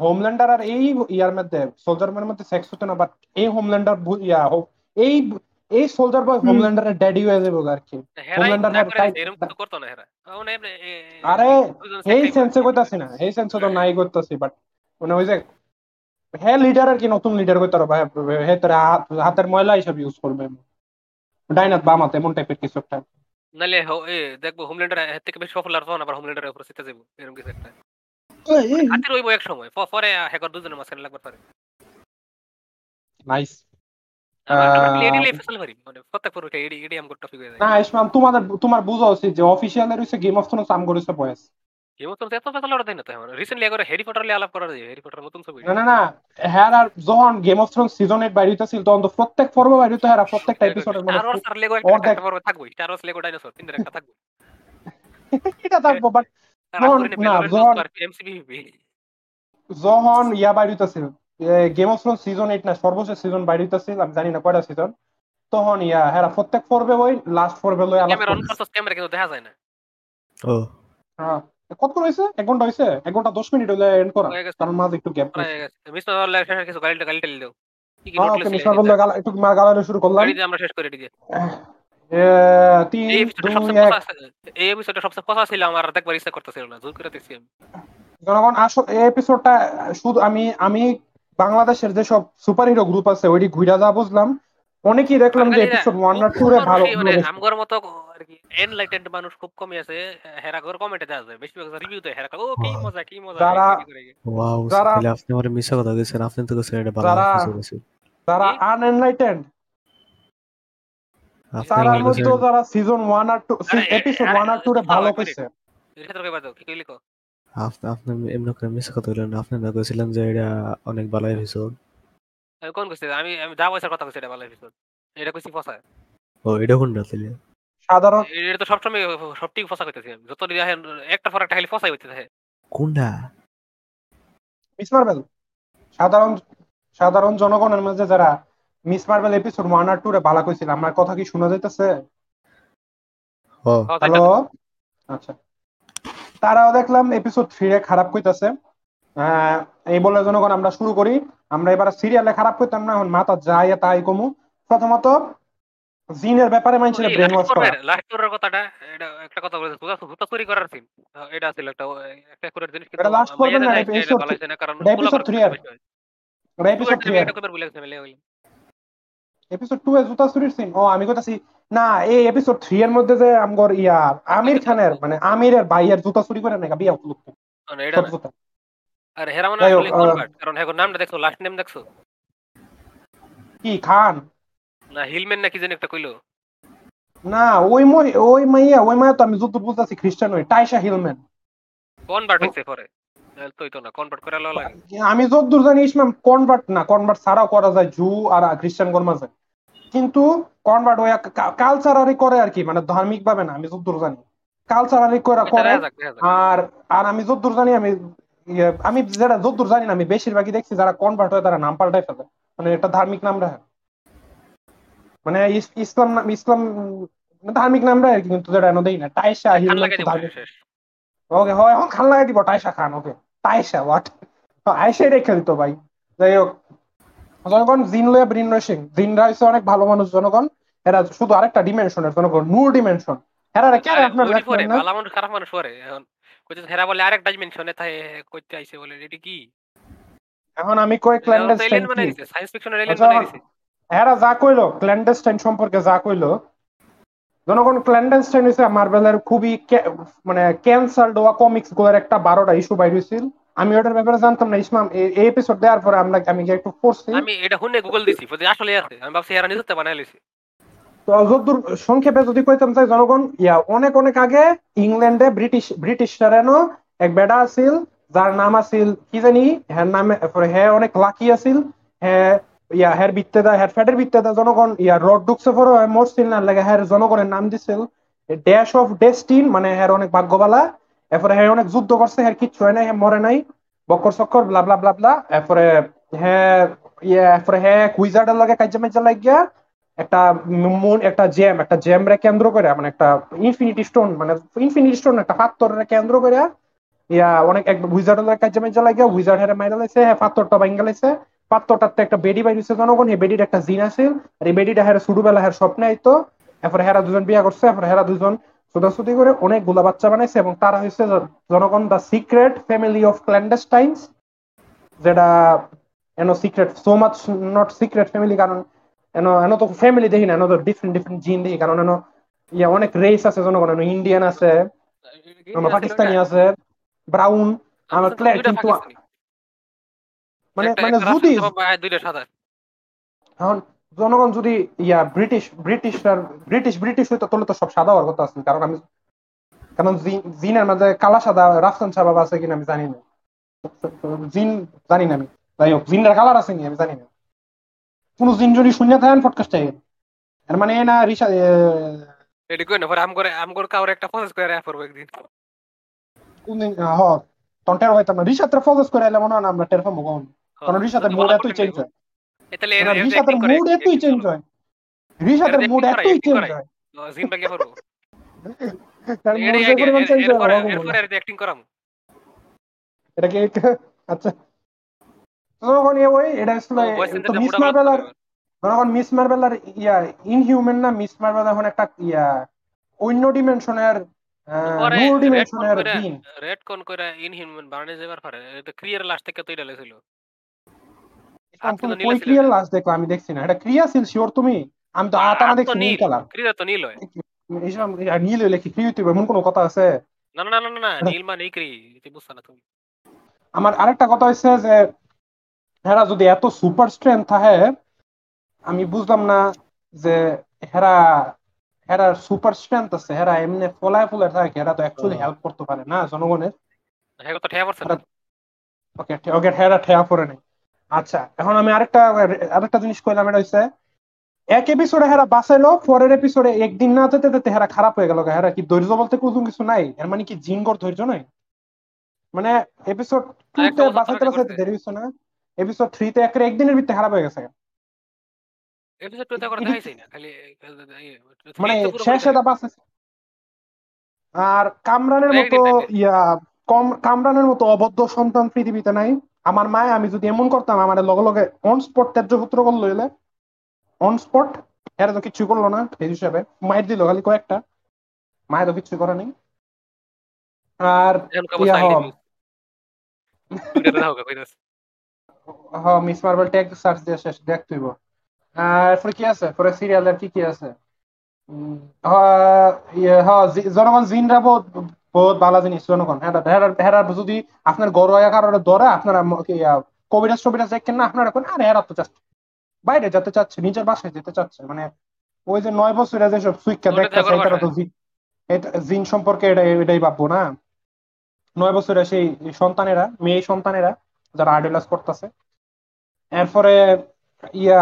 Speaker 1: হোমল্যান্ডার আর এই ইয়ার মধ্যে সোলজার ম্যানের মধ্যে সেক্স হতো না বাট এই হোমল্যান্ডার ইয়া হো- এই এই সোলজার বয় হোমল্যান্ডারের ড্যাডি হয়ে যাবে আর কি। হোমল্যান্ডার
Speaker 2: এরকম তো করতো না হেরা। মানে
Speaker 1: আরে এই সেন্সে
Speaker 2: করে।
Speaker 1: কইতাছি না এই সেন্সে তো নাই করতেছি বাট মানে ওই যে হ্যাঁ লিডার আর কি নতুন লিডার পারো ভাই হে তোর হাতের ময়লা হিসাবে ইউজ করবে। ডাইনাত বাম হাতে এমন টাইপের কিছু একটা।
Speaker 2: নালে হো- এ দেখব হোমল্যান্ডার এর থেকে বেশি সফল আর আবার হোমল্যান্ডারের উপরে সিটে যাব এরকম কিছু একটা। হাতে রইবো এক সময় পরে হ্যাকার দুজনের মাঝখানে লাগবে পারে।
Speaker 1: নাইস।
Speaker 2: মানে হয়ে
Speaker 1: তোমাদের তোমার বোঝা উচিত যে অফিসিয়ালের হইছে গেম অফ থ্রোনস আম করেছে বয়স
Speaker 2: গেম অফ থ্রোনস এত ফেসাল ওরা না তো রিসেন্টলি একবার হ্যারি পটার লিয়ে আলাপ করা যায় হ্যারি পটার নতুন ছবি।
Speaker 1: না না না হ্যাঁ আর যখন গেম অফ থ্রোনস সিজন 8 বাইরে হইতাছিল তখন তো প্রত্যেক পর্ব বাইরে হইতো হ্যাঁ প্রত্যেকটা এপিসোডের মধ্যে
Speaker 2: স্টার ওয়ার্স লেগো একটা
Speaker 1: অর্ধেক-
Speaker 2: একটা স্টার ওয়ার্স লেগো ডাইনোসর তিনটা একটা থাকবে
Speaker 1: এটা থাকব বাট
Speaker 2: আর
Speaker 1: যখন- ইয়া বাইরে হইতাছিল গেম অফ থ্রোনস সিজন 8 না সর্বশেষ সিজন বাইরে হইতাছিল আমি জানি না কয়টা সিজন তখন ইয়া হ্যাঁ প্রত্যেক পর্বে ওই লাস্ট পর্বে লই
Speaker 2: ক্যামেরা অন করছস ক্যামেরা কিন্তু দেখা যায় না।
Speaker 3: ও।
Speaker 1: হ্যাঁ। কতক্ষণ হয়েছে এক ঘণ্টা হয়েছে এক ঘণ্টা দশ মিনিট হলে এন্ড করা। কারণ মাঝে একটু গ্যাপ
Speaker 2: মিস না হলে শেষ কিছু
Speaker 1: হ্যাঁ একটু গালানো শুরু করলাম।
Speaker 2: আমরা শেষ করে
Speaker 1: তিন
Speaker 2: এই এপিসোডটা
Speaker 1: দুই
Speaker 2: সবচেয়ে পচা ছিল আমার দেখবার ইচ্ছা করতেছিল না জোর করে দেখছি আমি
Speaker 1: জনগণ আসল এই এপিসোডটা শুধু আমি আমি বাংলাদেশের যেসব সুপার হিরো গ্রুপ আছে ওইটি ঘুরা যা বুঝলাম অনেকেই দেখলাম যে এপিসোড ওয়ান আর টু রে ভালো
Speaker 2: মানে। আমগর মতো আর কি এনলাইটেড মানুষ খুব কমই আছে হেরা ঘর কমেন্টে দেওয়া যায় বেশিরভাগ রিভিউ দেয় হেরা কয়, ও কি। মজা কি মজা
Speaker 1: যারা-।
Speaker 3: ওয়াও তাহলে আপনি আমার মিশা কথা গেছেন আপনি তো গেছেন এটা ভালো
Speaker 1: যারা- আনএনলাইটেড তারার মধ্যে যারা সিজন ওয়ান আর টু এপিসোড
Speaker 2: আরে,
Speaker 1: আর টু রে ভালো কইছে
Speaker 2: এর ক্ষেত্রে কইবা দাও কি কইলি কো
Speaker 3: আপনি আপনি এমনি করে মিশা কথা বললেন আপনি না কইছিলেন যে এটা অনেক ভালো এপিসোড
Speaker 2: আমি কোন কইছি? আমি আমি যা পয়সার কথা কইছি এটা ভালো এপিসোড এটা কইছি পচা
Speaker 3: ও এটা কোনটা তাহলে?
Speaker 1: সাধারণ
Speaker 2: এটা তো সবসময় সবটিক পচা কইতেছি যত দিন একটা পর একটা খালি পচাই হইতে থাকে
Speaker 3: কোনটা?
Speaker 1: মিস মার্বেল সাধারণ সাধারণ জনগণের মধ্যে যারা মিস মার্বেল এপিসোড ওয়ান আর টু রে ভালো কইছিল আমার কথা কি শোনা যাইতেছে? হ্যালো আচ্ছা। তারাও দেখলাম এপিসোড থ্রি এ খারাপ কইতাছে। এই বলে জনগণ আমরা শুরু করি। আমরা এবার সিরিয়ালে খারাপ কইতাম না এখন মাথা যাই তাই কমু। প্রথমত জিনের ব্যাপারে মানুষের ব্রেন ওয়াশ করা।
Speaker 2: লাস্ট পরের কথাটা এটা একটা কথা বলেছে ভূতা ভূতা চুরি করার সিন এটা ছিল একটা একটা করে জিনিস কিন্তু
Speaker 1: এটা last পর্বে না,
Speaker 2: না কারণ
Speaker 1: এর।
Speaker 2: বেশি হয়।
Speaker 1: ওটা এপিসোড থ্রি
Speaker 2: এটা কবার বলে গেছে মেলে হইল।
Speaker 1: এপিসোড টু এ জুতা চুরির সিন ও আমি কইতাছি না এই এপিসোড থ্রি এর মধ্যে যে আমগর ইয়া আমির খানের মানে আমিরের ভাইয়ের জুতা চুরি করে নাকি বিয়া উপলক্ষে
Speaker 2: আর হেরা মানে কনভার্ট কারণ হ্যাঁ নামটা দেখছ লাস্ট নেম দেখছ?
Speaker 1: কি খান?
Speaker 2: না হিলম্যান নাকি জানি একটা কইলো?
Speaker 1: না ওই মই ওই মাইয়া ওই মাইয়া তো আমি যত বুঝতেছি খ্রিস্টান ওই টাইসা হিলম্যান।
Speaker 2: কনভার্ট হইছে পরে? না কনভার্ট করে লাগে।
Speaker 1: আমি যতদূর জানি ইসলাম কনভার্ট না কনভার্ট ছাড়াও করা যায় জু আর খ্রিস্টান কর্মা যায়। কিন্তু কনভার্ট ওই কালচারারি করে আর কি মানে ধার্মিক ভাবে না আমি যতদূর জানি। কালচারারি করে করে। আর আর আমি যতদূর জানি আমি ইয়ে, আমি যেটা যতদূর জানি না আমি বেশিরভাগই দেখছি যারা কনভার্ট হয় তারা নাম পাল্টাই ফেলে। মানে এটা ধার্মিক নাম রাখে। মানে ইস- ইসলাম নাম ইসলাম উম, ধার্মিক নাম রাখে কিন্তু যেটা এনে দেই না ধার্মিক।
Speaker 2: শেষ।
Speaker 1: ওকে হয় এখন খান লাগাই দিব টাইসা খান ওকে। টাইসা হোয়াট আইসাই রেখে দিত ভাই। যাই হোক জনগণ জিন লয়ে ব্রিন রসিং জিনরা হচ্ছে অনেক ভালো মানুষ জনগণ। এরা শুধু আরেকটা ডিমেনশনের জনগণ নূর ডিমেনশন এরা
Speaker 2: আরে,
Speaker 1: আপনার
Speaker 2: ভালো মানুষ খারাপ মানুষ পরে এখন কইতে হেরা বলে আরেক ডাইমেনশনে তাই কইতে আইছে বলে এটা কি?
Speaker 1: এখন আমি কই ক্ল্যান্ডেস্টাইন
Speaker 2: এলিয়েন দিছে সায়েন্স ফিকশনের এলিয়েন
Speaker 1: আচ্ছা,
Speaker 2: বানাই
Speaker 1: এরা যা কইলো ক্ল্যান্ডেস্টাইন সম্পর্কে যা কইলো জনগণ ক্ল্যান্ডেস্টাইন হচ্ছে মার্বেলের খুবই মানে ক্যান্সার দেওয়া কমিক্সগুলোর একটা বারোটা ইস্যু বাইর হয়েছিল আমি ওটার ব্যাপারে জানতাম না। ইসলাম এই- এপিসোড দেওয়ার পরে আমরা আমি গিয়ে একটু পড়ছি
Speaker 2: আমি এটা হুনে গুগল দিছি আসলে আছে আমি ভাবছি এরা নিজে বানাই লিছি
Speaker 1: তো যতদূর সংক্ষেপে যদি কইতাম চাই জনগণ ইয়া অনেক অনেক আগে ইংল্যান্ডে ব্রিটিশ ব্রিটিশরানো এক বেডা আছিল যার নাম আছিল কি জানি হ্যার নামে হ্যাঁ অনেক লাকি আছিল হ্যাঁ ইয়া হ্যার বিত্তেদা হ্যার ফ্যাটের বিত্তেদা জনগণ ইয়া রড ডুকসে পরে মরছিল না লাগে হ্যার জনগণের নাম দিছিল ড্যাশ অফ ডেস্টিন মানে হ্যার অনেক ভাগ্যবালা। এরপরে হ্যাঁ অনেক যুদ্ধ করছে হ্যার কিচ্ছু হয় নাই হ্যাঁ মরে নাই বক্কর চক্কর ব্লা ব্লা ব্লা ব্লা এরপরে হ্যাঁ এরপরে হ্যাঁ কুইজার্ডের লাগে কাজে লাগিয়া একটা মন একটা জ্যাম একটা জ্যাম রে কেন্দ্র করে মানে একটা ইনফিনিটি স্টোন মানে ইনফিনিটি স্টোন একটা পাথরের কেন্দ্র করে ইয়া, অনেক এক উইজার্ডের কাছে মেজা লাগে উইজার্ড হেরে মাইরা লাইছে হ্যাঁ পাথরটা ভাঙ্গা লাইছে। একটা বেডি বাইরেছে জনগণ এই বেডির একটা জিন আছিল, আর এই বেডিটা হেরে ছোটবেলা হের স্বপ্নে আইতো। এরপরে হেরা দুজন বিয়া করছে, এরপরে হেরা দুজন ছোটাছুটি করে অনেক অনেকগুলা বাচ্চা বানাইছে এবং তারা হচ্ছে জনগণ the secret family of Clandestines যেটা এনো secret so much not secret family কারণ এনো এনো তো ফ্যামিলি দেখি না এনো তো ডিফারেন্ট ডিফারেন্ট জিন দেখি কারণ এনো ইয়া অনেক রেস আছে জনগণ এনো ইন্ডিয়ান আছে আমার পাকিস্তানি আছে ব্রাউন আমার ক্লিয়ার কিন্তু মানে মানে যদি
Speaker 2: দুইটা সাদা
Speaker 1: এখন জনগণ যদি ইয়া ব্রিটিশ ব্রিটিশ আর ব্রিটিশ ব্রিটিশ হইতো তাহলে তো সব সাদা হওয়ার কথা আছে কারণ আমি কারণ জিন- জিনের মাঝে কালা সাদা রাফসান সাবাব আছে কিনা আমি জানি না। জিন জানি না আমি। যাই হোক জিনের কালার আছে নি আমি জানি না। কোন জিন যদি শূন্য থাকেন পডকাস্টে এর মানে এ না রিসা এ,
Speaker 2: এটি কই না পরে আম করে আম করে কাউরে একটা প্রসেস করে রাখ পড়ব একদিন।
Speaker 1: কোন দিন হ তখন টের হইতাম না রিসাতের ফোকাস করে এলে মনে হয় না আমরা টের পাবো কারণ রিসাতের মুড এতই চেঞ্জ হয়।
Speaker 2: তাহলে
Speaker 1: না, রিসাতের মুড এতই চেঞ্জ হয়। রিসাতের মুড এতই চেঞ্জ হয়।
Speaker 2: জিন ব্যাগে পড়ব
Speaker 1: তার মুড যে পরিমাণ চেঞ্জ হয়
Speaker 2: এরপরে
Speaker 1: বাবা
Speaker 2: অ্যাক্টিং করাম
Speaker 1: এটা কি আচ্ছা। তখন এ ওই এটা আসলে তো মিস মার্বেলার যখন মিস মার্বেলার ইয়া ইনহিউম্যান না মিস মার্বেল এখন একটা ইয়া অন্য ডিমেনশনের নো ডিমেনশনের
Speaker 2: রেড কোন করে ইনহিউম্যান বানানো যাবার পারে। এটা ক্রিয়ার লাস্ট থেকে তৈরি নীল
Speaker 1: ওই ক্রিয়ার আমি দেখছি না। এটা ক্রিয়াশীল শিওর তুমি? আমি তো আতানা দেখছি নীল কালার
Speaker 2: ক্রিয়া তো নীল হয়।
Speaker 1: এইসব নীল হইলে কি ক্রিয়া হইতে এমন কোনো কথা আছে?
Speaker 2: না না না না না নীল মানে ক্রি তুই বুঝছ না তুমি।
Speaker 1: আমার আরেকটা কথা হচ্ছে যে হেরা যদি এত সুপার স্ট্রেংথ থাকে আমি বুঝলাম না যে হেরা হেরার সুপার স্ট্রেংথ আছে হেরা এমনি ফলায় ফুলায় থাকে হেরা তো অ্যাকচুয়ালি হেল্প করতে পারে না জনগণের।
Speaker 2: হ্যাঁ তো ঠেয়া পড়ছে
Speaker 1: ওকে ওকে হেরা ঠেয়া পড়ে নাই। আচ্ছা এখন আমি আরেকটা আরেকটা জিনিস কইলাম এটা হচ্ছে এক এপিসোডে হেরা বাঁচাইলো পরের এপিসোডে একদিন না যেতে যেতে হেরা খারাপ হয়ে গেল হেরা কি ধৈর্য বলতে কোনো কিছু নাই? এর মানে কি জিনগর ধৈর্য নাই? মানে এপিসোড টু তে বাঁচাইতে বাঁচাইতে। দেরি হচ্ছে না। এপিসোড থ্রি তে একের একদিনের ভিতরে খারাপ হয়ে গেছে।
Speaker 2: এপিসোড 2 তে করে দেখাইছে না খালি
Speaker 1: মানে শেষ এটা বাঁচাইছে। আর কামরানের মতো ইয়া কম কামরানের মতো অবদ্ধ সন্তান পৃথিবীতে নাই। আমার মায়ে আমি যদি এমন করতাম আমার লগে লগে অন স্পট ত্যায্য পুত্র করল এলে। অন স্পট এরা তো কিছু করল না এই হিসাবে মায়ের দিল খালি কয়েকটা। মায়ের তো কিছু করে নাই। আর হ। মিস মার্বেল ট্যাগ সার্চ দিয়ে শেষ দেখ তুইব। আর এরপরে কি আছে? পরে সিরিয়ালের কি কি আছে? ইয়ে, জনগণ জিনরা বহুত ভালো জিনিস যদি আপনার গরোয়া কারোর ধরে আপনারা ম- কি, কবিরাজ টবিরাজ দেখেন না আপনারা কোন আরে হেরা তো চাচ্ছে বাইরে যেতে। চাচ্ছে নিজের বাসায় যেতে চাচ্ছে মানে ওই যে নয় বছরে যেসব সুইকা দেখতেছে এটা তো এটা জিন সম্পর্কে এটা এটাই ভাববো না। নয় বছরে সেই সন্তানেরা মেয়ে সন্তানেরা যারা আইডলাস করতেছে। এরপরে ইয়া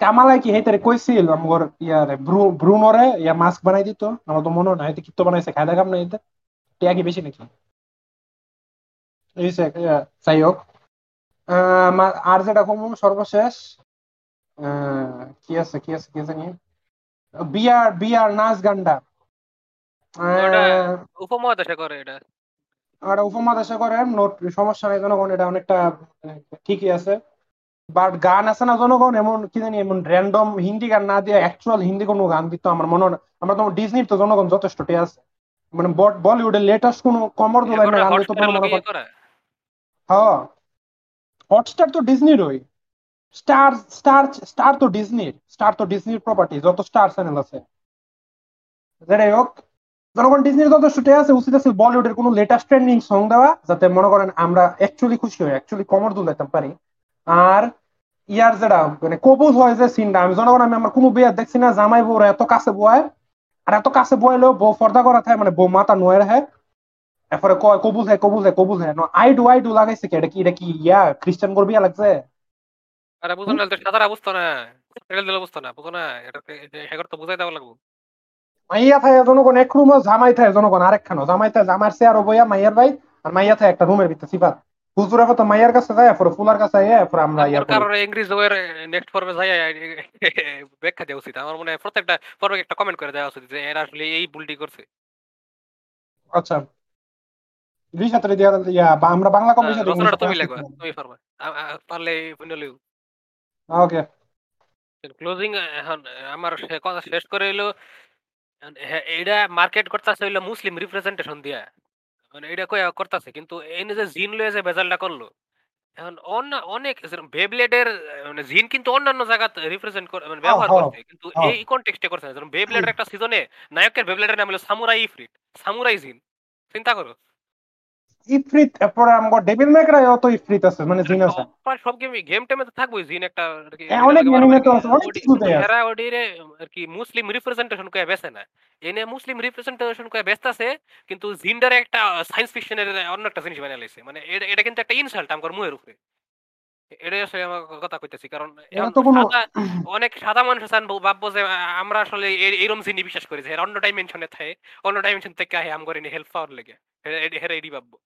Speaker 1: কামালাই কি হেতারে কইছিল আমগর ইয়ারে ব্রু ব্রুনরে ইয়া মাস্ক বানাই দিত আমার তো মনে নাই কিত্তো বানাইছে খাই দেখাম না এতে টিয়া কি বেশি নাকি এই সে যাই হোক আর যেটা কম সর্বশেষ কি আছে কি আছে কি জানি বিয়ার বিয়ার নাচ গান্ডা
Speaker 2: উপমহাদেশে করে এটা
Speaker 1: ওটা উপমহাদেশে করে নোট সমস্যা নাই জনগণ এটা অনেকটা ঠিকই আছে বাট গান আছে না জনগণ এমন কি জানি এমন র্যান্ডম হিন্দি গান না দিয়ে অ্যাকচুয়াল হিন্দি কোনো গান দিত আমার মনে হয় আমরা তো ডিজনির তো জনগণ যথেষ্ট টে আছে? মানে বলিউডের লেটেস্ট কোনো কমর দোলাই না গান দিত মনে হ্যাঁ। হটস্টার তো ডিজনির ওই স্টার স্টার স্টার তো ডিজনির স্টার তো ডিজনির প্রপার্টি যত স্টার চ্যানেল আছে। যাই হোক জনগণ ডিজনির যত শুটে আছে? উচিত আছে বলিউডের কোনো লেটেস্ট ট্রেন্ডিং সং দেওয়া যাতে মনে করেন আমরা অ্যাকচুয়ালি খুশি হই অ্যাকচুয়ালি কমর দুলাইতে পারি। আর ইয়ার যেটা মানে কবুল হয় যে সিনটা আমি জনগণ আমি আমার কোনো বিয়ে দেখছি না জামাই বউরা এত কাছে বয় আর এত কাছে বয়লেও বউ ফর্দা করা থাকে মানে বউ মাথা নয় রাখে এরপরে কয় কবুল হয় কবুল হয় কবুল হয় আই ডু আই ডু লাগাইছে কি এটা কি এটা কি ইয়া খ্রিস্টান করবি লাগছে?
Speaker 2: আরে বুঝো না সাদারা বুঝতো না সেটেল দিলে বুঝতো না বুঝো না এটা হেগর তো বুঝাই দেওয়া লাগবো।
Speaker 1: মাইয়া থাকে জনগণ এক রুম জামাই থাকে জনগণ আরেক খানো জামাই থাকে জামার চেয়ার বইয়া মাইয়ার ভাই আর মাইয়া থাকে একটা রুমের ভিতরে সিফাত হুজুরা কত মাইয়ার কাছে যায় এরপরে ফুলার কাছে যায় এরপরে আমরা ইয়া
Speaker 2: কারণে ইংরেজি ওয়ের নেক্সট পর্বে যাই ব্যাখ্যা দেওয়া উচিত। আমার মনে হয় প্রত্যেকটা পর্বে একটা কমেন্ট করে দেওয়া উচিত যে এরা আসলে এই ভুলটি করছে।
Speaker 1: আচ্ছা। রিসাতে দিয়া ইয়া বা আমরা বাংলা কম
Speaker 2: রচনাটা তুমি লেখো তুমি আ- পারলে বুঝলেও
Speaker 1: ওকে।
Speaker 2: ক্লোজিং আমার কথা শেষ করে হ্যাঁ, এটা মার্কেট করতেছে হইল মুসলিম রিপ্রেজেন্টেশন দিয়া। মানে এটা কই করতেছে কিন্তু এই যে জিন লয়ে যে বেজালটা করল এখন অন্য অনেক বেবলেডের মানে জিন কিন্তু অন্যান্য জায়গাতে রিপ্রেজেন্ট করে মানে ব্যবহার
Speaker 1: হ্যাঁ,
Speaker 2: করছে কিন্তু
Speaker 1: হ্যাঁ।
Speaker 2: এই কনটেক্সটে করছে না। যেমন বেবলেডের একটা সিজনে নায়কের বেবলেডের নাম হলো সামুরাই ইফরিট সামুরাই জিন চিন্তা করো।
Speaker 1: ইফরিত এরপরে আমার ডেভিল মেকরাই অত ইফরিত আছে মানে জিন আছে।
Speaker 2: প্রায় সব গেম গেম টেমে তো থাকবোই জিন একটা আর কি
Speaker 1: অনেক anime তো আছে, অনেক
Speaker 2: কিন্তু
Speaker 1: আছে।
Speaker 2: এরা ওডিরে আর কি মুসলিম রিপ্রেজেন্টেশন কয়ে বেছে না এনে মুসলিম রিপ্রেজেন্টেশন কয়ে ব্যস্ত আছে কিন্তু জিন্ডারে একটা সায়েন্স ফিকশনের অন্য একটা জিনিস বানিয়ে লাইছে। মানে এটা কিন্তু একটা ইনসাল্ট আমার মুহের উপরে। এটাই আসলে আমার কথা কইতেছি কারণ অনেক সাদা মানুষ আছেন ভাববো যে আমরা আসলে এই- এইরকম জিনিস বিশ্বাস করি যে অন্য ডাইমেনশনে থাকে অন্য ডাইমেনশন থেকে আহে আম করিনি হেল্প পাওয়ার লেগে। হেরা এডি ভাববো।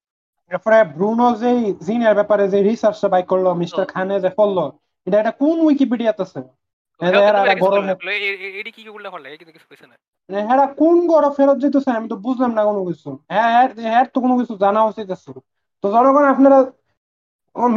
Speaker 1: এরপরে ব্রুনো যে জিনের ব্যাপারে যে রিসার্চটা বাই করল মিস্টার খানে যে করল এটা এটা কোন উইকিপিডিয়াতে আছে? এরা এরা এরা বড়
Speaker 2: এডি কি কি উল্লেখ করলে কিন্তু কিছু কইছে না
Speaker 1: হ্যাঁ কোন গড় ফেরত যেতেছে আমি তো বুঝলাম না কোনো কিছু। হ্যাঁ হ্যাঁ হ্যাঁ তো কোনো কিছু জানা উচিত আছে। তো জনগণ আপনারা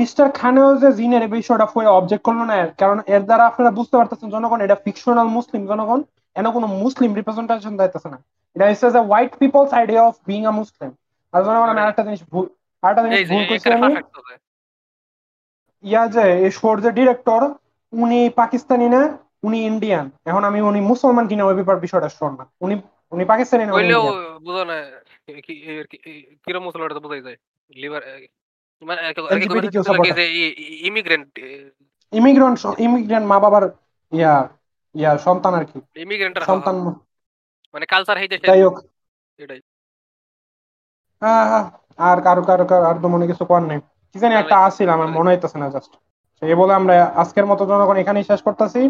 Speaker 1: মিস্টার খানেও যে জিনের এই বিষয়টা ফয়ে অবজেক্ট করল না কারণ এর দ্বারা আপনারা বুঝতে পারতেছেন জনগণ এটা ফিকশনাল মুসলিম জনগণ এন কোনো মুসলিম রিপ্রেজেন্টেশন যাইতেছে না। এটা হচ্ছে যে white people's idea of being a Muslim আর জনগণ আমি আরেকটা জিনিস ভুল আরেকটা জিনিস ভুল করছি আমি। ইয়া যে এই শোর যে ডিরেক্টর উনি পাকিস্তানি না উনি ইন্ডিয়ান এখন আমি উনি মুসলমান কিনা ওই ব্যাপার বিষয়টা শোন না। উনি উনি পাকিস্তানি না
Speaker 2: বুঝো কিরম মুসলমানটা তো বোঝাই যায়। লিভার মানে ইমিগ্রেন্ট
Speaker 1: ইমিগ্রেন্ট ইমিগ্রেন্ট মা বাবার ইয়া ইয়া সন্তান আর কি।
Speaker 2: ইমিগ্রেন্টের
Speaker 1: সন্তান
Speaker 2: মানে কালচার হইতে
Speaker 1: যাই হোক।
Speaker 2: এটাই।
Speaker 1: আহ, আর কারও কারও কারও আর তো মনে কিছু কর নেই। কি জানি একটা আসছিল আমার মনে হইতেছে না জাস্ট এই বলে আমরা আজকের মতো জনগণ এখানেই শেষ করতেছি।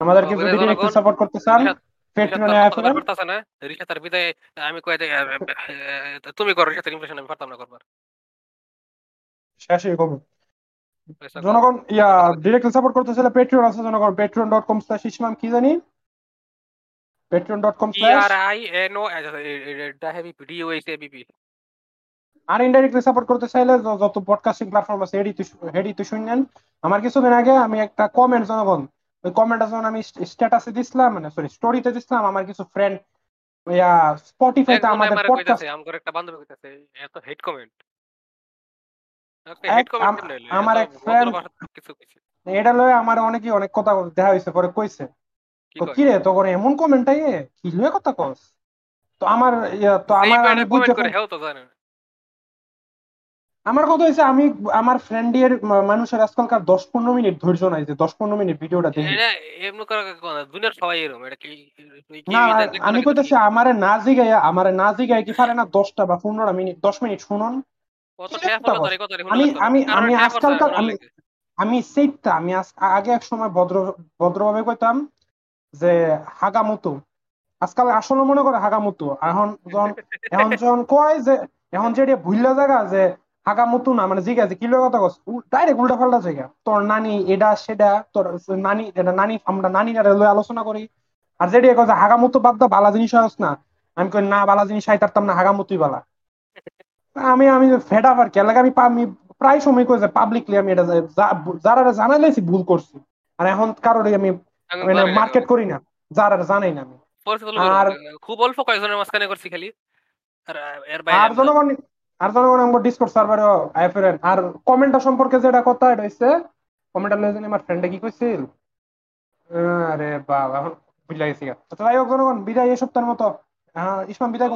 Speaker 1: আমাদেরকে যদি ডিরেক্টলি সাপোর্ট করতে চান পেট্রনে ফেলেন
Speaker 2: না। তার বিদায় আমি তুমি করো আমি পারতাম না করবার।
Speaker 1: শেষই কম জনগণ ইয়া ডিরেক্টলি সাপোর্ট করতে চাইলে পেট্রিয়ন আছে জনগণ Patreon dot com slash Islam কি জানি? Patreon dot com slash
Speaker 2: R I N O এটা হেভি ভিডিও হইছে বিপি
Speaker 1: আর ইনডাইরেক্টলি সাপোর্ট করতে চাইলে যত পডকাস্টিং প্ল্যাটফর্ম আছে হেডি হেডি তো শুনলেন আমার কিছুদিন আগে আমি একটা কমেন্ট জনগণ ওই কমেন্টটা যখন আমি স্ট্যাটাসে দিছিলাম মানে সরি স্টোরিতে দিছিলাম আমার কিছু ফ্রেন্ড ইয়া স্পটিফাইতে আমাদের পডকাস্ট
Speaker 2: আমগর একটা বান্ধবী কইতাছে এত হেড কমেন্ট কমেন্ট?
Speaker 1: আমার এক
Speaker 2: কইছে।
Speaker 1: এটা লয়ে আমার অনেকে অনেক কথা দেখা হয়েছে পরে কইছে। তো কি রে তখন এমন কমেন্টটাই কি লয়ে কথা কস? তো আমার তো আমার
Speaker 2: কমেন্ট
Speaker 1: বুঝতে
Speaker 2: হেও তো জানে না।
Speaker 1: আমার কথা হয়েছে আমি আমার ফ্রেন্ডের মানুষের আজকালকার দশ পনেরো মিনিট ধৈর্য নাই যে দশ পনেরো মিনিট ভিডিওটা দেখি।
Speaker 2: এটা এমনি করে কোন দুনিয়ার সবাই এরকম এটা কি
Speaker 1: না আমি কইতেছি আমারে না জিগাইয়া আমারে না জিগাই কি পারে না দশটা বা পনেরো মিনিট দশ মিনিট শুনুন। আমি আমি আমি আজকালকার আমি আমি সেইটা আমি আগে এক সময় ভদ্র ভদ্রভাবে কইতাম যে হাগামুতু। আজকাল আসলে মনে করে হাগামুতু। এখন যখন এখন যখন কয় যে এখন যে ভুললা জায়গা যে হাগামুতু না মানে জিজ্ঞাসা কি লগে কথা কস? ডাইরেক্ট উল্টা পাল্টা জায়গা তোর নানি এটা সেটা তোর নানি এটা নানি আমরা নানিরা লই আলোচনা করি। আর যেটা কয় যে হাগামুতু বাদ দা বালা জিনিস হস না। আমি কই না বালা জিনিস আইতারতাম না হাগামুতুই বালা। আমি আমি ফেড আপ আর কি লাগে আমি আমি প্রায় সময় কই যে পাবলিকলি আমি এটা যারা জানাইলেছি ভুল করছি। আর এখন কারোরই আমি মানে মার্কেট করি না যারা জানাই না আমি। আর-
Speaker 2: খুব অল্প কয়েকজনের মাঝখানে করছি খালি। আর এর
Speaker 1: আর
Speaker 2: বাইরে
Speaker 1: জনগণ আর জনগণ আমার ডিসকর্ড সার্ভারে আইফেরেন আর কমেন্টটা সম্পর্কে যেটা কথা, এটা হইছে কমেন্টটা লয়ে জানি আমার ফ্রেন্ডে কি কইছিল? আরে বাবা, এখন বুঝলা গেছি তো যাই হোক জনগণ, বিদায় এই সপ্তাহের মতো। হ্যাঁ ইসমাম বিদায়